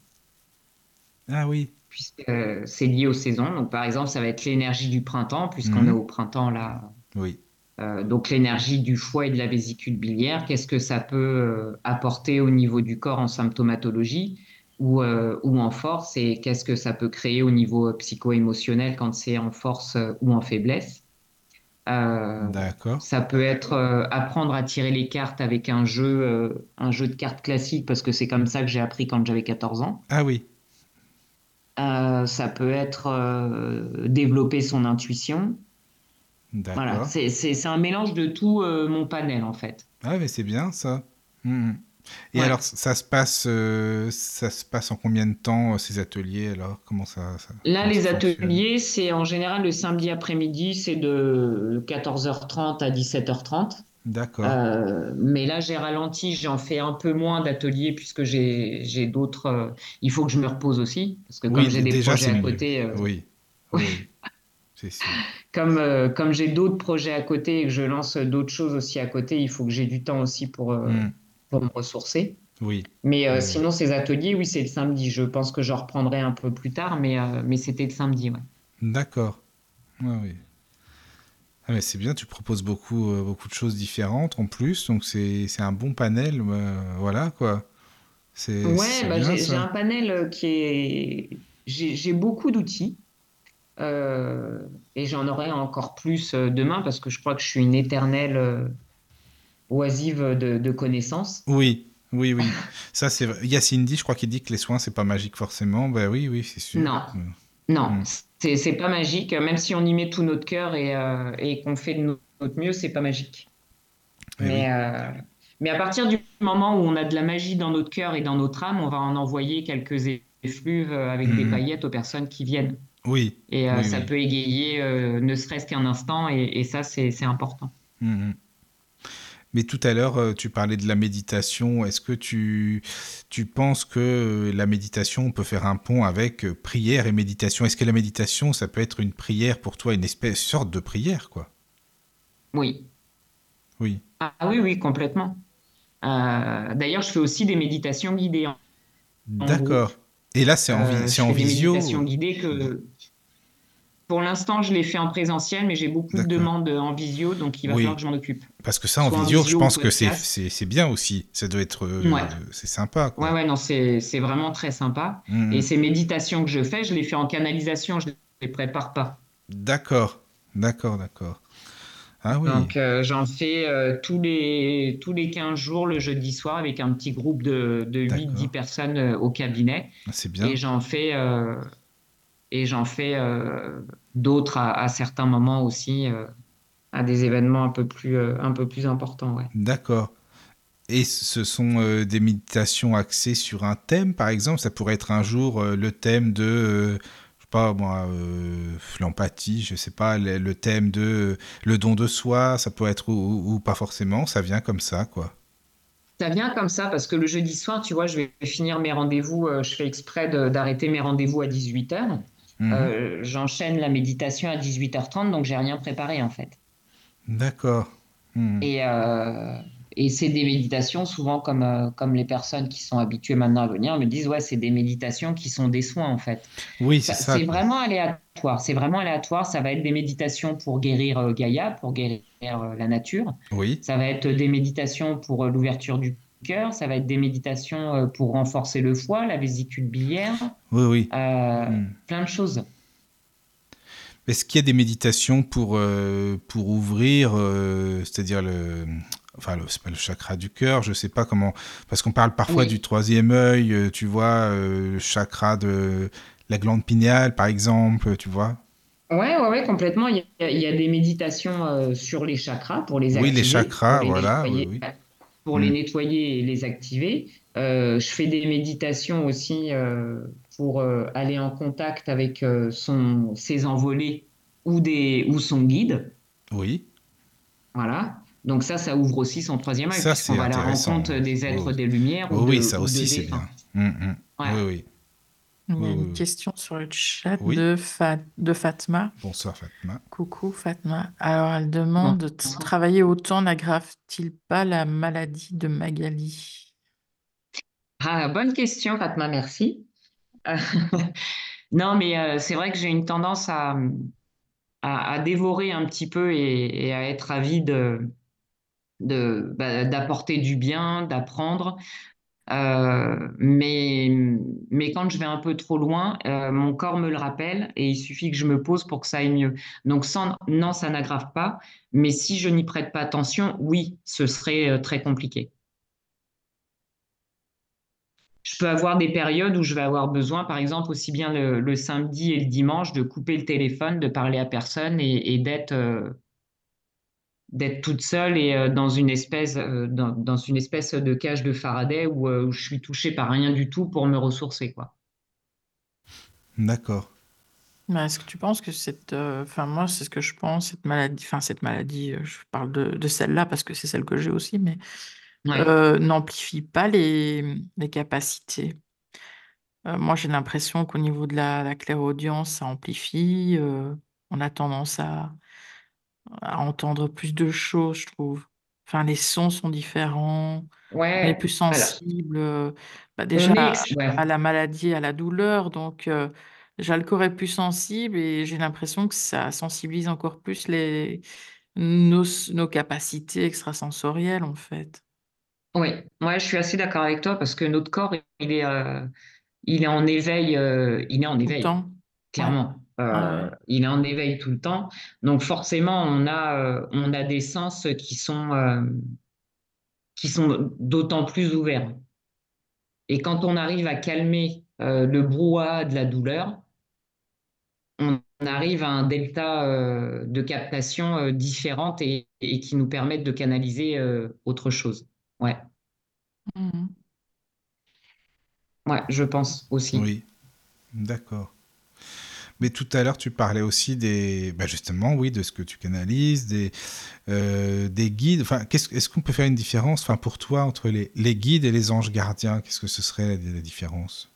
Ah oui, puisque euh, c'est lié aux saisons. Donc, par exemple, ça va être l'énergie du printemps, puisqu'on Mhm. est au printemps là. oui, Euh, donc, l'énergie du foie et de la vésicule biliaire, qu'est-ce que ça peut apporter au niveau du corps en symptomatologie ou, euh, ou en force, et qu'est-ce que ça peut créer au niveau psycho-émotionnel quand c'est en force ou en faiblesse. Euh, d'accord. Ça peut être euh, apprendre à tirer les cartes avec un jeu, euh, un jeu de cartes classique, parce que c'est comme ça que j'ai appris quand j'avais 14 ans. Ah oui, ça peut être développer son intuition. Voilà, d'accord. c'est, c'est, un mélange de tout mon panel en fait. Ah mais c'est bien ça. Mhm. Et Ouais. alors, ça se passe, euh, ça se passe en combien de temps euh, ces ateliers alors? Comment ça, ça- Là, comment les ça ateliers, c'est en général le samedi après-midi, c'est de 14h30 à 17h30. D'accord. Euh, mais là, j'ai ralenti, j'en fais un peu moins d'ateliers puisque j'ai, d'autres. il faut que je me repose aussi, parce que comme Oui, j'ai des déjà, projets à côté, Oui, comme, comme j'ai d'autres projets à côté et que je lance d'autres choses aussi à côté, il faut que j'ai du temps aussi pour, Mhm. Pour me ressourcer. Oui, Mais euh, Oui. sinon, ces ateliers, oui, c'est le samedi. Je pense que je reprendrai un peu plus tard, mais, euh, mais c'était le samedi, ouais. d'accord. Ah oui. Ah, mais c'est bien, tu proposes beaucoup, euh, beaucoup de choses différentes en plus, donc c'est un bon panel, euh, voilà quoi. C'est Ouais, bah, j'ai un panel euh, qui est. J'ai beaucoup d'outils. euh, et j'en aurai encore plus euh, demain parce que je crois que je suis une éternelle euh, oisive de, de connaissances. Oui, oui, oui. Ça c'est vrai. Il y a Cindy, je crois qu'il dit que les soins c'est pas magique forcément. Ben oui, oui, c'est sûr. Non. Euh, Non, Mm. c'est c'est pas magique. Même si on y met tout notre cœur et, euh, et qu'on fait de no- notre mieux, c'est pas magique. Eh oui. Mais, euh, mais à partir du moment où on a de la magie dans notre cœur et dans notre âme, on va en envoyer quelques effluves euh, avec des Mhm. paillettes aux personnes qui viennent. Oui. Et euh, Oui, ça oui. peut égayer ne serait-ce qu'un instant, et, et ça, c'est c'est important. Mhm. Mais tout à l'heure, euh, tu parlais de la méditation. Est-ce que tu, tu penses que euh, la méditation, on peut faire un pont avec euh, prière et méditation? Est-ce que la méditation, ça peut être une prière pour toi, une espèce, sorte de prière, quoi? Oui. Oui. Ah oui, oui, complètement. Euh, D'ailleurs, je fais aussi des méditations guidées. D'accord. Et là, c'est en, Euh, en fais des visio méditations guidées que pour l'instant je l'ai fait en présentiel, mais j'ai beaucoup de demandes en visio, donc il va Oui. falloir que je m'en occupe. Parce que ça, en visio, je pense que c'est bien aussi. Ça doit être... euh, Ouais. C'est sympa, quoi. Ouais, ouais, non, c'est vraiment très sympa. Mhm. Et ces méditations que je fais, je les fais en canalisation, je les prépare pas. D'accord. D'accord, d'accord. Ah oui. Donc euh, j'en fais euh, tous les tous les 15 jours le jeudi soir avec un petit groupe de, de 8-10 D'accord. personnes euh, au cabinet. C'est bien. Et j'en fais, et j'en fais euh, d'autres à, à certains moments aussi. euh, à des événements un peu plus, un peu plus importants. Ouais. D'accord. Et ce sont des méditations axées sur un thème, par exemple? Ça pourrait être un jour le thème de pas moi, euh, l'empathie, je sais pas, le, thème de le don de soi, ça peut être ou, pas forcément, ça vient comme ça, quoi. Ça vient comme ça parce que le jeudi soir, tu vois, je vais finir mes rendez-vous, euh, je fais exprès d'arrêter mes rendez-vous à 18h. Mhm. Euh, j'enchaîne la méditation à 18h30, donc j'ai rien préparé en fait. D'accord. Hmm. Et, et c'est des méditations, souvent comme, euh, comme les personnes qui sont habituées maintenant à venir me disent, ouais, c'est des méditations qui sont des soins en fait. Oui, c'est ça. C'est vraiment aléatoire. C'est vraiment aléatoire. Ça va être des méditations pour guérir euh, Gaïa, pour guérir euh, la nature. Oui. Ça va être des méditations pour l'ouverture du cœur. Ça va être des méditations pour renforcer le foie, la vésicule biliaire. Oui, oui. Hmm. Plein de choses. Est-ce qu'il y a des méditations pour, pour ouvrir, c'est-à-dire le, enfin le, pas le chakra du cœur, je sais pas comment, parce qu'on parle parfois du troisième œil, euh, tu vois, euh, le chakra de la glande pinéale par exemple, tu vois? Ouais, ouais, ouais, complètement. Il y, a, des méditations euh, sur les chakras pour les activer. Oui, les chakras, voilà. Pour les mm. nettoyer et les activer. je fais des méditations aussi pour aller en contact avec son, ses envolées ou, des, ou son guide. Oui. Voilà. Donc ça, ça ouvre aussi son troisième œil, puisqu'on va à la rencontre des êtres des Lumières. oui, ça aussi, c'est bien. Hum, hum. Oui, oui. Il y a une question sur le chat de, de Fatma. Bonsoir Fatma. Coucou Fatma. Alors elle demande, travailler autant n'aggrave-t-il pas la maladie de Magali? Ah, Bonne question Fatma, merci. non, mais euh, c'est vrai que j'ai une tendance à, à, dévorer un petit peu et, et à être avide de, bah, d'apporter du bien, d'apprendre. Euh, mais, mais quand je vais un peu trop loin, euh, mon corps me le rappelle et il suffit que je me pose pour que ça aille mieux. Donc non, ça n'aggrave pas. Mais si je n'y prête pas attention, oui, ce serait euh, très compliqué. Je peux avoir des périodes où je vais avoir besoin, par exemple, aussi bien le, samedi et le dimanche, de couper le téléphone, de parler à personne et d'être d'être toute seule et euh, dans une espèce euh, dans, une espèce de cage de Faraday où, euh, où, je suis touchée par rien du tout pour me ressourcer quoi. D'accord. Mais est-ce que tu penses que cette enfin moi c'est ce que je pense cette maladie enfin cette maladie je parle de, de celle-là parce que c'est celle que j'ai aussi mais n'amplifie pas les, les capacités. moi j'ai l'impression qu'au niveau de la, la clairaudience ça amplifie on a tendance à à entendre plus de choses, je trouve. Enfin, les sons sont différents, on est plus sensible, euh, bah, déjà à la maladie, à la douleur, donc euh, déjà le corps est plus sensible et j'ai l'impression que ça sensibilise encore plus les nos nos capacités extrasensorielles, en fait. Oui, ouais, je suis assez d'accord avec toi parce que notre corps, il est, euh, il est en éveil, il est en éveil, clairement. Euh, il est en éveil tout le temps. Donc forcément, on a, euh, on a des sens qui sont, euh, qui sont d'autant plus ouverts. Et quand on arrive à calmer le brouhaha de la douleur, on arrive à un delta de captation différente et, qui nous permettent de canaliser autre chose. Ouais. Mmh. Ouais, je pense aussi. Oui, d'accord. Mais tout à l'heure, tu parlais aussi des, bah justement, oui, de ce que tu canalises, des, euh, des guides. Enfin, est-ce qu'on peut faire une différence, enfin, pour toi, entre les, les guides et les anges gardiens? Qu'est-ce que ce serait la, différence?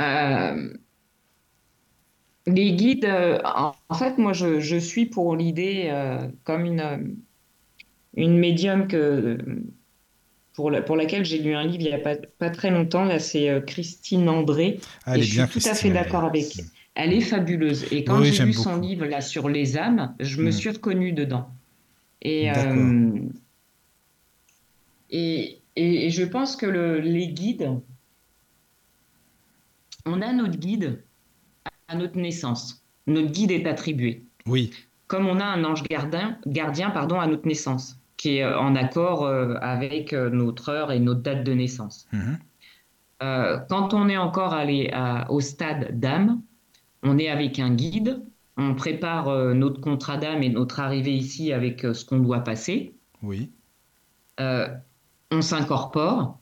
Euh, Les guides, euh, en, fait, moi, je, je suis pour l'idée comme une, une médium que pour, laquelle j'ai lu un livre il n'y a pas, pas, très longtemps. Là, c'est euh, Christine André. Ah, et je suis tout à fait d'accord avec. Elle est fabuleuse. Et quand j'ai lu son livre là sur les âmes, je me mm. suis reconnue dedans. Et, euh, et, et, je pense que le, les guides, on a notre guide à notre naissance. Notre guide est attribué. Oui. Comme on a un ange gardien, gardien pardon, à notre naissance qui est euh, en accord euh, avec euh, notre heure et notre date de naissance. Mhm. quand on est encore allé au stade d'âme, on est avec un guide on prépare euh, notre contrat d'âme et notre arrivée ici avec euh, ce qu'on doit passer. Oui. On s'incorpore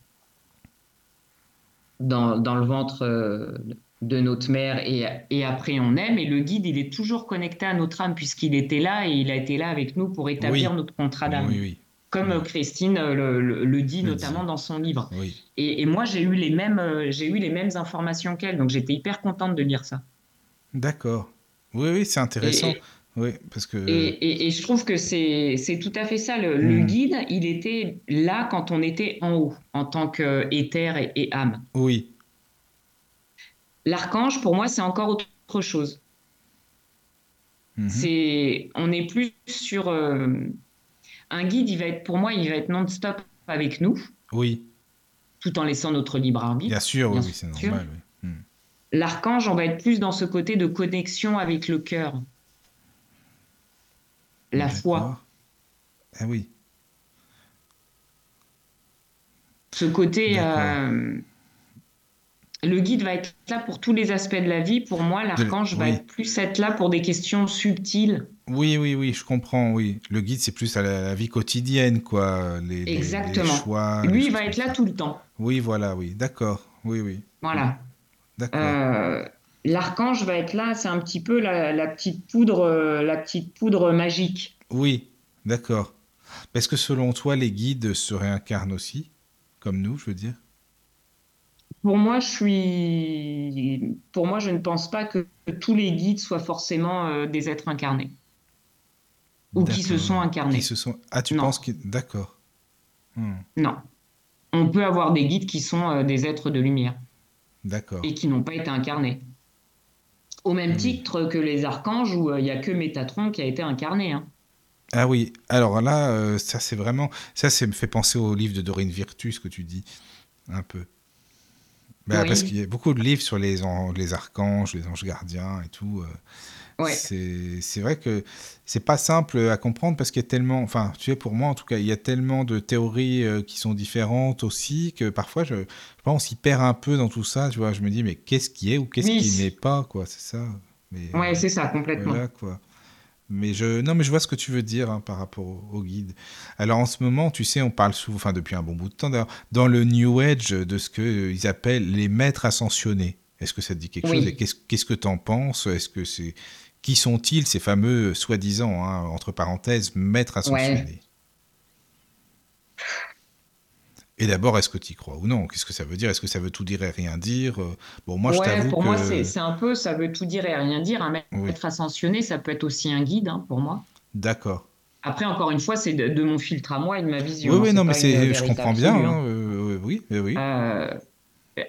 dans, dans le ventre de notre mère et, et après on aime. Et le guide, il est toujours connecté à notre âme puisqu'il était là et il a été là avec nous pour établir Oui. notre contrat d'âme. Oui, oui. Comme euh, Christine euh, le, le- le dit Le notamment dit. dans son livre. Et, et moi, j'ai eu les mêmes, euh, j'ai eu les mêmes informations qu'elle, donc j'étais hyper contente de lire ça. D'accord. Oui, oui, c'est intéressant. Et- Oui, parce que. Et, je trouve que c'est c'est tout à fait ça. Le, le Mm. guide, il était là quand on était en haut, en tant qu'éther et, et âme. Oui. L'archange, pour moi, c'est encore autre chose. Mhm. C'est, on est plus sur euh, un guide. Il va être, pour moi, il va être non-stop avec nous, Oui, tout en laissant notre libre arbitre. bien sûr, oui, Bien oui, c'est normal. oui. Hmm. L'archange, on va être plus dans ce côté de connexion avec le cœur, la foi. Ah oui. ce côté. Euh, le guide va être là pour tous les aspects de la vie. Pour moi, l'archange va être plus être là pour des questions subtiles. Oui, oui, oui, je comprends, oui. Le guide, c'est plus à la, la vie quotidienne, quoi. Les, les- les Exactement. les Lui, il va être là tout le temps. Oui, voilà, oui. D'accord. Oui, oui. Voilà. D'accord. Euh, L'archange va être là, c'est un petit peu la, la petite poudre, euh, la petite poudre magique. Oui, d'accord. Est-ce que selon toi, les guides se réincarnent aussi Comme nous, je veux dire? Pour moi, je suis, pour moi, je ne pense pas que tous les guides soient forcément euh, des êtres incarnés ou qui se sont incarnés. Qui se sont... Ah, tu Non. penses que... D'accord. Hmm, Non. On peut avoir des guides qui sont euh, des êtres de lumière D'accord. et qui n'ont pas été incarnés. Au même Oui. titre que les archanges où euh, il n'y a que Métatron qui a été incarné. hein. Ah oui, alors là, ça c'est vraiment... Ça, ça me fait penser au livre de Dorine Virtus, ce que tu dis, un peu. Bah, Oui. Parce qu'il y a beaucoup de livres sur les, an- les archanges, les anges gardiens et tout. euh, Ouais. C'est vrai que c'est pas simple à comprendre parce qu'il y a tellement, enfin, tu sais, pour moi en tout cas, il y a tellement de théories euh, qui sont différentes aussi que parfois, je, je pense, on s'y perd un peu dans tout ça. Tu vois, je me dis, mais qu'est-ce qui est ou qu'est-ce Oui. qui n'est pas, quoi, c'est ça. Mais, Ouais, euh, c'est ça, complètement. voilà, quoi. Mais je, non, mais je vois ce que tu veux dire hein, par rapport au, au guide. Alors en ce moment, tu sais, on parle souvent, enfin depuis un bon bout de temps d'ailleurs, dans le New Age de ce qu'ils appellent les maîtres ascensionnés. Est-ce que ça te dit quelque Oui. chose? Et qu'est-ce qu'est-ce que tu en penses? Est-ce que c'est qui sont-ils ces fameux soi-disant hein, entre parenthèses maîtres ascensionnés? Et d'abord, est-ce que tu y crois ou non? Qu'est-ce que ça veut dire? Est-ce que ça veut tout dire et rien dire? Euh, Bon, moi, je t'avoue pour que moi, c'est un peu, ça veut tout dire et rien dire. Un maître Oui. ascensionné, ça peut être aussi un guide, hein, pour moi. d'accord. Après, encore une fois, c'est de, de mon filtre à moi et de ma vision. Oui, hein, oui, c'est non, mais je comprends bien. hein, hein. euh, oui, oui. Euh,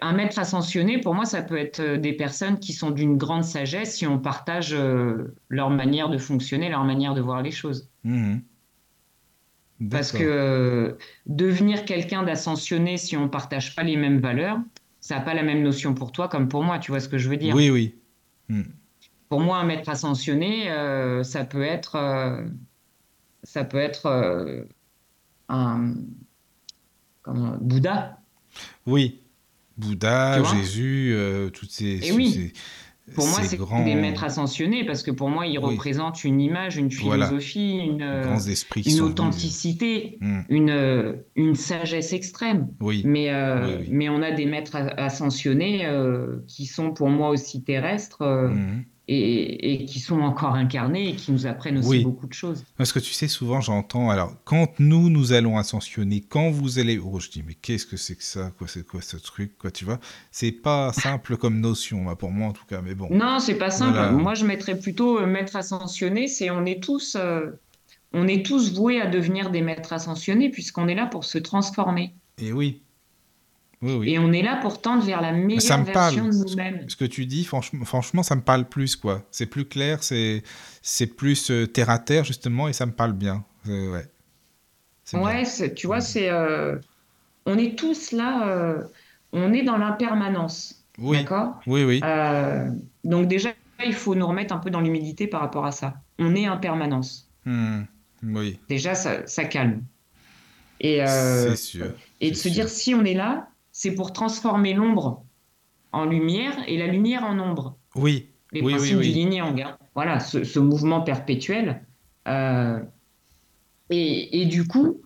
un maître ascensionné, pour moi, ça peut être des personnes qui sont d'une grande sagesse si on partage euh, leur manière de fonctionner, leur manière de voir les choses. Mhm. Parce que euh, devenir quelqu'un d'ascensionné si on partage pas les mêmes valeurs, ça n'a pas la même notion pour toi comme pour moi, tu vois ce que je veux dire? Oui, oui. Hmm. Pour moi, un maître ascensionné, euh, ça peut être, euh, ça peut être euh, un comment, Bouddha. Oui. Bouddha, Jésus, toutes ces, Et oui. ces- Pour moi, ces c'est grands, des maîtres ascensionnés parce que pour moi, ils Oui. représentent une image, une Voilà. philosophie, une, euh, une authenticité, Hmm. une, euh, une sagesse extrême. Oui. Mais, euh, Oui, mais on a des maîtres ascensionnés euh, qui sont pour moi aussi terrestres euh, Mhm. Et, et qui sont encore incarnés et qui nous apprennent aussi Oui. beaucoup de choses. Parce que tu sais, souvent j'entends, alors, quand nous, nous allons ascensionner, quand vous allez. Oh, je dis, mais qu'est-ce que c'est que ça? Quoi, C'est quoi ce truc? Quoi, Tu vois? C'est pas simple comme notion, bah, pour moi en tout cas, mais bon. Non, c'est pas simple. Voilà. Moi, je mettrais plutôt euh, maître ascensionné. C'est on est tous, euh, on est tous voués à devenir des maîtres ascensionnés puisqu'on est là pour se transformer Et oui. Oui, oui. et on est là pour tendre vers la ça meilleure me version parle. de nous-mêmes. Ce que tu dis, franchement, franchement, ça me parle plus, quoi. C'est plus clair, c'est c'est plus euh, terre à terre, justement, et ça me parle bien. Euh, ouais. Bien. Ouais, tu vois, c'est, euh, on est tous là, euh, on est dans l'impermanence, Oui, d'accord? oui, oui. Donc déjà, il faut nous remettre un peu dans l'humilité par rapport à ça. On est impermanence. Hmm, Oui, Déjà, ça, ça calme. Et, c'est sûr. et de se dire, si on est là, c'est pour transformer l'ombre en lumière et la lumière en ombre. Oui, Les oui, oui, principes du yin yang, hein. voilà, ce, mouvement perpétuel. Euh, et, du coup,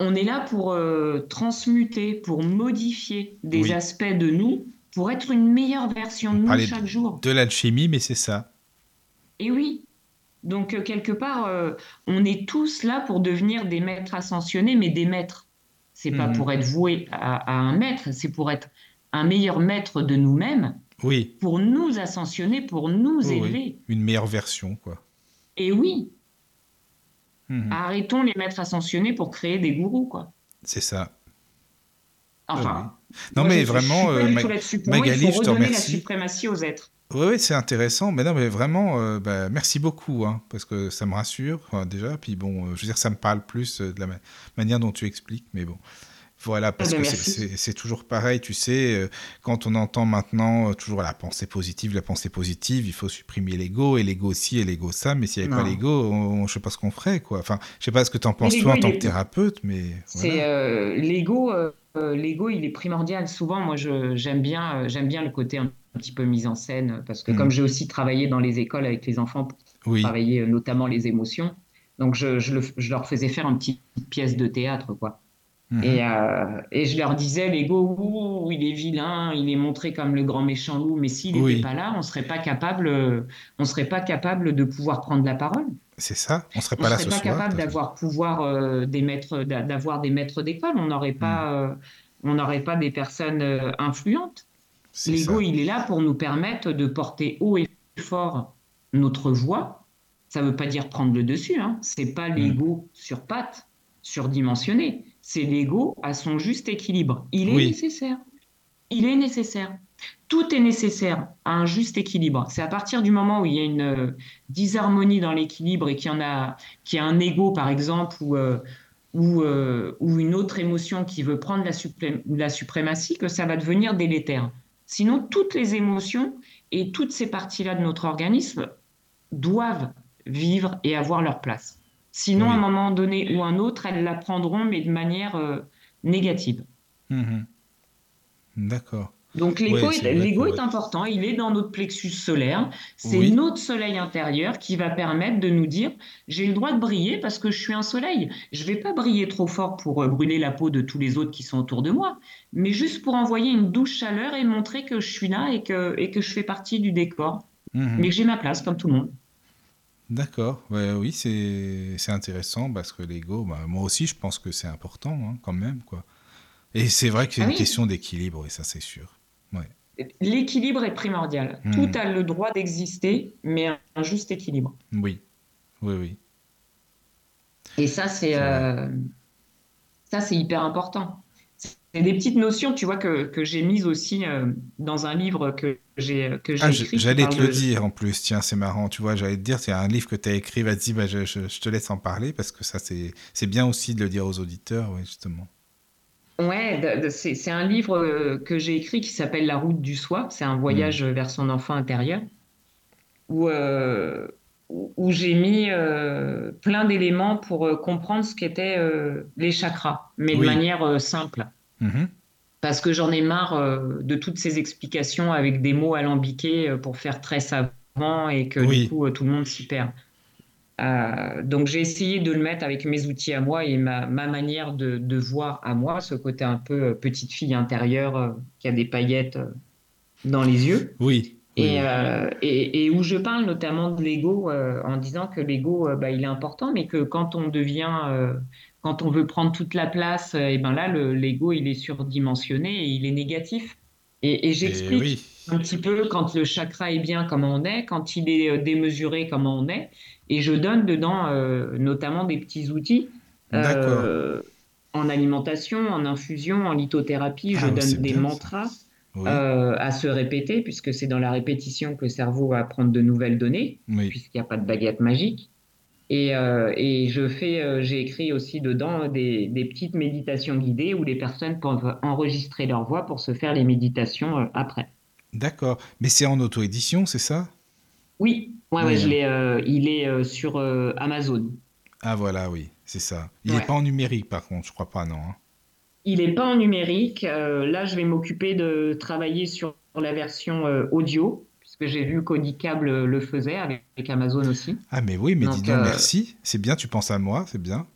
on est là pour euh, transmuter, pour modifier des aspects de nous, pour être une meilleure version de nous chaque jour. De l'alchimie, mais c'est ça. Et oui. Donc, quelque part, on est tous là pour devenir des maîtres ascensionnés, mais des maîtres. C'est pas mhm. pour être voué à, un maître, c'est pour être un meilleur maître de nous-mêmes. Oui. Pour nous ascensionner, pour nous élever. Une meilleure version, quoi. Et oui. Mhm. Arrêtons les maîtres ascensionnés pour créer des gourous, quoi. C'est ça. Enfin. Non, mais vraiment, euh, Magali, je te remercie. la suprématie aux êtres. Oui, c'est intéressant. Mais non, mais vraiment, euh, bah, merci beaucoup, hein, parce que ça me rassure déjà. Puis bon, euh, je veux dire, ça me parle plus de la manière dont tu expliques, mais bon. Voilà, parce ah ben, que c'est toujours pareil, tu sais, euh, quand on entend maintenant toujours la pensée positive, la pensée positive, il faut supprimer l'ego, et l'ego ci, et l'ego ça, mais s'il n'y avait pas l'ego, je sais pas ce qu'on ferait, quoi. Enfin, je sais pas ce que tu en penses toi en tant que thérapeute, mais... C'est l'ego, l'ego, il est primordial. Souvent, moi, j'aime bien, j'aime bien le côté un petit peu mise en scène, parce que mm. comme j'ai aussi travaillé dans les écoles avec les enfants pour travailler euh, notamment les émotions, donc je, je, leur faisais faire une petite pièce de théâtre, quoi. Et, euh, et, je leur disais, l'ego, il est vilain, il est montré comme le grand méchant loup, mais s'il n'était pas là, on serait pas capable, on serait pas capable de pouvoir prendre la parole. C'est ça, on serait pas là ce soir. On serait pas capable d'avoir pouvoir euh, des maîtres, d'avoir des maîtres d'école. On n'aurait pas, mm. on n'aurait pas des personnes influentes. L'ego, il est là pour nous permettre de porter haut et fort notre voix. Ça ne veut pas dire prendre le dessus. Hein. C'est pas mm. l'ego sur pattes, surdimensionné. C'est l'ego à son juste équilibre. Il est nécessaire. Il est nécessaire. Tout est nécessaire à un juste équilibre. C'est à partir du moment où il y a une euh, disharmonie dans l'équilibre et qu'il y en a, qu'il y a un ego, par exemple, ou, euh, euh, ou, une autre émotion qui veut prendre la, la suprématie, que ça va devenir délétère. Sinon, toutes les émotions et toutes ces parties-là de notre organisme doivent vivre et avoir leur place. Sinon, à un moment donné ou un autre, elles la prendront, mais de manière euh, négative. Mhm. D'accord. Donc l'ego est, important, il est dans notre plexus solaire, c'est notre soleil intérieur qui va permettre de nous dire j'ai le droit de briller parce que je suis un soleil. Je ne vais pas briller trop fort pour euh, brûler la peau de tous les autres qui sont autour de moi, mais juste pour envoyer une douce chaleur et montrer que je suis là et que, et que je fais partie du décor, mhm. mais que j'ai ma place comme tout le monde. D'accord, oui, c'est intéressant parce que l'ego, bah, moi aussi je pense que c'est important hein, quand même. quoi. Et c'est vrai que c'est ah une question d'équilibre, et ça c'est sûr. L'équilibre est primordial. Hmm. Tout a le droit d'exister, mais un juste équilibre. Oui, oui, oui. Et ça, c'est euh, ça, c'est hyper important. C'est des petites notions, tu vois, que, que j'ai mises aussi euh, dans un livre que j'ai que ah, écrit. J'allais te le dire en plus, tiens, c'est marrant, tu vois, j'allais te dire, c'est un livre que tu as écrit, vas-y, bah, je, je, je, te laisse en parler, parce que ça, c'est bien aussi de le dire aux auditeurs, oui, justement. Ouais, c'est un livre euh, que j'ai écrit qui s'appelle La route du soi. C'est un voyage hmm. vers son enfant intérieur où, euh, où j'ai mis euh, plein d'éléments pour comprendre ce qu'étaient les chakras, mais de manière simple. Mm-hmm. Parce que j'en ai marre de toutes ces explications avec des mots alambiqués pour faire très savant et que du coup tout le monde s'y perd. Euh, donc j'ai essayé de le mettre avec mes outils à moi et ma, manière de, voir à moi, ce côté un peu euh, petite fille intérieure euh, qui a des paillettes dans les yeux. Oui. Et, et, où je parle notamment de l'ego en disant que l'ego, bah, il est important, mais que quand on devient, quand on veut prendre toute la place, et ben là, l'ego, il est surdimensionné et il est négatif. Et, j'explique un petit peu quand le chakra est bien, comment on est, quand il est démesuré, comment on est. Et je donne dedans euh, notamment des petits outils. Euh, en alimentation, en infusion, en lithothérapie, je ah, donne des mantras euh, à se répéter, puisque c'est dans la répétition que le cerveau va prendre de nouvelles données, puisqu'il n'y a pas de baguette magique. Et, et je fais, j'ai écrit aussi dedans des, des, petites méditations guidées où les personnes peuvent enregistrer leur voix pour se faire les méditations après. D'accord. Mais c'est en auto-édition, c'est ça? Oui, Ouais, je euh, il est euh, sur euh, Amazon. Ah voilà, oui, c'est ça. Il n'est pas en numérique par contre, je crois pas, non. Hein. Il n'est pas en numérique. là, je vais m'occuper de travailler sur la version audio, parce que j'ai vu qu'Audicable le faisait avec, Amazon aussi. Ah mais oui, mais dis donc merci, c'est bien, tu penses à moi, c'est bien.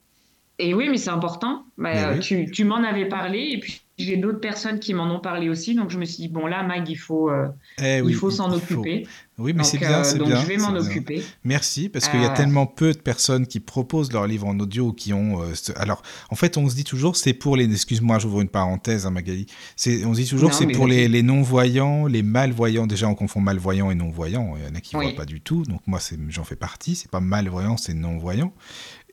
Et oui, mais c'est important. Bah, tu, tu m'en avais parlé et puis j'ai d'autres personnes qui m'en ont parlé aussi, donc je me suis dit, bon là, Mag, il faut, euh, eh il faut s'en occuper. Oui, mais c'est bien, euh, c'est donc bien. je vais m'en occuper. Merci, parce qu'il y a euh, tellement peu de personnes qui proposent leurs livres en audio qui ont. Alors, en fait, on se dit toujours, c'est pour les. Excuse-moi, j'ouvre une parenthèse, hein, Magali. C'est, on se dit toujours, c'est pour les, les non-voyants, les malvoyants. Déjà, on confond malvoyants et non-voyants. Il y en a qui ne voient pas du tout. Donc, moi, j'en fais partie. C'est pas malvoyant, c'est non-voyant.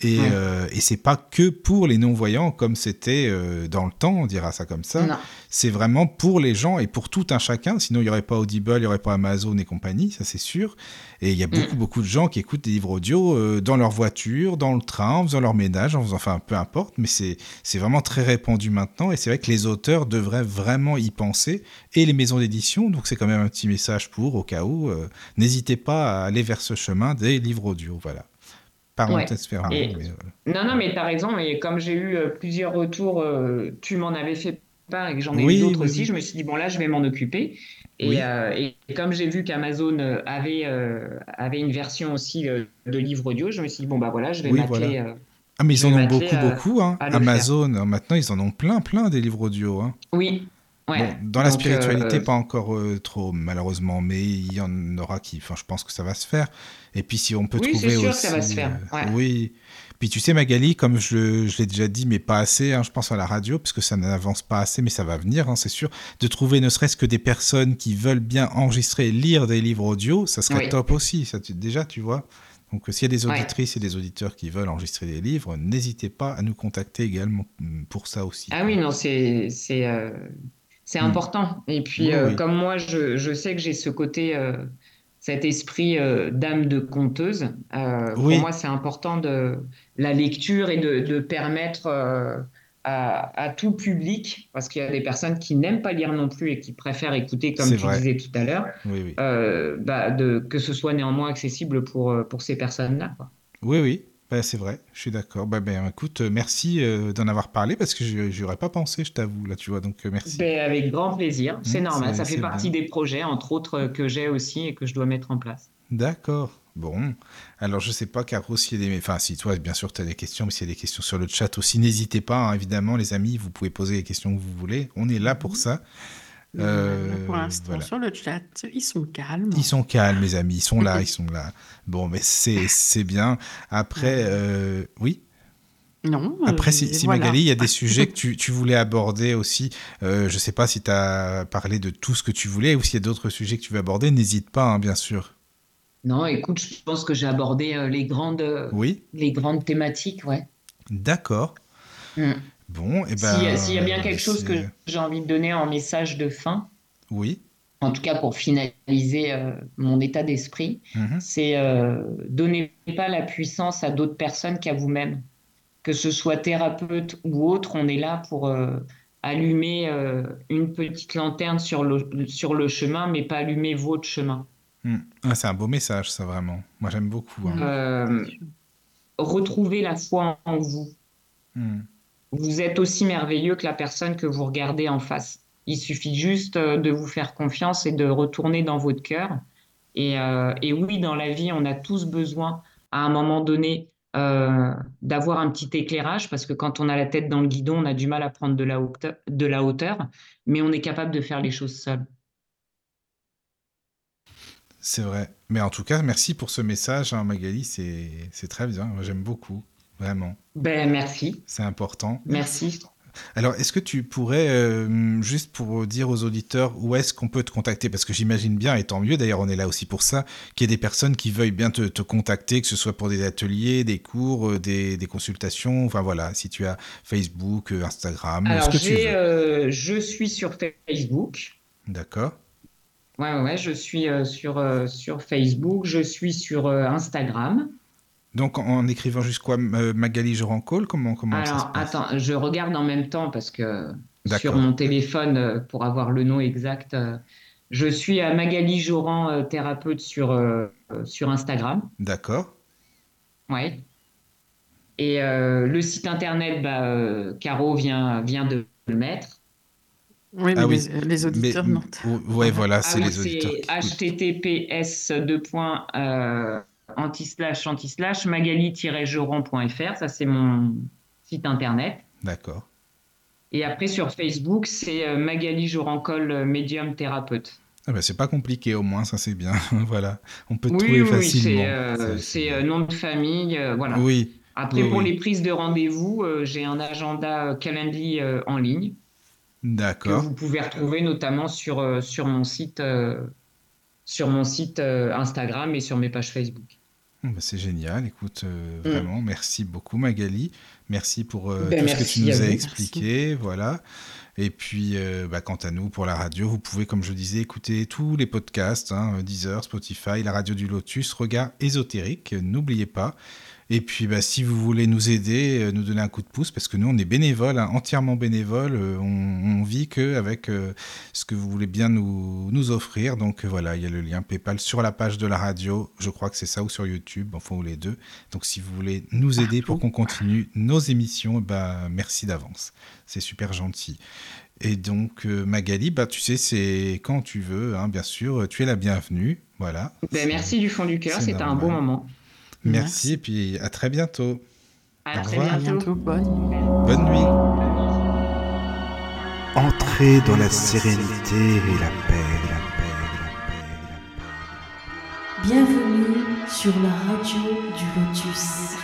Et, euh, et c'est pas que pour les non-voyants comme c'était euh, dans le temps, on dira ça comme ça. C'est vraiment pour les gens et pour tout un chacun. Sinon, il n'y aurait pas Audible, il n'y aurait pas Amazon et compagnie, ça c'est sûr. Et il y a mm. beaucoup, beaucoup de gens qui écoutent des livres audio euh, dans leur voiture, dans le train, en faisant leur ménage, en faisant, enfin, peu importe. Mais c'est vraiment très répandu maintenant. Et c'est vrai que les auteurs devraient vraiment y penser et les maisons d'édition. Donc c'est quand même un petit message pour, au cas où, n'hésitez pas à aller vers ce chemin des livres audio. Voilà. Parenthèse ouais. Non, non, mais tu as raison. Et comme j'ai eu euh, plusieurs retours, euh, tu m'en avais fait part et que j'en ai eu d'autres aussi, je me suis dit, bon, là, je vais m'en occuper. Et, euh, et, comme j'ai vu qu'Amazon avait, avait une version aussi de livre audio, je me suis dit, bon, bah voilà, je vais m'atteler. ah, mais ils en ont beaucoup, beaucoup. Hein. Amazon, maintenant, ils en ont plein, plein des livres audio. Hein. Oui, dans la spiritualité, pas encore trop, malheureusement, mais il y en aura qui. Enfin, je pense que ça va se faire. Et puis si on peut oui, trouver sûr aussi, que ça va se faire. Euh, oui. Puis tu sais Magali, comme je, je l'ai déjà dit, mais pas assez, hein, je pense à la radio, parce que ça n'avance pas assez, mais ça va venir, hein, c'est sûr, de trouver ne serait-ce que des personnes qui veulent bien enregistrer et lire des livres audio, ça serait top aussi, ça, déjà, tu vois. Donc s'il y a des auditrices et des auditeurs qui veulent enregistrer des livres, n'hésitez pas à nous contacter également mm, pour ça aussi. Ah oui, non, c'est... c'est euh, mm. important. Et puis, euh, comme moi, je, je sais que j'ai ce côté cet esprit euh, d'âme de conteuse. Euh, pour moi, c'est important de la lecture et de, permettre euh, à, tout public, parce qu'il y a des personnes qui n'aiment pas lire non plus et qui préfèrent écouter, comme tu disais tout à l'heure, bah, que ce soit néanmoins accessible pour, pour ces personnes-là. Oui, oui. Bah, c'est vrai, je suis d'accord. Bah, ben, écoute, euh, merci euh, d'en avoir parlé parce que je aurais pas pensé, je t'avoue, là, tu vois, donc euh, merci. Ben, avec grand plaisir, c'est mmh, normal, ça fait partie des projets, entre autres, que j'ai aussi et que je dois mettre en place. D'accord. Bon, alors je sais pas, Caro, s'il y a des... Enfin, si toi, bien sûr, tu as des questions, mais s'il y a des questions sur le chat aussi, n'hésitez pas, hein, évidemment, les amis, vous pouvez poser les questions que vous voulez. On est là pour mmh. ça. Euh, pour l'instant, sur le chat, ils sont calmes. Ils sont calmes, mes amis. Ils sont là, ils sont là. Bon, mais c'est bien. Après, euh, oui non. Après, si, Magali, il y a des sujets que tu, tu voulais aborder aussi. Euh, je ne sais pas si tu as parlé de tout ce que tu voulais ou s'il y a d'autres sujets que tu veux aborder, n'hésite pas, hein, bien sûr. Non, écoute, je pense que j'ai abordé les, grandes, oui les grandes thématiques, ouais. D'accord. Mm. Bon, et eh ben. S'il y a bien quelque chose que j'ai envie de donner en message de fin. Oui. En tout cas, pour finaliser euh, mon état d'esprit, mhm. c'est euh, donnez pas la puissance à d'autres personnes qu'à vous-même. Que ce soit thérapeute ou autre, on est là pour euh, allumer euh, une petite lanterne sur le, sur le chemin, mais pas allumer votre chemin. Hmm. Ah, c'est un beau message, ça, vraiment. Moi, j'aime beaucoup. Hein. retrouvez la foi en vous. Hmm vous êtes aussi merveilleux que la personne que vous regardez en face. Il suffit juste euh, de vous faire confiance et de retourner dans votre cœur. Et, euh, oui, dans la vie, on a tous besoin, à un moment donné, euh, d'avoir un petit éclairage, parce que quand on a la tête dans le guidon, on a du mal à prendre de la hauteur, de la hauteur mais on est capable de faire les choses seul. C'est vrai. Mais en tout cas, merci pour ce message, hein, Magali. C'est très bien. J'aime beaucoup. Vraiment. Ben, merci. C'est important. Merci. Alors, est-ce que tu pourrais, euh, juste pour dire aux auditeurs, où est-ce qu'on peut te contacter? Parce que j'imagine bien, et tant mieux, d'ailleurs, on est là aussi pour ça, qu'il y ait des personnes qui veuillent bien te, contacter, que ce soit pour des ateliers, des cours, euh, des, consultations, enfin voilà, si tu as Facebook, euh, Instagram, Alors, ce que tu veux. je suis sur Facebook. D'accord. Ouais, ouais, je suis sur, sur Facebook, je suis sur Instagram. Donc en écrivant juste quoi euh, Magali Jorancol Comment, comment Alors, ça se passe? attends, je regarde en même temps parce que sur mon téléphone, euh, pour avoir le nom exact, euh, je suis à Magali Joran, thérapeute sur, sur Instagram. D'accord. Ouais. Et le site internet, bah, Caro vient, vient de le mettre. Oui, mais Ah oui. les, les auditeurs, Mais- non. Ouais, voilà, c'est Ah oui, les auditeurs. qui https euh, anti-slash anti-slash magali-geron.fr, ça c'est mon site internet. D'accord. Et après sur Facebook, c'est euh, Magali Jorancol, euh, médium thérapeute. Ah bah, c'est pas compliqué au moins, ça c'est bien. voilà, on peut Oui, trouver oui, facilement. c'est euh, C'est- euh, nom de famille, euh, voilà. Oui, Après, oui, pour les prises de rendez-vous, euh, j'ai un agenda Calendly en ligne que d'accord. vous pouvez retrouver notamment sur, sur mon site, sur mon site euh, Instagram et sur mes pages Facebook. Bon, bah, c'est génial, écoute, euh, Mm. vraiment, merci beaucoup Magali. Merci pour euh, Ben, tout ce que tu nous as expliqué, voilà. Et puis, euh, bah, quant à nous, pour la radio, vous pouvez, comme je disais, écouter tous les podcasts, hein, Deezer, Spotify, la radio du Lotus, Regard ésotérique, n'oubliez pas. Et puis, bah, si vous voulez nous aider, euh, nous donner un coup de pouce, parce que nous, on est bénévoles, hein, entièrement bénévoles, euh, on, on vit que avec euh, ce que vous voulez bien nous, nous offrir. Donc euh, voilà, il y a le lien PayPal sur la page de la radio, je crois que c'est ça, ou sur YouTube, enfin, ou les deux. Donc si vous voulez nous aider pour qu'on continue nos émissions, bah, merci d'avance. C'est super gentil. Et donc, Magali, bah, tu sais, c'est quand tu veux, hein, bien sûr, tu es la bienvenue. Voilà. Ben, merci du fond du cœur, c'était un beau moment. Merci, Merci. et puis à très bientôt. À Au très revoir. À bientôt. bientôt. Bonne Bonne nuit. Entrez dans la sérénité et la paix, la paix, la paix, la paix. Bienvenue sur la radio du Lotus.